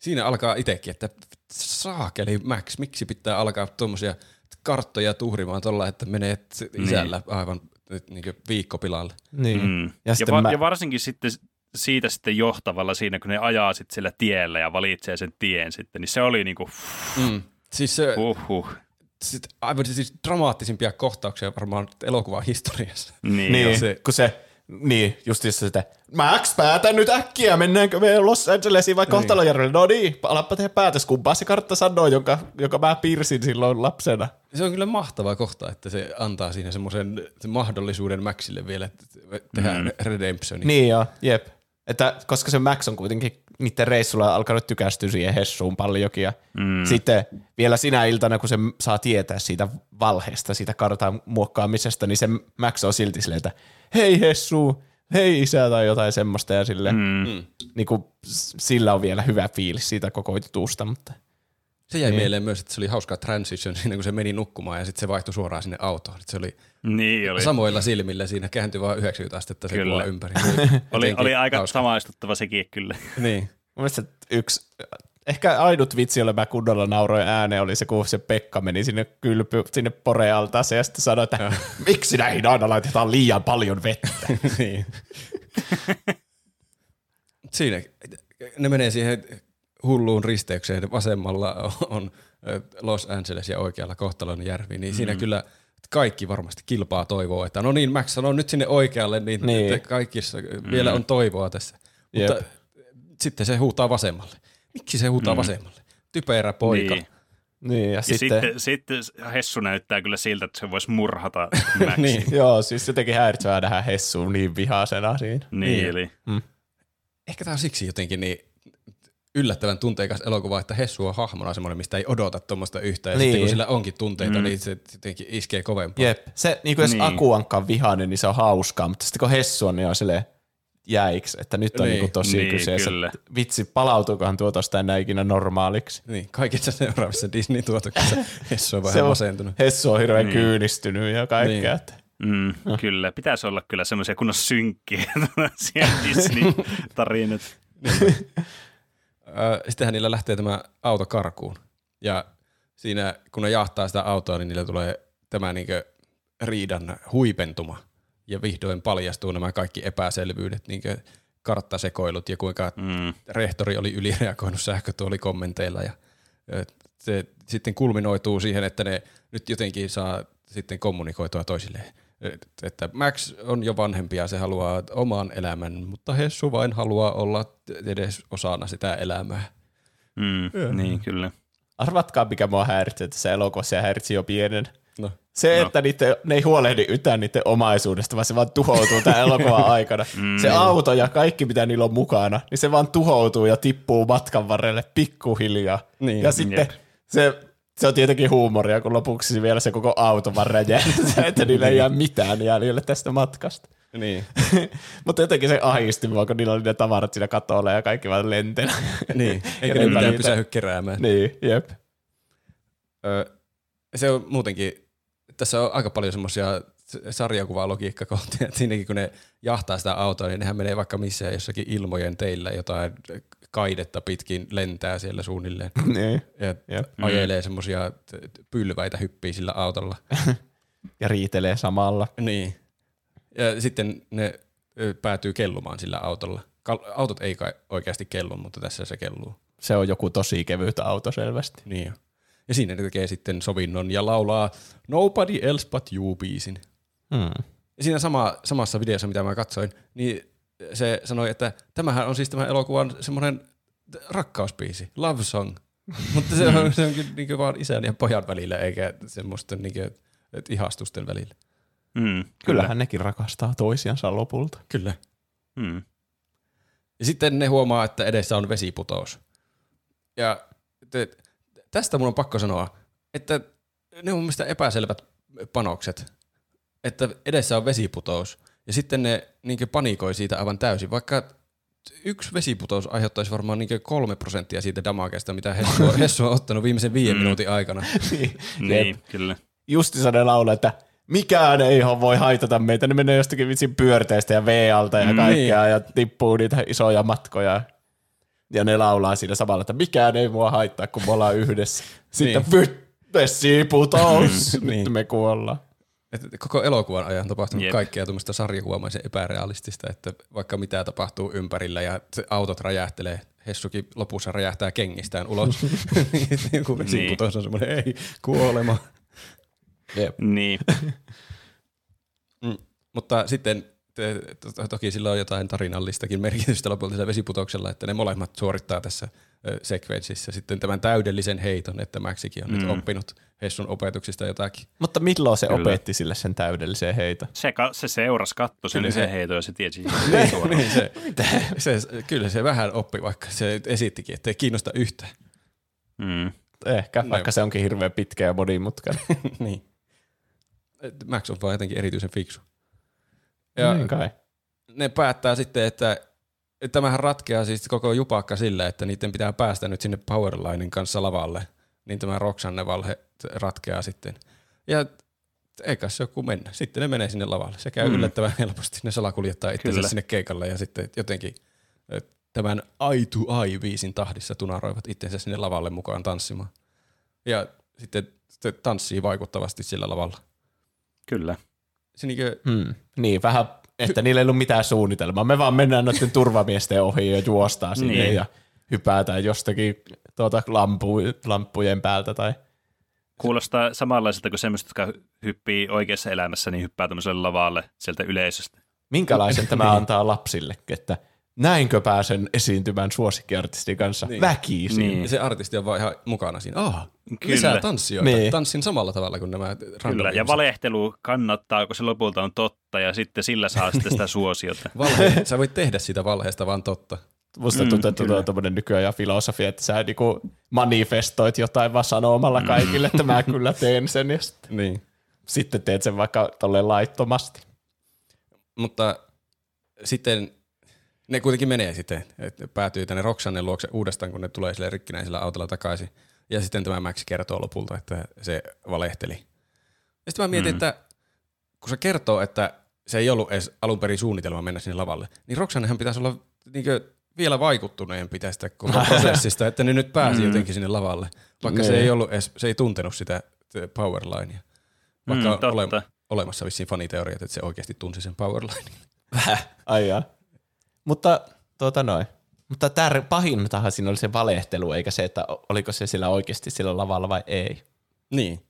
Siinä alkaa itsekin, että saakeli Max, miksi pitää alkaa tuommoisia karttoja tuhrimaan tuolla, että menee isällä aivan niin viikko pilalle.
Niin.
Mm.
Ja
Ja, va-
mä-
ja varsinkin sitten siitä sitten johtavalla siinä, kun ne ajaa sitten sillä tiellä ja valitsee sen tien sitten, niin se oli niinku
Mm. Siis se,
uhuh.
sit, aivan siis dramaattisimpia kohtauksia varmaan elokuvan historiassa.
Niin,
Niin, se, kun se, niin, justiinsa sitä, Max, päätä nyt äkkiä, mennäänkö me Los Angelesiin vai Kohtalojärvelle? No niin, alappa tehdä päätös, kumpaa se kartta sanoo, jonka, joka mä piirsin silloin lapsena.
Se on kyllä mahtava kohta, että se antaa siinä semmoisen sen mahdollisuuden Maxille vielä tehdä mm. redemptioni.
Niin joo, jep. Että, koska se Max on kuitenkin niiden reissulla alkanut tykästyä siihen Hessuun paljonkin. Ja mm. sitten vielä sinä iltana, kun se saa tietää siitä valheesta, siitä kartan muokkaamisesta, niin se Max on silti silleen, että hei Hessu, hei isä tai jotain semmoista. Ja sille, mm. niin kuin, sillä on vielä hyvä fiilis siitä koko jutusta. Mutta
Se jäi mieleen myös, että se oli hauska transition siinä, kun se meni nukkumaan ja sitten se vaihtui suoraan sinne autoon. Se oli,
Niin oli.
samoilla silmillä siinä, kääntyi vaan 90 astetta se
Kyllä.
kuva ympäri.
Oli,
Jotenkin
oli aika
hauska.
samaistuttava sekin kyllä.
Niin.
mun mielestä yksi, ehkä ainut vitsi, jolle mä kunnolla nauroin ääneen, oli se, kun se Pekka meni sinne kylpy, sinne porealtaaseen ja sitten sanoi, että miksi näihin aina laitetaan liian paljon vettä.
niin. Siinä ne menee siihen hulluun risteykseen. Vasemmalla on Los Angeles ja oikealla Kohtalon järvi, niin mm. siinä kyllä kaikki varmasti kilpaa toivoa, että no niin, Max sanoo nyt sinne oikealle, niin,
Niin.
kaikissa mm. vielä on toivoa tässä.
Jep.
Mutta sitten se huutaa vasemmalle. Miksi se huutaa mm. vasemmalle? Typerä poika.
Niin.
Niin, ja,
Ja
sitten,
sitten, sitten Hessu näyttää kyllä siltä, että se voisi murhata Maxin.
Niin.
joo, siis jotenkin häiritsevää nähdä Hessuun niin vihaisena siinä.
niin,
Niin.
eli
Ehkä tämä on siksi jotenkin niin yllättävän tunteikas elokuva, että Hessu on hahmona semmoinen, mistä ei odota tuommoista yhtään. Ja
Niin.
sitten kun sillä onkin tunteita, mm. niin se jotenkin iskee kovempaa.
Jep, se, niin kuin jos
Niin.
Akuankka on vihainen, niin se on hauskaa, mutta sitten kun Hessu on, niin on silleen jäiks, että nyt on
Niin.
niin, niin tosi
Niin,
kyseessä.
kyllä.
että Vitsi, palautuukohan tuo tosta enää ikinä normaaliksi?
Niin, kaikissa seuraavissa Disney-tuotoksissa Hessu on vähän
Se on-
masentunut.
Hessu on hirveän
Niin.
niin. kyynistynyt ja kaikkea.
Niin.
Niin. Että.
mm, kyllä. Pitäisi olla kyllä semmoisia kunnon synkkiä Disney-tarinat.
Sittenhän niillä lähtee tämä auto karkuun. Ja siinä, kun ne jahtaa sitä autoa, niin niillä tulee tämä niinkö riidan huipentuma. Ja vihdoin paljastuu nämä kaikki epäselvyydet, niinkö karttasekoilut ja kuinka
Mm.
rehtori oli ylireagoinut sähkötuolikommenteilla ja se sitten kulminoituu siihen, että ne nyt jotenkin saa sitten kommunikoitua toisilleen. Et- Että Max on jo vanhempi ja se haluaa oman elämän, mutta Hessu vain haluaa olla edes osana sitä elämää.
Mm. Niin, kyllä.
Arvatkaa, mikä mua häiritsee tässä elokuvassa ja häiritsi jo pienen.
No.
Se,
No.
että niitä, ne ei huolehdi yhtään niiden omaisuudesta, vaan se vaan tuhoutuu tämän elokuvan aikana. Se auto ja kaikki, mitä niillä on mukana, niin se vaan tuhoutuu ja tippuu matkan varrelle pikkuhiljaa.
Niin.
ja sitten
Jep.
se, se on tietenkin huumoria, kun lopuksi vielä se koko auto vaan räjähtää, että niillä ei jää mitään jäljelle tästä matkasta.
Niin.
Mutta jotenkin se ahisti mua, kun niillä oli ne tavarat siinä katolla ja kaikki vaan lentelä.
niin. Eikä ne mitään pysähy keräämään.
niin, jep.
Ö, se on muutenkin, tässä on aika paljon semmoisia sarjakuvalogiikkakohtia, että siinäkin kun ne jahtaa sitä autoa, niin nehän menee vaikka missään jossakin ilmojen teillä jotain kaidetta pitkin lentää siellä suunnilleen.
niin.
Ja
Jep.
ajelee semmoisia pylväitä hyppii sillä autolla.
Ja riitelee samalla.
Niin. Ja sitten ne päätyy kellumaan sillä autolla. Kal- Autot ei kai oikeasti kellu, mutta tässä se kelluu.
Se on joku tosi kevyt auto selvästi.
Niin. Ja siinä ne tekee sitten sovinnon ja laulaa Nobody Else But You biisin.
Hmm.
Ja siinä sama, samassa videossa, mitä mä katsoin, niin se sanoi, että tämähän on siis tämän elokuvan semmoinen rakkausbiisi, love song. Mutta se on, se on kyllä niin vaan isän ja pojan välillä, eikä semmoista niin kuin, ihastusten välillä.
Mm.
Kyllähän nekin rakastaa toisiansa lopulta.
Kyllä.
Mm.
Ja sitten ne huomaa, että edessä on vesiputous. Ja te, tästä mun on pakko sanoa, että ne on mun mielestä epäselvät panokset. Että edessä on vesiputous ja sitten ne niin panikoi siitä aivan täysin, vaikka yksi vesiputous aiheuttaisi varmaan niin kolme prosenttia siitä damagesta, mitä Hessu, Hessu on ottanut viimeisen viiden minuutin aikana.
Niin, kyllä.
Justiinsa ne laulaa, että mikään ei voi haitata meitä. Ne menee jostakin vitsin pyörteistä ja V-alta ja kaikkea
Niin.
ja tippuu niitä isoja matkoja. Ja ne laulaa siinä samalla, että mikään ei mua haittaa, kun me ollaan yhdessä. Sitten
Niin.
niin. Vesiputos!
Niin.
Nyt me kuollaan.
Että koko elokuvan ajan tapahtunut
Jep.
Kaikkea tuommoista sarjakuvaamaisen epärealistista, että vaikka mitä tapahtuu ympärillä ja autot räjähtelee, Hessukin lopussa räjähtää kengistään ulos. Joku vesiputos on semmoinen, ei, kuolema.
Jep.
Niin.
Mutta sitten te, to, toki sillä on jotain tarinallistakin merkitystä lopulta vesiputoksella, että ne molemmat suorittaa tässä sekvenssissä sitten tämän täydellisen heiton, että Maxikin on mm. nyt oppinut Hessun opetuksista jotakin.
Mutta milloin se
Kyllä.
opetti sille sen täydellisen heiton?
Se, ka- se seurasi, katsoi sen
se-
heiton ja se tiesi
niin se, se, kyllä se vähän oppi, vaikka se esittikin, että ei kiinnosta yhtään.
Mm.
Ehkä,
No.
vaikka se onkin hirveän pitkä ja monimutkainen.
niin. Max on vaan jotenkin erityisen fiksu. Ja
niin kai.
ne päättää sitten, että tämähän ratkeaa siis koko jupakka sillä, että niiden pitää päästä nyt sinne Powerlinen kanssa lavalle. Niin tämä Roxanne valhe ratkeaa sitten. Ja eikä se joku mennä. Sitten ne menee sinne lavalle. Se käy
Mm.
mm. yllättävän helposti. Ne salakuljettaa itsensä
Kyllä.
sinne keikalle ja sitten jotenkin tämän eye to eye viisin tahdissa tunaroivat itsensä sinne lavalle mukaan tanssimaan. Ja sitten se tanssii vaikuttavasti sillä lavalla.
Kyllä.
Se niinkö,
Hmm. Niin, vähän, että niillä ei ollut mitään suunnitelmaa. Me vaan mennään noiden turvamiesten ohi ja juostaan sinne
Niin.
ja hypätään jostakin tuota lampu, lamppujen päältä. Tai...
Kuulostaa samanlaiselta kuin semmoista, jotka hyppii oikeassa elämässä, niin hyppää tämmöiselle lavalle sieltä yleisöstä.
Minkälaisen tämä antaa lapsille, että näinkö pääsen esiintymään suosikkiartistin kanssa niin. väkisin.
Niin.
Ja se artisti on vaan ihan mukana siinä. Ah,
Kyllä.
lisää tanssijoita.
Niin.
Tanssin samalla tavalla kuin nämä
Kyllä, ja valehtelu kannattaa, kun se lopulta on totta, ja sitten sillä saa sitten sitä suosiota.
Valhe, sä voit tehdä siitä valheesta vaan totta.
Musta
Mm,
tuntuu, että
kyllä.
tuo on tuommoinen nykyajan filosofia, että sä niinku manifestoit jotain vaan sanomalla
Mm.
kaikille, että mä kyllä teen sen, ja sitten,
Niin.
sitten teet sen vaikka tolleen laittomasti.
Mutta sitten ne kuitenkin menee sitten, että päätyy tänne Roxannen luokse uudestaan, kun ne tulee sille rikkinäisellä autolla takaisin. Ja sitten tämä Max kertoo lopulta, että se valehteli. Ja sitten mä mietin, mm. että kun se kertoo, että se ei ollut edes alun perin suunnitelma mennä sinne lavalle, niin Roxannehan pitäisi olla niinkö vielä vaikuttuneempi tästä koko prosessista, että ne nyt pääsi mm. jotenkin sinne lavalle, vaikka se
Niin.
ei ollut edes, se ei tuntenut sitä powerlinea. Vaikka
Mm,
mm, ole, olemassa vissiin faniteoriat, että se oikeasti tunsi sen powerlinein.
Ai jaa. Mutta tuota noin. Mutta tär, pahintahan siinä oli se valehtelu, eikä se, että oliko se sillä oikeasti sillä lavalla vai ei.
Niin.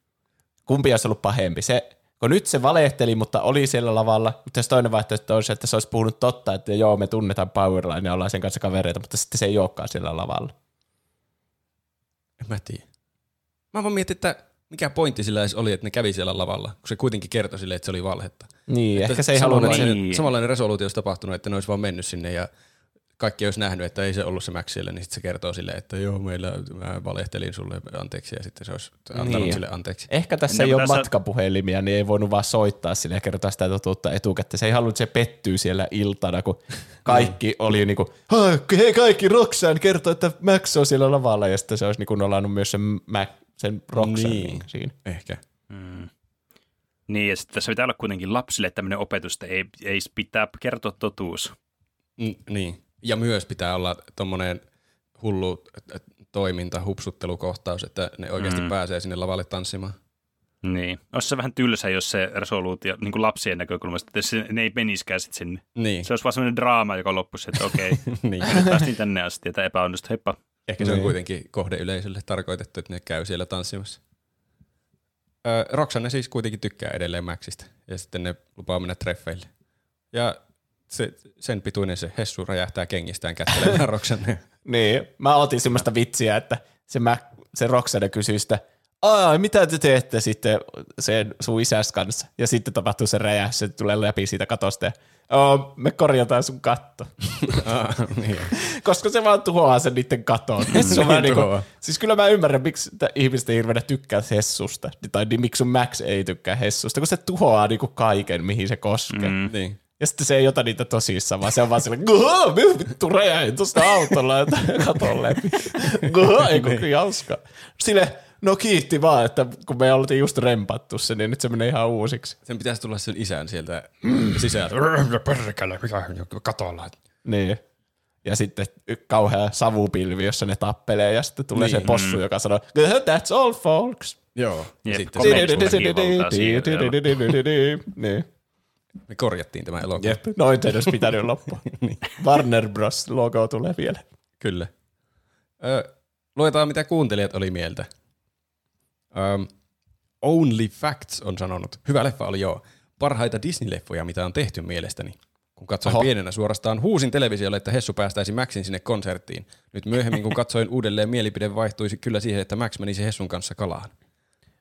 Kumpi olisi ollut pahempi? Se, kun nyt se valehteli, mutta oli siellä lavalla, mutta jos toinen vaihtoehto olisi, että se olisi puhunut totta, että joo, me tunnetaan Powerline ja ollaan sen kanssa kavereita, mutta sitten se ei olekaan siellä lavalla.
En mä tiedä. Mä vaan mietin, että mikä pointti sillä edes oli, että ne kävi siellä lavalla, kun se kuitenkin kertoi sille, että se oli valhetta.
Niin,
Että
ehkä se ei halunnut.
samanlainen,
Niin.
samanlainen resoluutio olisi tapahtunut, että ne olisi vaan mennyt sinne ja kaikki olisi nähnyt, että ei se ollut se Max siellä, niin sitten se kertoo sille, että joo, meillä mä valehtelin sulle anteeksi ja sitten se olisi antanut
Niin.
sille anteeksi.
Ehkä tässä
Ne
ei ole
pitäisi-
matkapuhelimia, niin ei voinut vaan soittaa sille ja kertoa sitä totuutta etukäteen. Se ei halunnut, että se pettyy siellä iltana, kun kaikki oli niinku, "Hai, hei kaikki, Roxanne kertoo, että Max on siellä lavalla, ja sitten se olisi niinku nolannut myös sen, Mac, sen Roxanne
Niin.
siinä.
Ehkä.
Mm. Niin, ja sitten tässä pitää olla kuitenkin lapsille tämmöinen opetus, että ei, ei pitää kertoa totuus.
Mm, niin. Ja myös pitää olla tommonen hullu äh, toiminta, hupsuttelukohtaus, että ne oikeasti
Mm.
pääsee sinne lavalle tanssimaan.
Niin. Olisi se vähän tylsä, jos se resoluutio niin kuin lapsien näkökulmasta, että se, ne ei meniskään sitten sinne.
Niin.
Se olisi vaan semmoinen draama, joka loppuisi, että okei,
niin.
nyt päästiin tänne asti, että epäonnistui, heippa.
Ehkä se on
Niin.
kuitenkin kohdeyleisölle tarkoitettu, että ne käy siellä tanssimassa. Öö, Roxanne siis kuitenkin tykkää edelleen Maxista ja sitten ne lupaa mennä treffeille. Ja se, sen pituinen se Hessu räjähtää kengistään kättelemään Roxanne.
Niin, mä otin semmoista vitsiä, että se, Mac, se Roxanne kysyi sitä, Aa, mitä te teette sitten sen sun isäs kanssa? Ja sitten tapahtuu se räjähdys, se tulee läpi siitä katosta ja "Oo, me korjataan sun katto.
ah, niin.
Koska se vaan tuhoaa sen niiden katon. Hessu on vähän
Niin
niinku,
tuhoaa.
siis kyllä mä ymmärrän, miksi ihmiset ei hirveänä tykkää Hessusta. Tai niin, miksi sun Max ei tykkää Hessusta, kun se tuhoaa niinku kaiken, mihin se koskee. Mm.
niin.
Ja sitten se ei ota niitä tosissaan, vaan se on vaan silleen, "Goh, me vittu räjähin tuosta autolla ja katon läpi. Goh, ei kun kyllä hauska. Sille, no kiitti vaan, että kun me oltiin just rempattu se, niin nyt se menee ihan uusiksi.
Sen pitäisi tulla sen isän sieltä sisältä. Perkele, mitä katolla.
Niin. Ja sitten kauhea savupilvi, jossa ne tappelee, ja sitten tulee niin. se possu, joka sanoo, "Goh, that's all folks.
Joo.
Jep,
sitten
Niin.
me korjattiin tämä elokuva.
Jep, noin se olisi pitänyt loppua. Warner Bros. logo tulee vielä.
Kyllä. Ö, luetaan, mitä kuuntelijat oli mieltä. Um, Only Facts on sanonut. Hyvä leffa oli joo. Parhaita Disney-leffoja, mitä on tehty mielestäni. Kun katsoin
Oho.
pienenä suorastaan, huusin televisiolle, että Hessu päästäisi Maxin sinne konserttiin. Nyt myöhemmin, kun katsoin uudelleen, mielipide vaihtuisi kyllä siihen, että Max menisi Hessun kanssa kalaan.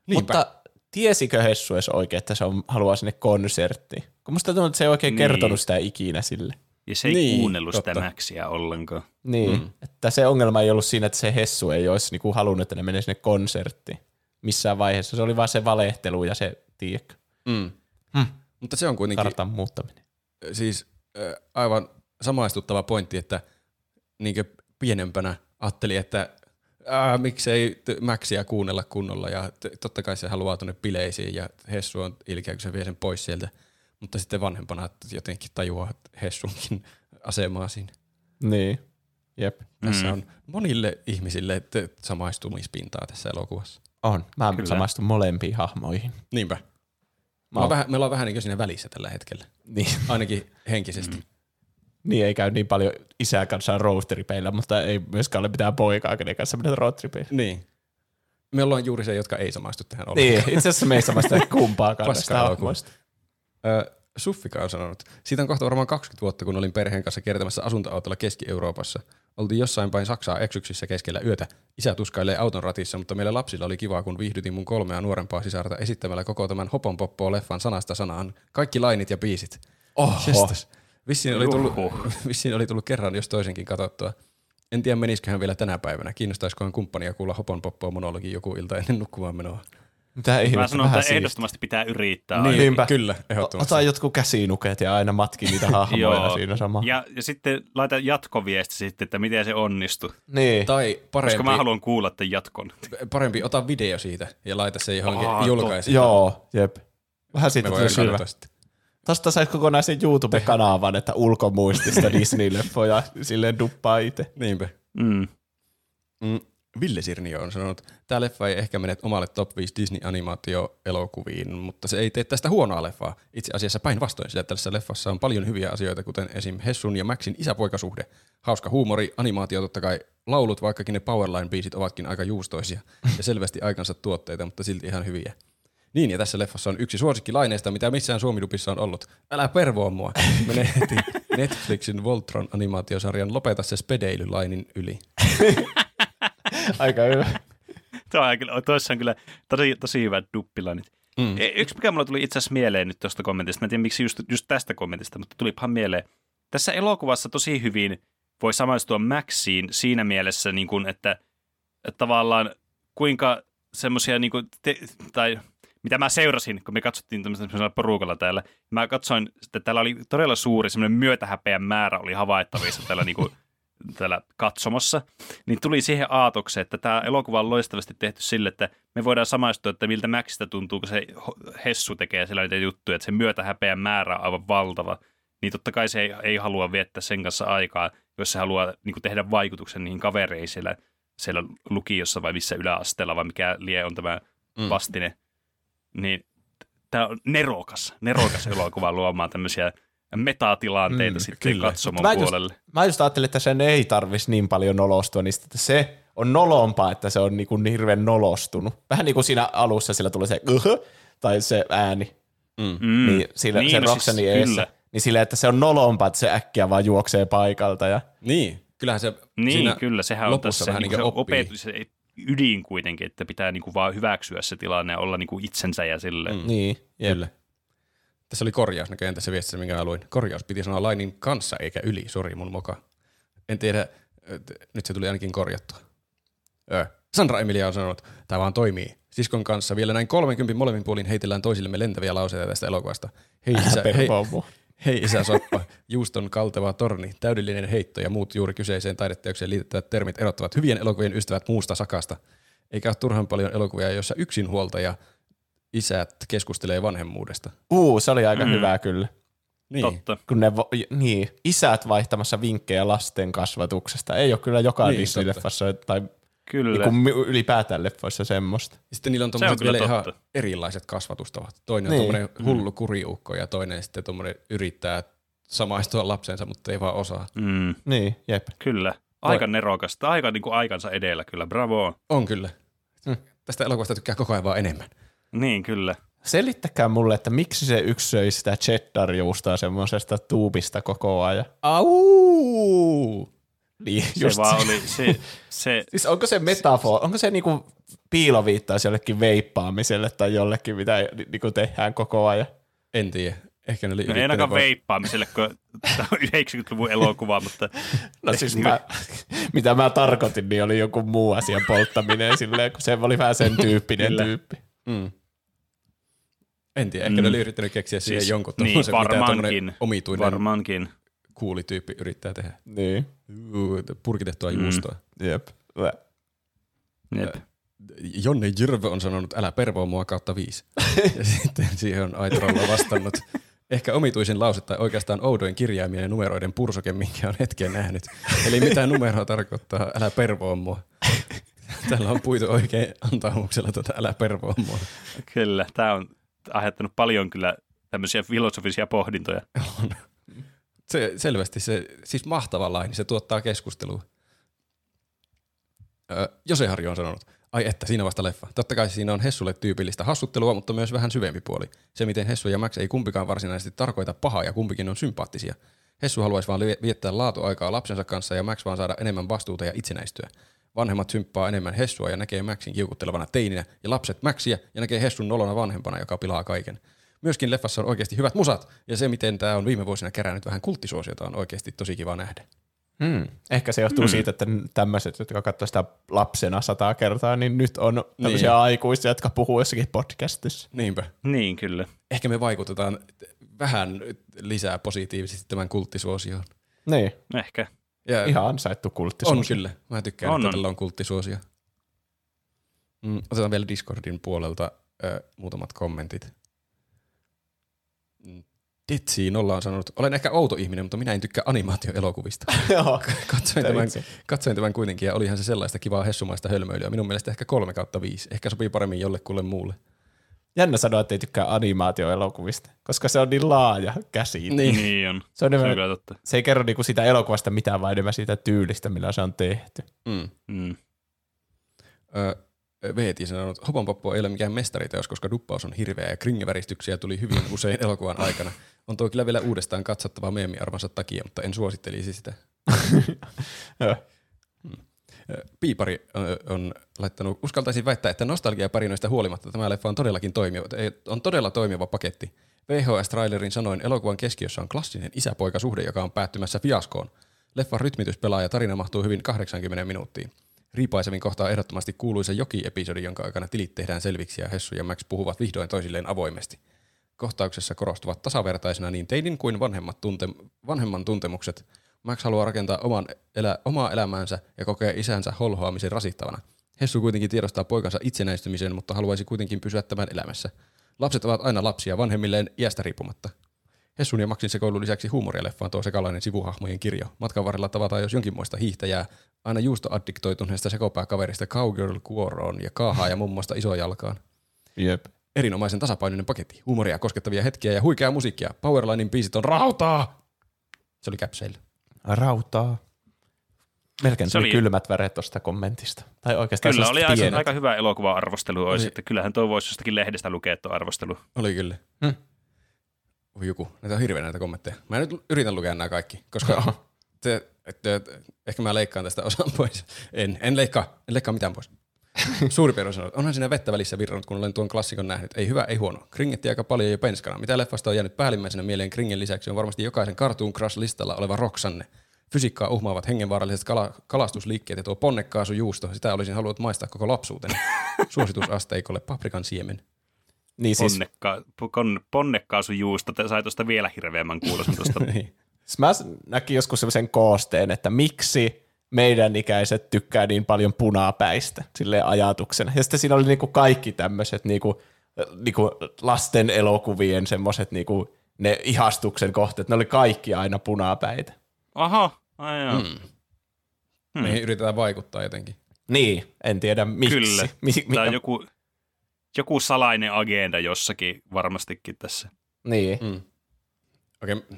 Niinpä.
Mutta tiesikö Hessu edes oikein, että se on, haluaa sinne konserttiin? Kun musta tuntuu, että se ei oikein
Niin.
kertonut sitä ikinä sille.
Ja se ei
Niin,
kuunnellut sitä
totta.
Maxia ollenkaan.
Niin, mm. että se ongelma ei ollut siinä, että se Hessu ei olisi niinku halunnut, että ne menee sinne konserttiin missään vaiheessa. Se oli vaan se valehtelu ja se, tiedätkö,
Mm.
Hmm.
Mutta se on kuitenkin
kartan muuttaminen.
siis äh, aivan samaistuttava pointti, että niinkö pienempänä ajattelin, että ää, miksei t- Maxia kuunnella kunnolla ja t- totta kai se haluaa tuonne bileisiin ja Hessu on ilkeä, kun se vie sen pois sieltä. Mutta sitten vanhempana että jotenkin tajuaa Hessunkin asemaa siinä.
Niin, jep.
Tässä
Mm.
on monille ihmisille t- samaistumispintaa tässä elokuvassa.
On. Mä
Kyllä.
samastun molempiin hahmoihin.
Niinpä.
Mä oon-
vähän, me ollaan vähän niin siinä välissä tällä hetkellä,
Niin,
ainakin henkisesti.
niin ei käy niin paljon isää kanssa roadtripeillä, mutta ei myöskään ole mitään poikaa, kenen kanssa mennä roadtripeillä.
Niin. Me ollaan juuri se, jotka ei samaistu tähän ollenkaan.
Niin, itse asiassa me ei samasta kumpaakaan
elokuva.
hahmoista.
Suffika on sanonut, siitä on kohta varmaan 20 vuotta, kun olin perheen kanssa kiertämässä asuntoautolla Keski-Euroopassa. Oltiin jossain päin Saksaa eksyksissä keskellä yötä. Isä tuskailee auton ratissa, mutta meillä lapsilla oli kivaa, kun viihdytin mun kolmea nuorempaa sisarta esittämällä koko tämän Hoponpoppo-leffan sanasta sanaan. Kaikki lainit ja biisit.
Oho.
Jestas. Vissiin oli, tullut, vissiin oli tullut kerran, jos toisenkin katsottua. En tiedä, menisiköhän vielä tänä päivänä. Kiinnostaisikohan kumppania kuulla Hoponpoppoa monologi joku ilta ennen nukkumaan menoa.
Mitä
Mä
ihmettä,
sanon,
vähän
että
siistiä.
ehdottomasti pitää yrittää.
Niin.
Niinpä.
Kyllä, ehdottomasti.
Ota jotkut käsinuket ja aina matki niitä hahmoja siinä sama.
Ja, ja sitten laita jatkoviesti sitten, että miten se onnistui.
Niin.
Tai parempi,
Koska mä haluan kuulla tämän jatkon.
parempi ota video siitä ja laita se johonkin julkaisi.
Joo, jep. Vähän siitä
sitten.
Tosta saisi kokonaisen YouTube-kanavan, että ulkomuistista Disney-leffoja silleen duppaa itse.
Niinpä.
Mm.
Mm. Ville Sirnio on sanonut, että tämä leffa ei ehkä mene omalle top 5 Disney-animaatio-elokuviin, mutta se ei tee tästä huonoa leffaa. Itse asiassa päinvastoin, sillä tässä leffassa on paljon hyviä asioita, kuten esim. Hessun ja Maxin isäpoikasuhde. Hauska huumori, animaatio totta kai, laulut, vaikkakin ne Powerline-biisit ovatkin aika juustoisia ja selvästi aikansa tuotteita, mutta silti ihan hyviä. Niin, ja tässä leffassa on yksi suosikkilaineista, mitä missään Suomidupissa on ollut. Älä pervoa mua. Mene heti Netflixin Voltron-animaatiosarjan Lopeta se spedeilylainin yli.
Aika hyvä.
Tuo on kyllä, tuossa on kyllä tosi, tosi hyvät duppilainit.
Mm.
E, Yksi, mikä mulla tuli itse asiassa mieleen nyt tuosta kommentista, mä en tiedä miksi just, just tästä kommentista, mutta tulipahan mieleen. Tässä elokuvassa tosi hyvin voi samaistua Maxiin siinä mielessä, niin kuin, että, että tavallaan kuinka semmoisia, niin kuin, te, tai mitä mä seurasin, kun me katsottiin tämmöisellä porukalla täällä. Mä katsoin, että täällä oli todella suuri semmoinen myötähäpeän määrä oli havaittavissa täällä, niin kuin, täällä katsomossa. Niin tuli siihen aatokseen, että tämä elokuva on loistavasti tehty sille, että me voidaan samaistua, että miltä Maxista tuntuu, kun se Hessu tekee siellä niitä juttuja, että se myötähäpeän määrä on aivan valtava. Niin totta kai se ei, ei halua viettää sen kanssa aikaa, jos se haluaa niin kuin tehdä vaikutuksen niihin kavereihin siellä, siellä lukiossa vai missä yläasteella vai mikä lie on tämä
Mm.
vastine. Niin tämä on nerokas, nerokas elokuva luomaan tämmöisiä metatilanteita
Mm,
sitten
kyllä.
katsomon
Mä just-
puolelle.
Mä just ajattelin, että sen ei tarvitsisi niin paljon nolostua, niin sitten se on nolompaa, että se on niinku niin hirveän nolostunut. Vähän niin kuin siinä alussa sillä tulee se "Uhu", tai se ääni,
Mm.
niin, sillä, niin, se
no
Roxani
siis
eessä.
kyllä.
Niin sillä, että se on nolompaa, että se äkkiä vaan juoksee paikalta. Ja,
Niin, kyllähän se
Niin,
siinä
kyllä, sehän on tässä
vähän
niin se
kuin
opetus, se ydin kuitenkin, että pitää niin kuin vaan hyväksyä se tilanne ja olla niin kuin itsensä ja silleen.
Mm.
niin, jep.
Kyllä. Tässä oli korjaus näköjään tässä viestissä, minkä mä luin. Korjaus piti sanoa lainin kanssa eikä yli, sori mun moka. En tiedä, nyt se tuli ainakin korjattua. Ö. Sandra Emilia on sanonut, tämä vaan toimii. Siskon kanssa vielä näin 30 molemmin puolin heitellään toisillemme lentäviä lauseita tästä elokuvasta. Hei isä, hei, hei isä Soppa, juuston kalteva torni, täydellinen heitto ja muut juuri kyseiseen taideteokseen liitettävät termit erottavat hyvien elokuvien ystävät muusta sakasta. Eikä ole turhan paljon elokuvia, joissa yksinhuoltaja isät keskustelee vanhemmuudesta.
Uu, se oli aika
Mm.
hyvä kyllä.
Niin.
Totta.
Kun ne, vo- niin, isät vaihtamassa vinkkejä lasten kasvatuksesta. Ei ole kyllä joka
Niin,
niin, Disney-leffassa tai
Kyllä.
Niin kuin ylipäätään leffoissa semmoista.
Ja sitten niillä on
Se on
tommoset
kyllä
vielä ihan erilaiset kasvatustavat. Toinen on
Niin.
tommonen hullu kuriukko ja toinen sitten tommonen yrittää samaistua lapsensa, mutta ei vaan osaa.
Mm,
Niin, jep.
kyllä. Aika nerokasta, aika niin kuin aikansa edellä kyllä, bravo.
On kyllä.
Mm.
Tästä elokuvasta tykkää koko ajan vaan enemmän.
Niin, kyllä.
Selittäkää mulle, että miksi se yksi söi sitä cheddar-juustoa semmoisesta tuubista koko ajan.
Au!
Niin,
Se
just
vaan oli, se, se,
Siis onko se metafor, onko se niinku piiloviittaus jollekin veippaamiselle tai jollekin, mitä ni- niinku tehdään koko ajan?
En tiedä. Ehkä ne oli
no ei ainakaan
vaan-
veippaamiselle, kun tämä on 90-luvun elokuva, mutta
No siis mä, mitä mä tarkoitin, niin oli joku muu asian polttaminen silleen, kun se oli vähän sen tyyppinen
Kyllä.
tyyppi.
Mm. En tiedä, ehkä mm. ne oli yrittänyt keksiä siihen
Siis,
jonkun
niin,
mitä
varmaankin.
tommonen omituinen
varmaankin.
kuulityyppi yrittää tehdä.
Niin,
purkitettua
Mm.
juustoa.
jep.
Jep.
Jonne Jyrvö on sanonut, älä pervoa mua kautta viisi. ja sitten siihen on Aitrolla vastannut. Ehkä omituisin lause tai oikeastaan oudoin kirjaimien ja numeroiden pursoke, minkä on hetken nähnyt. Eli mitä numeroa tarkoittaa, älä pervoa mua. Tällä on puitu oikein antaumuksella tuota, älä pervoa mua.
Kyllä, tämä on aiheuttanut paljon kyllä tämmöisiä filosofisia pohdintoja.
On. Se, selvästi se, siis mahtava laini, se tuottaa keskustelua. Jose Harjo on sanonut, ai että, siinä vasta leffa. Totta kai siinä on Hessulle tyypillistä hassuttelua, mutta myös vähän syvempi puoli. Se, miten Hessu ja Max ei kumpikaan varsinaisesti tarkoita pahaa ja kumpikin on sympaattisia. Hessu haluaisi vaan viettää laatuaikaa lapsensa kanssa ja Max vaan saada enemmän vastuuta ja itsenäistyä. Vanhemmat symppaa enemmän Hessua ja näkee Maxin kiukuttelevana teininä ja lapset Maxia ja näkee Hessun nolona vanhempana, joka pilaa kaiken. Myöskin leffassa on oikeasti hyvät musat ja se, miten tämä on viime vuosina kerännyt vähän kulttisuosiota, on oikeasti tosi kiva nähdä.
Hmm. Ehkä se johtuu hmm. siitä, että tämmöiset, jotka katsovat sitä lapsena sataa kertaa, niin nyt on tämmöisiä
Niin.
aikuisia, jotka puhuu jossakin podcastissa.
Niinpä.
Niin, kyllä.
Ehkä me vaikutetaan vähän lisää positiivisesti tämän kulttisuosioon.
Niin,
Ehkä.
Ja
ihan ansaittu
on
kulttisuosi.
kyllä. Mä tykkään,
On,
että
on.
tällä on kulttisuosio. Mm, otetaan vielä Discordin puolelta ö, muutamat kommentit. Mm, Detsi Nolla on sanonut, olen ehkä outo ihminen, mutta minä en tykkää animaatioelokuvista.
Joo.
katsoin, tämän,
itse.
katsoin tämän kuitenkin ja olihan se sellaista kivaa hessumaista hölmöilyä. Minun mielestä ehkä kolme kautta viisi. Ehkä sopii paremmin jollekulle muulle.
Jännä sanoa, että ei tykkää animaatioelokuvista, koska se on niin laaja käsite.
Niin.
Niin on.
Se, on
Se on totta.
se ei kerro niinku sitä elokuvasta mitään, vaan enemmän siitä tyylistä, millä se on tehty.
Mm.
Mm.
Ö, Veeti sanonut, Hoponpoppo ei ole mikään mestariteos, koska duppaus on hirveä ja kringeväristyksiä tuli hyvin usein elokuvan aikana. On tuo kyllä vielä uudestaan katsottava meemiarvonsa takia, mutta en suosittelisi sitä. Piipari on laittanut, uskaltaisin väittää, että nostalgiaparinoista huolimatta tämä leffa on todellakin toimiva, on todella toimiva paketti. VHS-trailerin sanoin, elokuvan keskiössä on klassinen isäpoikasuhde, joka on päättymässä fiaskoon. Leffan rytmitys pelaa ja tarina mahtuu hyvin 80 minuuttiin. Riipaisevin kohtaa ehdottomasti kuuluisa joki-episodi, jonka aikana tilit tehdään selviksi ja Hessu ja Max puhuvat vihdoin toisilleen avoimesti. Kohtauksessa korostuvat tasavertaisena niin teinin kuin vanhemmat tunte, vanhemman tuntemukset. Max haluaa rakentaa oman elä, omaa elämäänsä ja kokee isänsä holhoamisen rasittavana. Hessu kuitenkin tiedostaa poikansa itsenäistymisen, mutta haluaisi kuitenkin pysyä tämän elämässä. Lapset ovat aina lapsia vanhemmilleen iästä riippumatta. Hessun ja Maxin sekoilun lisäksi huumoria leffaan tuo sekalainen sivuhahmojen kirjo. Matkan varrella tavataan jos jonkinmoista hiihtäjää, aina juustoaddiktoituneesta sekopääkaverista Cowgirl Kuoroon ja kaahaa ja mummosta isojalkaan.
Jep.
Erinomaisen tasapainoinen paketti, huumoria, koskettavia hetkiä ja huikeaa musiikkia. Powerlinein biisit on rautaa! Se oli Capsale.
Rautaa. Melkein
Se
tuli
oli-
kylmät väret tuosta kommentista. Tai oikeastaan
Kyllä, oli aika,
pienet.
aika hyvä elokuva-arvostelu olisi,
Oli.
että kyllähän tuo voisi jostakin lehdestä lukea tuo arvostelu.
Oli kyllä.
Hmm.
Oi joku, näitä on hirveä näitä kommentteja. Mä nyt yritän lukea nämä kaikki, koska te, te, te, ehkä mä leikkaan tästä osan pois. En, en leikkaa, en leikkaa mitään pois. Suuri perus sanoo, onhan siinä vettä välissä virrannut, kun olen tuon klassikon nähnyt. Ei hyvä, ei huono. Kringetti aika paljon jo penskana. Mitä leffasta on jäänyt päällimmäisenä mieleen Kringen lisäksi on varmasti jokaisen Cartoon Crush-listalla oleva Roxanne. Fysiikkaa uhmaavat hengenvaaralliset kala- kalastusliikkeet ja tuo ponnekaasujuusto, sitä olisin halunnut maistaa koko lapsuuteni. Suositusasteikolle paprikan siemen.
Niin siis,
Ponnekka, pon, ponnekaasujuusto, te sai tuosta vielä hirveämmän kuulosin tuosta.
Niin.
siis mä näkin joskus sellaisen koosteen, että miksi meidän ikäiset tykkää niin paljon punapäistä silleen ajatuksena. Ja sitten siinä oli niinku kaikki tämmöiset niinku, niinku lasten elokuvien semmoiset niinku, ne ihastuksen kohteet, ne oli kaikki aina punapäitä.
Aha, ai joo.
Mm. Meihin yritetään vaikuttaa jotenkin.
Niin, en tiedä miksi.
Kyllä.
Mi-
Tämä on joku, joku salainen agenda jossakin varmastikin tässä.
Niin.
Mm. Okei, okay.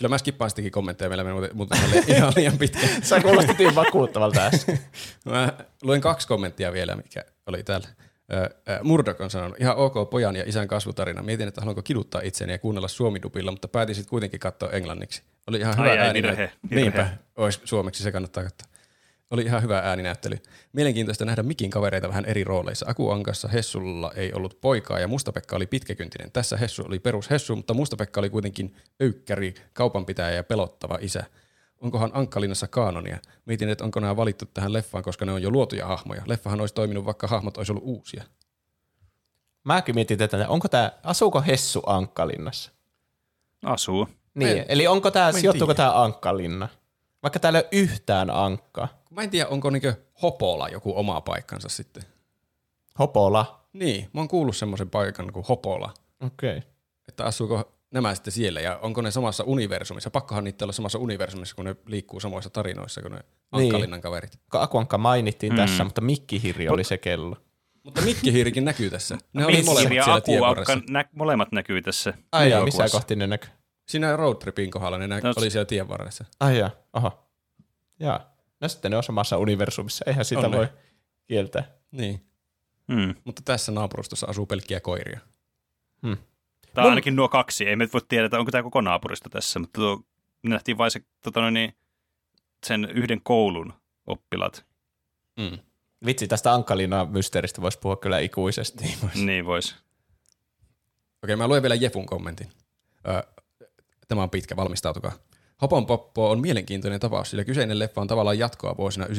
Kyllä mä skippaan sittenkin kommentteja, meillä meni muuten, muuten oli ihan liian pitkä.
Sä kuulostit niin vakuuttavalta äsken.
Mä luen kaksi kommenttia vielä, mikä oli täällä. Murdoch on sanonut, ihan ok pojan ja isän kasvutarina. Mietin, että haluanko kiduttaa itseäni ja kuunnella suomidupilla, mutta päätin sitten kuitenkin katsoa englanniksi. Oli ihan hyvä
Ai, virhe, virhe.
Niinpä, olisi suomeksi, se kannattaa katsoa. Oli ihan hyvä ääninäyttely. Mielenkiintoista nähdä Mikin kavereita vähän eri rooleissa. Akuankassa Hessulla ei ollut poikaa ja Mustapekka oli pitkäkyntinen. Tässä Hessu oli perus Hessu, mutta Mustapekka oli kuitenkin öykkäri, kaupanpitäjä ja pelottava isä. Onkohan Ankkalinnassa kaanonia? Mietin, että onko nämä valittu tähän leffaan, koska ne on jo luotuja hahmoja. Leffahan olisi toiminut, vaikka hahmot olisi ollut uusia.
Mäkin mietin tätä, että onko tämä, asuuko Hessu Ankkalinnassa?
Asuu.
Niin,
en-
eli onko tämä, sijoittuuko tämä Ankkalinna? Vaikka täällä ei ole yhtään ankkaa.
Mä en tiedä, onko niinkö Hopola joku oma paikkansa sitten.
Hopola.
Niin, mä oon kuullut semmoisen paikan kuin Hopola.
Okei. Okay.
Että asuuko nämä sitten siellä ja onko ne samassa universumissa? Pakkohan niitä olla samassa universumissa, kun ne liikkuu samoissa tarinoissa kuin ne Ankkalinnan kaverit.
Akuankka mainittiin
Mm.
tässä, mutta Mikkihirri oli se kello.
Mutta Mikki Hiirikin näkyy tässä. Ne oli
Mikki
molemmat
ja
siellä
Aku
tien
Aukka,
varressa.
nä- molemmat näkyy tässä.
Ai jaa, missä kohti ne näkyy?
Siinä roadtripin kohdalla ne nä-
No,
oli siellä tien varressa.
Ai jaa, oho. Jaa. No sitten ne on samassa universumissa, eihän sitä
On ne.
voi kieltää.
Niin,
Hmm.
mutta tässä naapurustossa asuu pelkkiä koiria.
Tämä on ainakin nuo kaksi. Ei me voi tiedetä, onko tämä koko naapurista tässä, mutta tuo, me nähtiin vain se, tota noin, niin, sen yhden koulun oppilaat.
Mm.
Vitsi, tästä Ankkalinnan mysteeristä voisi puhua kyllä ikuisesti.
Niin vois.
Okei, mä luen vielä Jefun kommentin. Ö, tämä on pitkä, valmistautukaa. Hopon Poppo on mielenkiintoinen tapaus, sillä kyseinen leffa on tavallaan jatkoa vuosina 92-93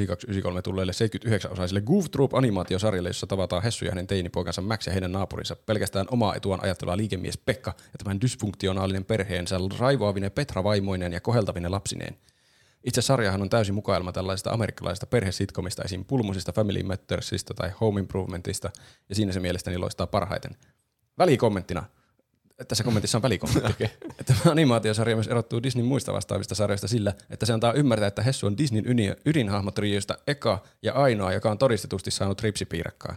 tulleelle 79-osaiselle Goof Troop-animaatiosarjalle, jossa tavataan Hessu ja hänen teinipoikansa Max ja heidän naapurinsa pelkästään omaa etuaan ajatteleva liikemies Pekka ja tämän dysfunktionaalinen perheensä raivoavinen Petra vaimoineen ja koheltavinen lapsineen. Itse sarjahan on täysin mukailma tällaisesta amerikkalaisesta perhesitkomista, esim. Pulmusista, Family Mattersista tai Home Improvementista, ja siinä se mielestäni loistaa parhaiten. Välikommenttina. Tässä kommentissa on välikommentti. okay. Että animaatiosarja myös erottuu Disneyn muista vastaavista sarjoista sillä, että se antaa ymmärtää, että Hessu on Disneyn ydin- ydinhahmotrioista eka ja ainoa, joka on todistetusti saanut ripsipiirakkaa.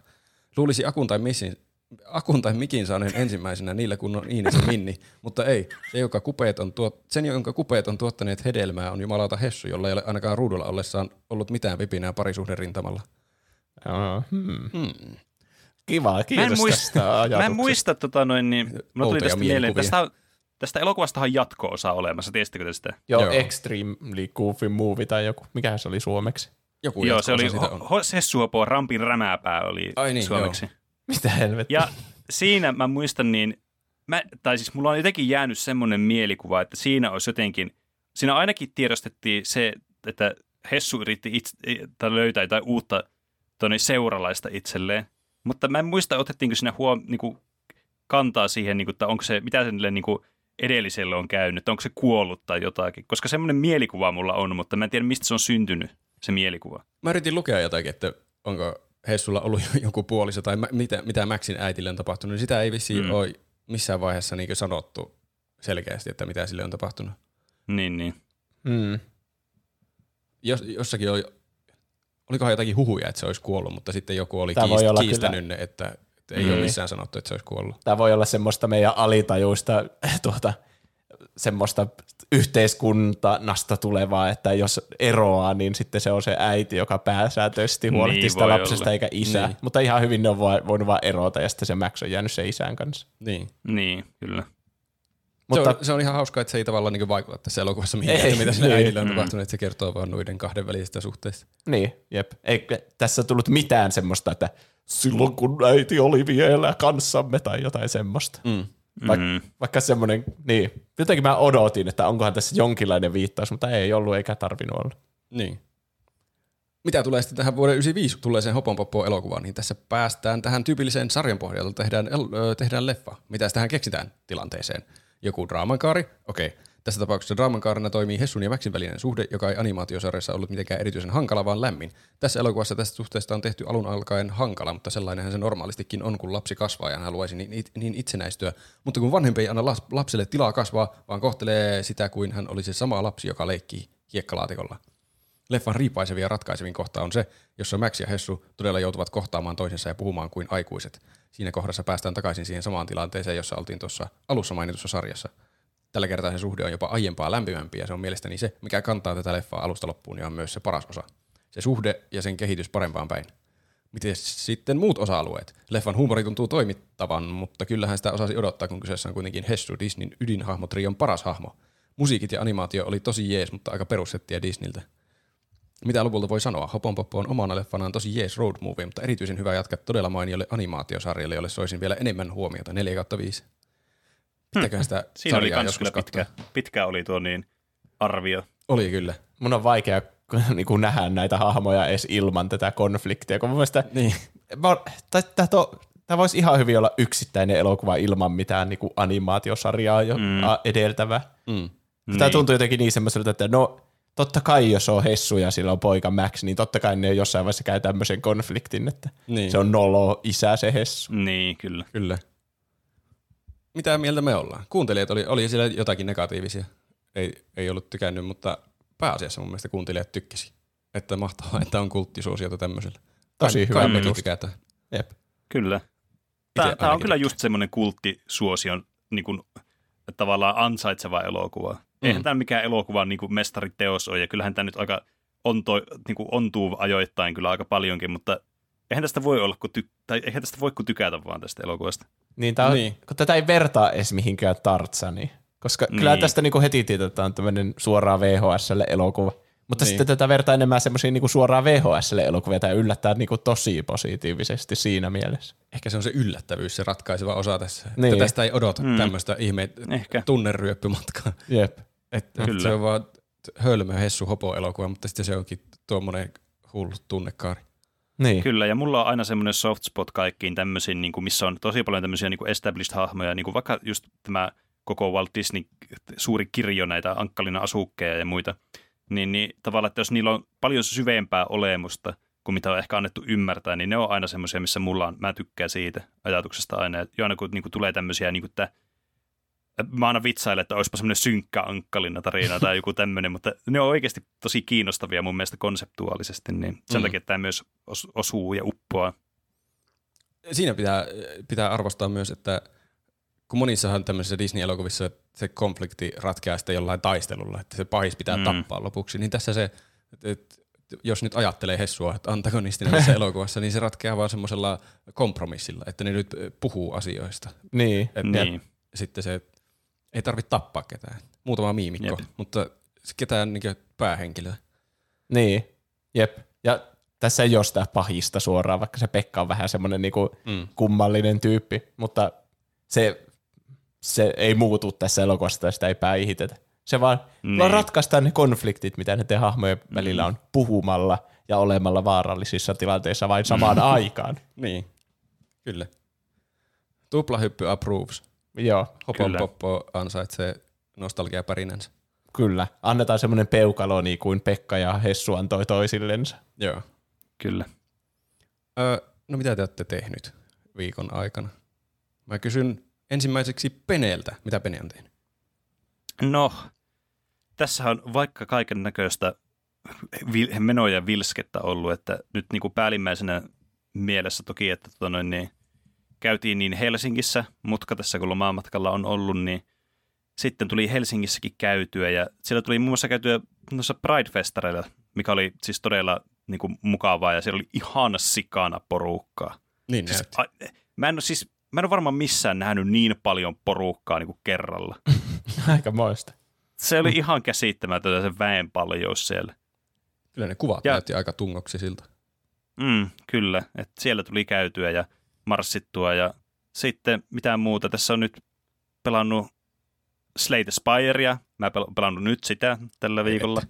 Luulisi Akun tai, missin, Akun tai Mikin saaneen ensimmäisenä niillä kun on Iines ja Minni, mutta ei. Se, joka kupeet on tuot, sen, jonka kupeet on tuottaneet hedelmää, on jumalauta Hessu, jolla ei ole ainakaan ruudulla ollessaan ollut mitään vipinää parisuhden rintamalla.
Joo, hmm.
Hmm.
Kiva, kiitos
Mä en muista,
tästä
mä en muista tota noin, niin, mulla tuli tästä mieleen, tästä, tästä elokuvastahan on jatko-osa olemassa, tiesittekö te sitä?
Joo,
Joo.
Extremely Goofy Movie tai joku. Mikähän se oli suomeksi?
Joku
Joo, se oli Hessuopo Rampin rämääpää oli
Ai niin,
suomeksi.
Mitä helvettiä?
Ja siinä mä muistan niin, mä, tai siis mulla on jotenkin jäänyt semmoinen mielikuva, että siinä olisi jotenkin, siinä ainakin tiedostettiin se, että Hessu yritti itse, tai löytää jotain uutta tonne seuralaista itselleen. Mutta mä en muista, otettiinko siinä huom, niin kuin, kantaa siihen, niin kuin, että onko se, mitä sille niin kuin, edelliselle on käynyt, onko se kuollut tai jotakin. Koska semmoinen mielikuva mulla on, mutta mä en tiedä, mistä se on syntynyt, se mielikuva.
Mä yritin lukea jotakin, että onko Hessulla ollut joku puoliso tai mä- mitä, mitä Maxin äitille on tapahtunut, niin sitä ei vissiin
Mm.
mm. ole missään vaiheessa niin sanottu selkeästi, että mitä sille on tapahtunut.
Niin, niin.
Hmm.
Jos, jossakin oli, olikohan jotakin huhuja, että se olisi kuollut, mutta sitten joku oli
voi
kiist,
olla
kiistänyt ne, että, että ei
Mm.
ole missään sanottu, että se olisi kuollut.
Tämä voi olla semmoista meidän alitajuista tuota, semmoista yhteiskunnasta tulevaa, että jos eroaa, niin sitten se on se äiti, joka pääsääntöisesti
Niin
huolehtii sitä
voi
lapsesta
olla.
eikä isä.
Niin.
Mutta ihan hyvin ne on voi- voinut vaan erota ja sitten se Max on jäänyt se isän kanssa.
Niin.
Niin, kyllä.
Mutta
se, on, se on ihan hauskaa, että se ei tavallaan niin vaikuta tässä elokuvassa mihinkään,
Ei,
mitä sille
niin.
äidille on
Mm.
tapahtunut, että se kertoo vaan noiden kahden välisistä suhteista.
niin, jep. Ei tässä tullut mitään semmoista, että silloin kun äiti oli vielä kanssamme tai jotain semmoista.
Mm.
Vaik-
Mm.
Vaikka semmoinen, niin, jotenkin mä odotin, että onkohan tässä jonkinlainen viittaus, mutta ei ollut eikä tarvinnut olla.
Niin. Mitä tulee sitten tähän vuoden 95 tulleeseen Hoponpoppo elokuvaan, niin tässä päästään tähän tyypilliseen sarjan pohjalta, tehdään, tehdään leffa. Mitä tähän keksitään tilanteeseen? Joku draamankaari? Okei. Tässä tapauksessa draamankaarina toimii Hessun ja Maxin välinen suhde, joka ei animaatiosarjassa ollut mitenkään erityisen hankala, vaan lämmin. Tässä elokuvassa tästä suhteesta on tehty alun alkaen hankala, mutta sellainenhan se normaalistikin on, kun lapsi kasvaa ja hän haluaisi niin, it- niin itsenäistyä. Mutta kun vanhempi ei anna lapselle tilaa kasvaa, vaan kohtelee sitä kuin hän olisi sama lapsi, joka leikkii hiekkalaatikolla. Leffan riipaisevia ratkaisevin kohta on se, jossa Max ja Hessu todella joutuvat kohtaamaan toisensa ja puhumaan kuin aikuiset. Siinä kohdassa päästään takaisin siihen samaan tilanteeseen, jossa oltiin tuossa alussa mainitussa sarjassa. Tällä kertaa se suhde on jopa aiempaa lämpimämpi ja se on mielestäni se, mikä kantaa tätä leffaa alusta loppuun ja on myös se paras osa. Se suhde ja sen kehitys parempaan päin. Miten sitten muut osa-alueet? Leffan huumori tuntuu toimittavan, mutta kyllähän sitä osasi odottaa, kun kyseessä on kuitenkin Hessu Disneyn ydinhahmotrion paras hahmo. Musiikit ja animaatio oli tosi jees, mutta aika perussettiä Disneyltä. Mitä lopulta voi sanoa? Hopon Poppo on omana leffanaan tosi jees road movie, mutta erityisen hyvä jatkaa todella mainiolle animaatiosarjalle, jolle soisin vielä enemmän huomiota, 4 kautta 5. Pitääköhän sitä
Siinä oli
sarjaa
kans
joskus
kyllä pitkä, pitkä oli tuo niin arvio.
Oli kyllä.
Mun on vaikea niin kuin nähdä näitä hahmoja edes ilman tätä konfliktia, kun mun mielestä
Niin.
tämä voisi ihan hyvin olla yksittäinen elokuva ilman mitään niin kuin animaatiosarjaa jo
Mm.
edeltävää.
Mm.
Tämä
Niin.
tuntuu jotenkin niin semmoiselta, että no totta kai jos on Hessu ja sillä on poika Max, niin totta kai ne jossain vaiheessa käy tämmöisen konfliktin, että
Niin.
se on nolo isä se Hessu.
Niin, kyllä.
Kyllä. Mitä mieltä me ollaan? Kuuntelijat oli, oli siellä jotakin negatiivisia. Ei, ei ollut tykännyt, mutta pääasiassa mun mielestä kuuntelijat tykkäsi. Että mahtavaa, että on kulttisuosiota tämmöisellä.
Tosi
Kai-
hyvä
kai mekin tykätään.
Jep.
Kyllä. Tämä, tämä on kyllä just semmoinen kulttisuosion niin kuin, tavallaan ansaitseva elokuva. Mm. Eihän tämä mikään elokuvan niin kuin mestariteos ole, ja kyllähän tämä nyt aika onto, niin kuin ontuu ajoittain kyllä aika paljonkin, mutta eihän tästä voi olla, kun ty- tai eihän tästä voi kuin tykätä vaan tästä elokuvasta.
Niin, tää on,
Niin.
niin. kun tätä ei vertaa edes mihinkään Tarzaniin, koska niin. kyllä
Niin.
tästä niinku heti tietää, että tämä on tämmöinen suoraan VHSlle elokuva. Mutta
Niin.
niin. sitten tätä vertaa enemmän semmoisia niinku suoraan VHSlle elokuvia, tämä yllättää niinku tosi positiivisesti siinä mielessä.
Ehkä se on se yllättävyys, se ratkaiseva osa tässä. Niin.
Niin.
Että tästä ei odota
Mm.
mm. tämmöistä ihme tunneryöppymatkaa.
Jep.
Että
Kyllä.
se on vaan hölmö Hessu Hopo elokuva, mutta sitten se onkin tuommoinen hullu tunnekaari.
Niin.
Kyllä, ja mulla on aina semmoinen soft spot kaikkiin tämmöisiin, niin kuin, missä on tosi paljon tämmöisiä niin kuin established hahmoja, niin kuin vaikka just tämä koko Walt Disney suuri kirjo näitä ankkalina asukkeja ja muita, niin, niin tavallaan, että jos niillä on paljon syvempää olemusta kuin mitä on ehkä annettu ymmärtää, niin ne on aina semmoisia, missä mulla on, mä tykkään siitä ajatuksesta aina, ja aina kun niin kuin tulee tämmöisiä, niin kuin, että mä aina vitsailen, että olisipa semmoinen synkkä ankkalina tarina tai joku tämmöinen, mutta ne on oikeasti tosi kiinnostavia mun mielestä konseptuaalisesti, niin sen
Mm.
takia tämä myös os- osuu ja uppoaa.
Siinä pitää, pitää arvostaa myös, että kun monissahan tämmöisissä Disney-elokuvissa se konflikti ratkeaa sitten jollain taistelulla, että se pahis pitää
Mm.
tappaa lopuksi, niin tässä se, että, että jos nyt ajattelee Hessua, että antagonistina tässä elokuvassa, niin se ratkeaa vaan semmoisella kompromissilla, että ne nyt puhuu asioista.
Niin.
Et
Niin.
Sitten se ei tarvitse tappaa ketään. Muutama miimikko,
Jep.
mutta ketään niin päähenkilöä.
Niin. Jep. Ja tässä ei ole sitä pahista suoraan, vaikka se Pekka on vähän semmoinen niinku
Mm.
kummallinen tyyppi, mutta se, se ei muutu tässä elokuvassa tai sitä ei päihitetä. Se vaan,
Niin.
vaan ratkaistaan ne konfliktit, mitä näiden hahmojen välillä on puhumalla ja olemalla vaarallisissa tilanteissa vain samaan aikaan.
Niin, kyllä. Tuplahyppy approves.
Joo,
Hopon
Kyllä.
poppo ansaitsee nostalgiapärinänsä.
kyllä. Annetaan semmoinen peukalo niin kuin Pekka ja Hessu antoi toisillensa.
Joo.
Kyllä.
Öö, no mitä te olette tehnyt viikon aikana? Mä kysyn ensimmäiseksi Peneltä. Mitä Pene on tehnyt?
No, tässä on vaikka kaiken näköistä menoja ja vilskettä ollut, että nyt niin kuin päällimmäisenä mielessä toki, että tota noin, niin käytiin niin Helsingissä, mutka tässä kun lomaamatkalla on ollut, niin sitten tuli Helsingissäkin käytyä ja siellä tuli muun muassa käytyä noissa Pride-festareilla, mikä oli siis todella niin kuin, mukavaa ja siellä oli ihana sikana porukkaa.
Niin
Siis, a, mä, en ole, siis, mä en ole varmaan missään nähnyt niin paljon porukkaa niin kuin kerralla.
Aika moista.
Se oli ihan käsittämätöntä se väen paljous siellä.
Kyllä ne kuvat
Ja-
näytti aika tungoksisilta.
Mm, kyllä, että siellä tuli käytyä ja marssittua ja sitten mitään muuta. Tässä on nyt pelannut Slate Spirea. Mä pel- pelannut nyt sitä tällä viikolla.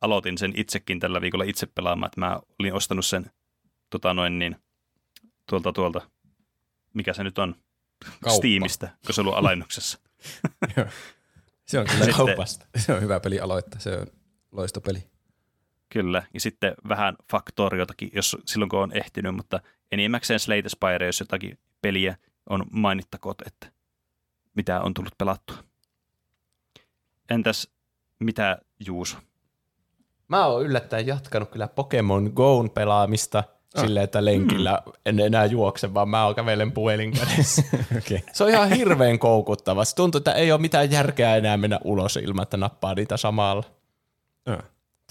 Aloitin sen itsekin tällä viikolla itse pelaamaan, että mä olin ostanut sen tota noin niin, tuolta tuolta, mikä se nyt on,
Kauppa.
Steamista, kun se on ollut alennuksessa.
Se on kyllä
Sitten-
Kaupasta.
se on hyvä peli aloittaa. Se on loistopeli.
Kyllä, ja sitten vähän faktoriotakin, jos silloin kun on ehtinyt, mutta enimmäkseen Slate Spire, jos jotakin peliä on mainittakoot, että mitä on tullut pelattua. Entäs mitä Juuso?
Mä oon yllättäen jatkanut kyllä Pokemon Go'n pelaamista. Silleen, että lenkillä en enää juokse, vaan mä kävelen puhelin kädessä.
Okay.
Se on ihan hirveän koukuttava. Se tuntuu, että ei ole mitään järkeä enää mennä ulos ilman, että nappaa niitä samalla.
Ah.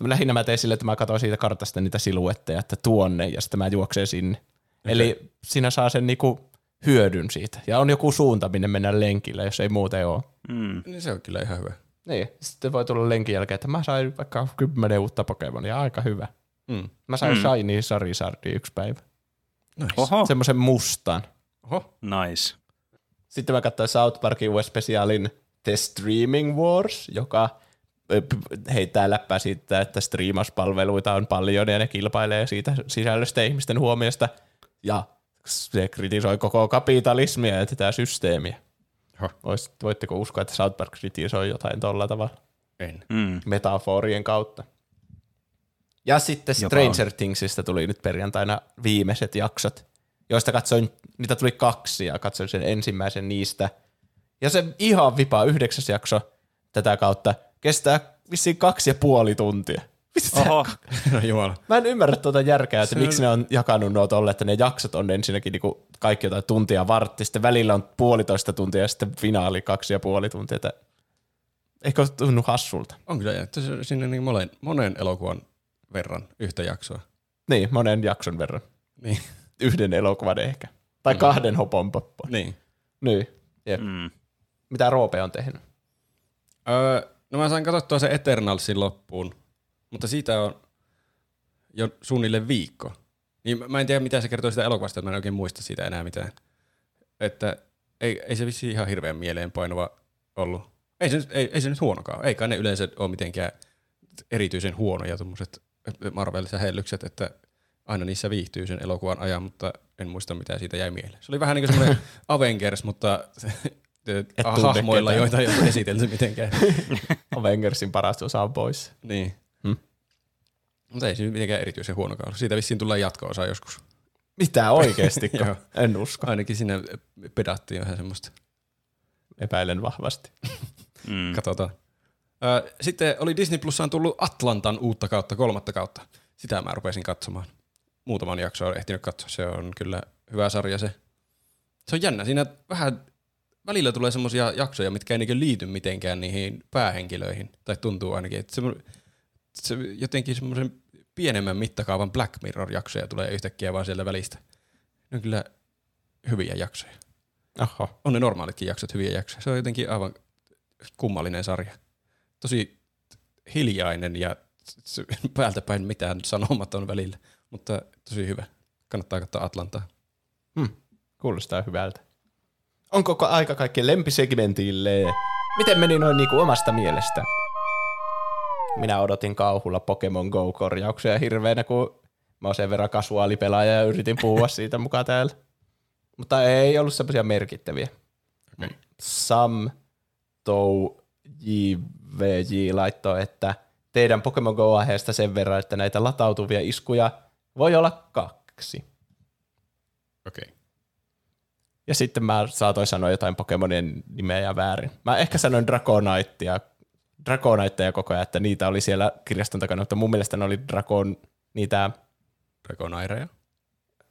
Lähinnä mä tein sille, että mä katsoin siitä kartasta niitä siluetteja, että tuonne, ja sitten mä juoksen sinne. Okay. Eli siinä saa sen niinku hyödyn siitä. Ja on joku suunta, minne mennä lenkillä, jos ei muuten ole.
Mm.
Niin se on kyllä ihan hyvä.
Niin, sitten voi tulla lenkin jälkeen, että mä sain vaikka kymmenen uutta Pokemonia, aika hyvä.
Mm.
Mä sain
Mm.
Shiny Charizardin yksi päivä.
Nice.
Oho,
Semmoisen mustan.
Oho.
nice.
Sitten mä katsoin South Parkin US-spesiaalin The Streaming Wars, joka heittää läppää siitä, että striimauspalveluita on paljon ja ne kilpailee siitä sisällöstä ihmisten huomiosta. Ja se kritisoi koko kapitalismia ja tätä systeemiä. Vois- Voitteko uskoa, että South Park kritisoi jotain tuolla tavalla?
En.
Mm.
metaforien kautta. Ja sitten Stranger Thingsista tuli nyt perjantaina viimeiset jaksot, joista katsoin, niitä tuli kaksi ja katsoin sen ensimmäisen niistä. Ja se ihan vipaa yhdeksäs jakso tätä kautta kestää vissiin kaksi ja puoli tuntia. Mistä
Oho,
No jumala.
Mä en ymmärrä tuota järkeä, että
Se on-
miksi ne on jakanut nuo tolle, että ne jaksot on ensinnäkin niinku kaikki jotain tuntia vartti, sitten välillä on puolitoista tuntia ja sitten finaali kaksi ja puoli tuntia. Että eikö tunnu hassulta?
On kyllä jätetty se- sinne niin monen, monen elokuvan verran yhtä jaksoa.
Niin, monen jakson verran.
Niin.
Yhden elokuvan ehkä. Tai
Mm.
kahden hoponpoppon.
niin.
Niin. Jep.
mm.
Mitä Roope on tehnyt?
Öö, no mä sain katsottua se Eternalsin loppuun, mutta siitä on jo suunnilleen viikko. Niin mä- mä en tiedä, mitä se kertoo sitä elokuvasta, että mä en oikein muista siitä enää mitään. Että ei, ei se vissi ihan hirveän mieleenpainuva ollut. Ei se, nyt- ei, ei se nyt huonokaan. Eikä ne yleensä ole mitenkään erityisen huonoja tuommoiset Marvel-sähellykset, että aina niissä viihtyy sen elokuvan ajan, mutta en muista mitä siitä jäi mieleen. Se oli vähän niin kuin semmoinen Avengers, mutta hahmoilla, joita ei ole esitelty mitenkään.
Avengersin paras osa on pois.
Niin.
Hmm.
Mutta ei se mitenkään erityisen huonokaan ollut. Siitä vissiin tulee jatko-osa joskus.
Mitä oikeesti? En usko.
Ainakin siinä pedattiin vähän semmoista.
Epäilen vahvasti.
Mm.
Katsotaan. Sitten oli Disney Plusaan tullut Atlantan uutta kautta, kolmatta kautta. Sitä mä rupesin katsomaan. Muutaman jakson olen ehtinyt katsoa. Se on kyllä hyvä sarja se. Se on jännä. Siinä vähän välillä tulee semmoisia jaksoja, mitkä ei niinku liity mitenkään niihin päähenkilöihin. Tai tuntuu ainakin, että se, se jotenkin semmoisen pienemmän mittakaavan Black Mirror-jaksoja tulee yhtäkkiä vaan sieltä välistä. Ne on kyllä hyviä jaksoja.
Oho.
On ne normaalitkin jaksot hyviä jaksoja. Se on jotenkin aivan kummallinen sarja. Tosi hiljainen ja päältä päin mitään sanomaton välillä, mutta tosi hyvä. Kannattaa katsoa Atlantaa.
Kuulostaa hyvältä. On koko aika kaikki lempisegmentille. Miten meni noin niinku omasta mielestä? Minä odotin kauhulla Pokemon Go-korjauksia hirveänä, kun mä oon sen verran kasuaalipelaaja ja yritin puhua siitä mukaan täällä. Mutta ei ollut semmoisia merkittäviä.
Okei.
Sam Tou JVJ laittoi, että teidän Pokemon Go-aiheesta sen verran, että näitä latautuvia iskuja voi olla kaksi.
Okei. Okay.
Ja sitten mä saatoin sanoa jotain Pokemonien nimeä väärin. Mä ehkä sanoin Dragoniteia, Dragoniteja koko ajan, että niitä oli siellä kirjaston takana, mutta mun mielestä ne oli Dragon, niitä,
Dragonaireja,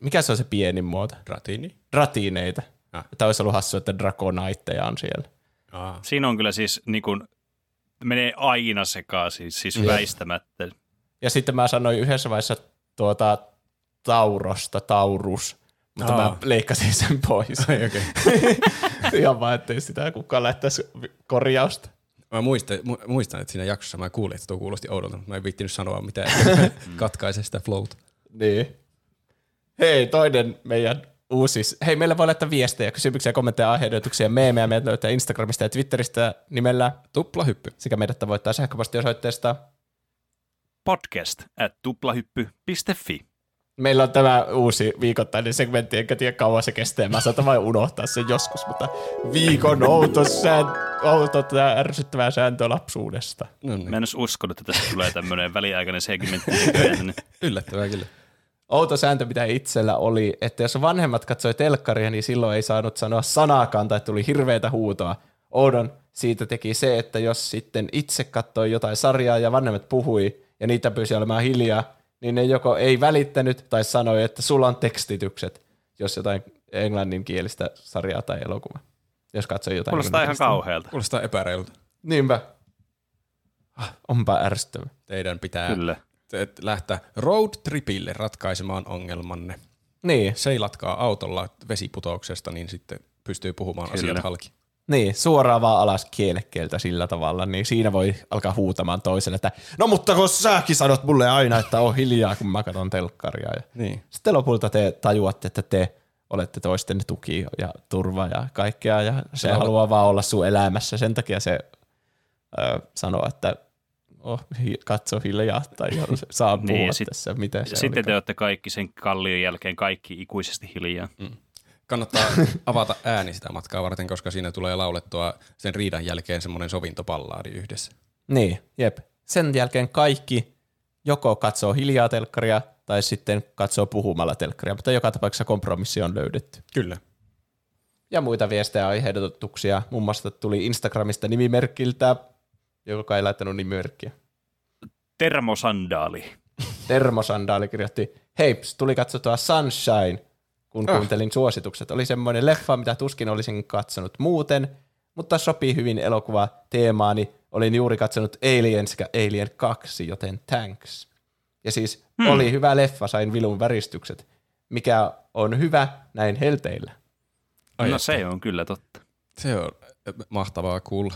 mikä se on se pienin muoto?
Dratini.
Ratiineita.
Ah.
Tämä olisi ollut hassu, että Dragoniteja on siellä.
Aa.
Siinä on kyllä siis niin kuin, menee aina sekaisin, siis
Jep.
väistämättä.
Ja sitten mä sanoin yhdessä vaiheessa tuota Taurosta, Taurus, mutta
Aa.
mä leikkasin sen pois.
Ai, okei.
Ihan vaan, ettei sitä kukaan lähettäisi korjausta.
Mä muistan, mu- muistan, että siinä jaksossa mä kuulin, että tuo kuulosti oudolta, mutta mä en viittinyt sanoa mitään, että katkaise sitä flowta.
Niin. Hei, toinen meidän uusi... Hei, meillä voi laittaa viestejä, kysymyksiä, kommentteja, aiheehdotuksia, meemejä. Meitä löytää Instagramista ja Twitteristä nimellä
Tuplahyppy.
sekä meidät tavoittaa sähköpostiosoitteesta.
Podcast at tuplahyppy.fi.
Meillä on tämä uusi viikoittainen segmentti, enkä tiedä kauan se kestää. Mä saatan vain unohtaa sen joskus, mutta viikon outo, sään, outo tämä ärsyttävää sääntöä lapsuudesta.
No niin.
Mä en edes uskonut, että tästä tulee tämmöinen väliaikainen segmentti.
Yllättävää kyllä.
Outo sääntö, mitä itsellä oli, että jos vanhemmat katsoi telkkaria, niin silloin ei saanut sanoa sanaakaan tai tuli hirveätä huutoa. Oudon siitä teki se, että jos sitten itse katsoi jotain sarjaa ja vanhemmat puhui ja niitä pyysi olemaan hiljaa, niin ne joko ei välittänyt tai sanoi, että sulla on tekstitykset, jos jotain englanninkielistä sarjaa tai elokuvaa. Jos katsoo jotain.
Kuulostaa ihan kauhealta.
Kuulostaa epäreilulta.
Niinpä. Ah, Onpa ärsyttävä.
Teidän pitää
Kyllä.
Te- lähteä road tripille ratkaisemaan ongelmanne.
Niin,
Seilatkaa autolla vesiputouksesta, niin sitten pystyy puhumaan
Kyllä.
asiat halki.
niin, suoraan vaan alas kielekkeeltä sillä tavalla, niin siinä voi alkaa huutamaan toiselle, että no mutta kun säkin sanot mulle aina, että on hiljaa, kun mä katson telkkaria. Ja
Niin.
sitten lopulta te tajuatte, että te olette toisten tuki ja turva ja kaikkea, ja se
on-
haluaa vaan olla sun elämässä. Sen takia se ö, sanoo, että oh, katso hiljaa, tai saa puhua
Niin, ja
niin,
sit-
tässä, miten se
Sitten te
olikaan.
olette kaikki sen kallion jälkeen kaikki ikuisesti hiljaa.
Kannattaa avata ääni sitä matkaa varten, koska siinä tulee laulettua sen riidan jälkeen semmoinen sovintopallaadi yhdessä.
Niin, jep. Sen jälkeen kaikki joko katsoo hiljaa telkkaria, tai sitten katsoo puhumalla telkkaria, mutta joka tapauksessa kompromissi on löydetty.
Kyllä.
Ja muita viestejä ja aiheehdotuksia. Muun muassa tuli Instagramista nimimerkiltä, joka ei laittanut nimimerkkiä.
Termosandaali.
Termosandaali kirjoitti, heips, tuli katsottua Sunshine, kun
Ah.
kuuntelin suositukset. Oli semmoinen leffa, mitä tuskin olisin katsonut muuten, mutta sopii hyvin elokuva teemaani. Olin juuri katsonut Alien sekä Alien 2, joten thanks. Ja siis hmm. oli hyvä leffa, sain vilun väristykset, mikä on hyvä näin helteillä.
Ai
no
että.
se on kyllä totta.
Se on mahtavaa kuulla.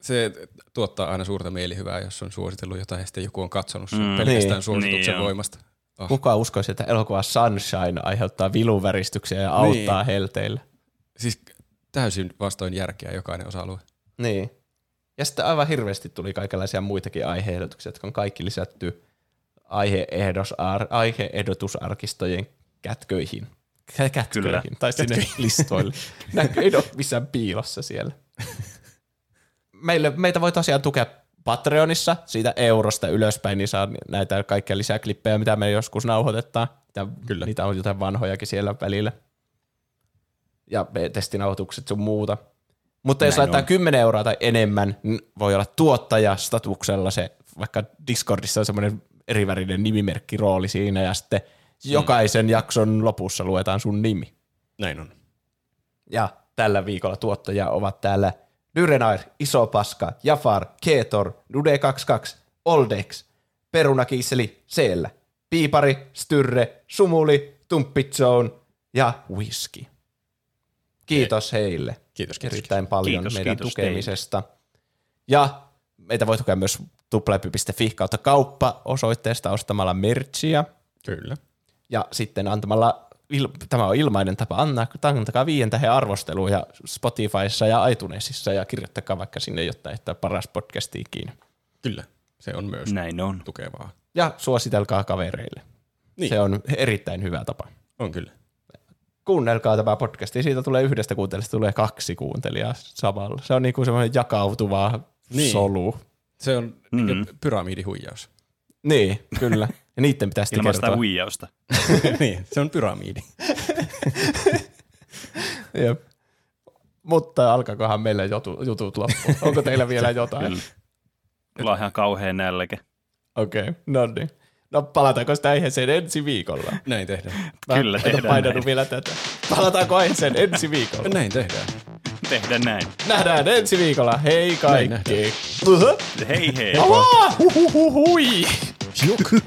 Se tuottaa aina suurta mielihyvää, jos on suositellut jotain ja sitten joku on katsonut sen
Mm.
pelkästään
Niin.
suosituksen
Niin
voimasta. Oh.
Kuka uskoisi, että elokuva Sunshine aiheuttaa viluväristyksiä ja auttaa
Niin.
helteillä?
Siis täysin vastoin järkeä jokainen osa-alue.
Niin. Ja sitten aivan hirveästi tuli kaikenlaisia muitakin aiheehdotuksia, jotka on kaikki lisätty aiheehdotusar- aiheehdotusarkistojen kätköihin. Kä- Kätköihin,
Kyllä.
tai sinne listoille. Näkö, ei ole missään piilossa siellä. Meille, meitä voi tosiaan tukea Patreonissa, siitä eurosta ylöspäin, niin saa näitä kaikkia lisäklippejä, mitä me joskus nauhoitetaan. Mitä, Kyllä. Niitä on jotain vanhojakin siellä välillä. Ja testinauhoitukset sun muuta. Mutta jos
Näin
laittaa
on.
10 euroa tai enemmän, niin voi olla tuottajastatuksella se, vaikka Discordissa on semmoinen erivärinen nimimerkkirooli siinä, ja sitten jokaisen jakson lopussa luetaan sun nimi.
Näin on.
Ja tällä viikolla tuottajia ovat täällä Dyrenair, Iso Paska, Jafar, Keetor, Dude22, Oldex, Perunakiisseli, Seellä, Piipari, Styrre, Sumuli, Tumppitsoon ja Whisky. Kiitos heille
Kiitos, kiitos.
erittäin paljon
Kiitos,
meidän
kiitos
tukemisesta. Ja meitä voi tukea myös tuplahypy.fi kautta kauppa osoitteesta ostamalla merchia
Kyllä.
ja sitten antamalla, il, tämä on ilmainen tapa, anna, antakaa viien tähän arvosteluja Spotifyssa ja iTunesissa ja kirjoittakaa vaikka sinne jotain, että paras podcast ikinä.
Kyllä. Se on myös
Näin on.
tukevaa.
Ja suositelkaa kavereille.
Niin.
Se on erittäin hyvä tapa.
On kyllä.
Kuunnelkaa tämä podcast, siitä tulee yhdestä kuuntelijasta tulee kaksi kuuntelijaa samalla. Se on niin kuin semmoinen jakautuva
Niin.
solu.
Se on
Mm.
mm. pyramidihuijaus.
Niin, kyllä. Ja niiden pitäisi
Ilman sitä
kertoa.
huijausta.
niin, se on pyramidi.
Jep. Mutta alkaakohan meillä jutu, jutut loppuun? Onko teillä vielä jotain?
Kyllä. Mulla on ihan kauhean nälkä.
Okei, okay, no niin. No palataanko sitä aiheeseen ensi viikolla?
Näin tehdään.
Mä
Kyllä, tehdään näin.
vielä tätä. Palataanko aiheeseen ensi viikolla?
Näin tehdään.
Tehdään näin.
Nähdään ensi viikolla. Hei kaikki.
nähdään.
Hei hei.
Huhuhuhui.
Jok.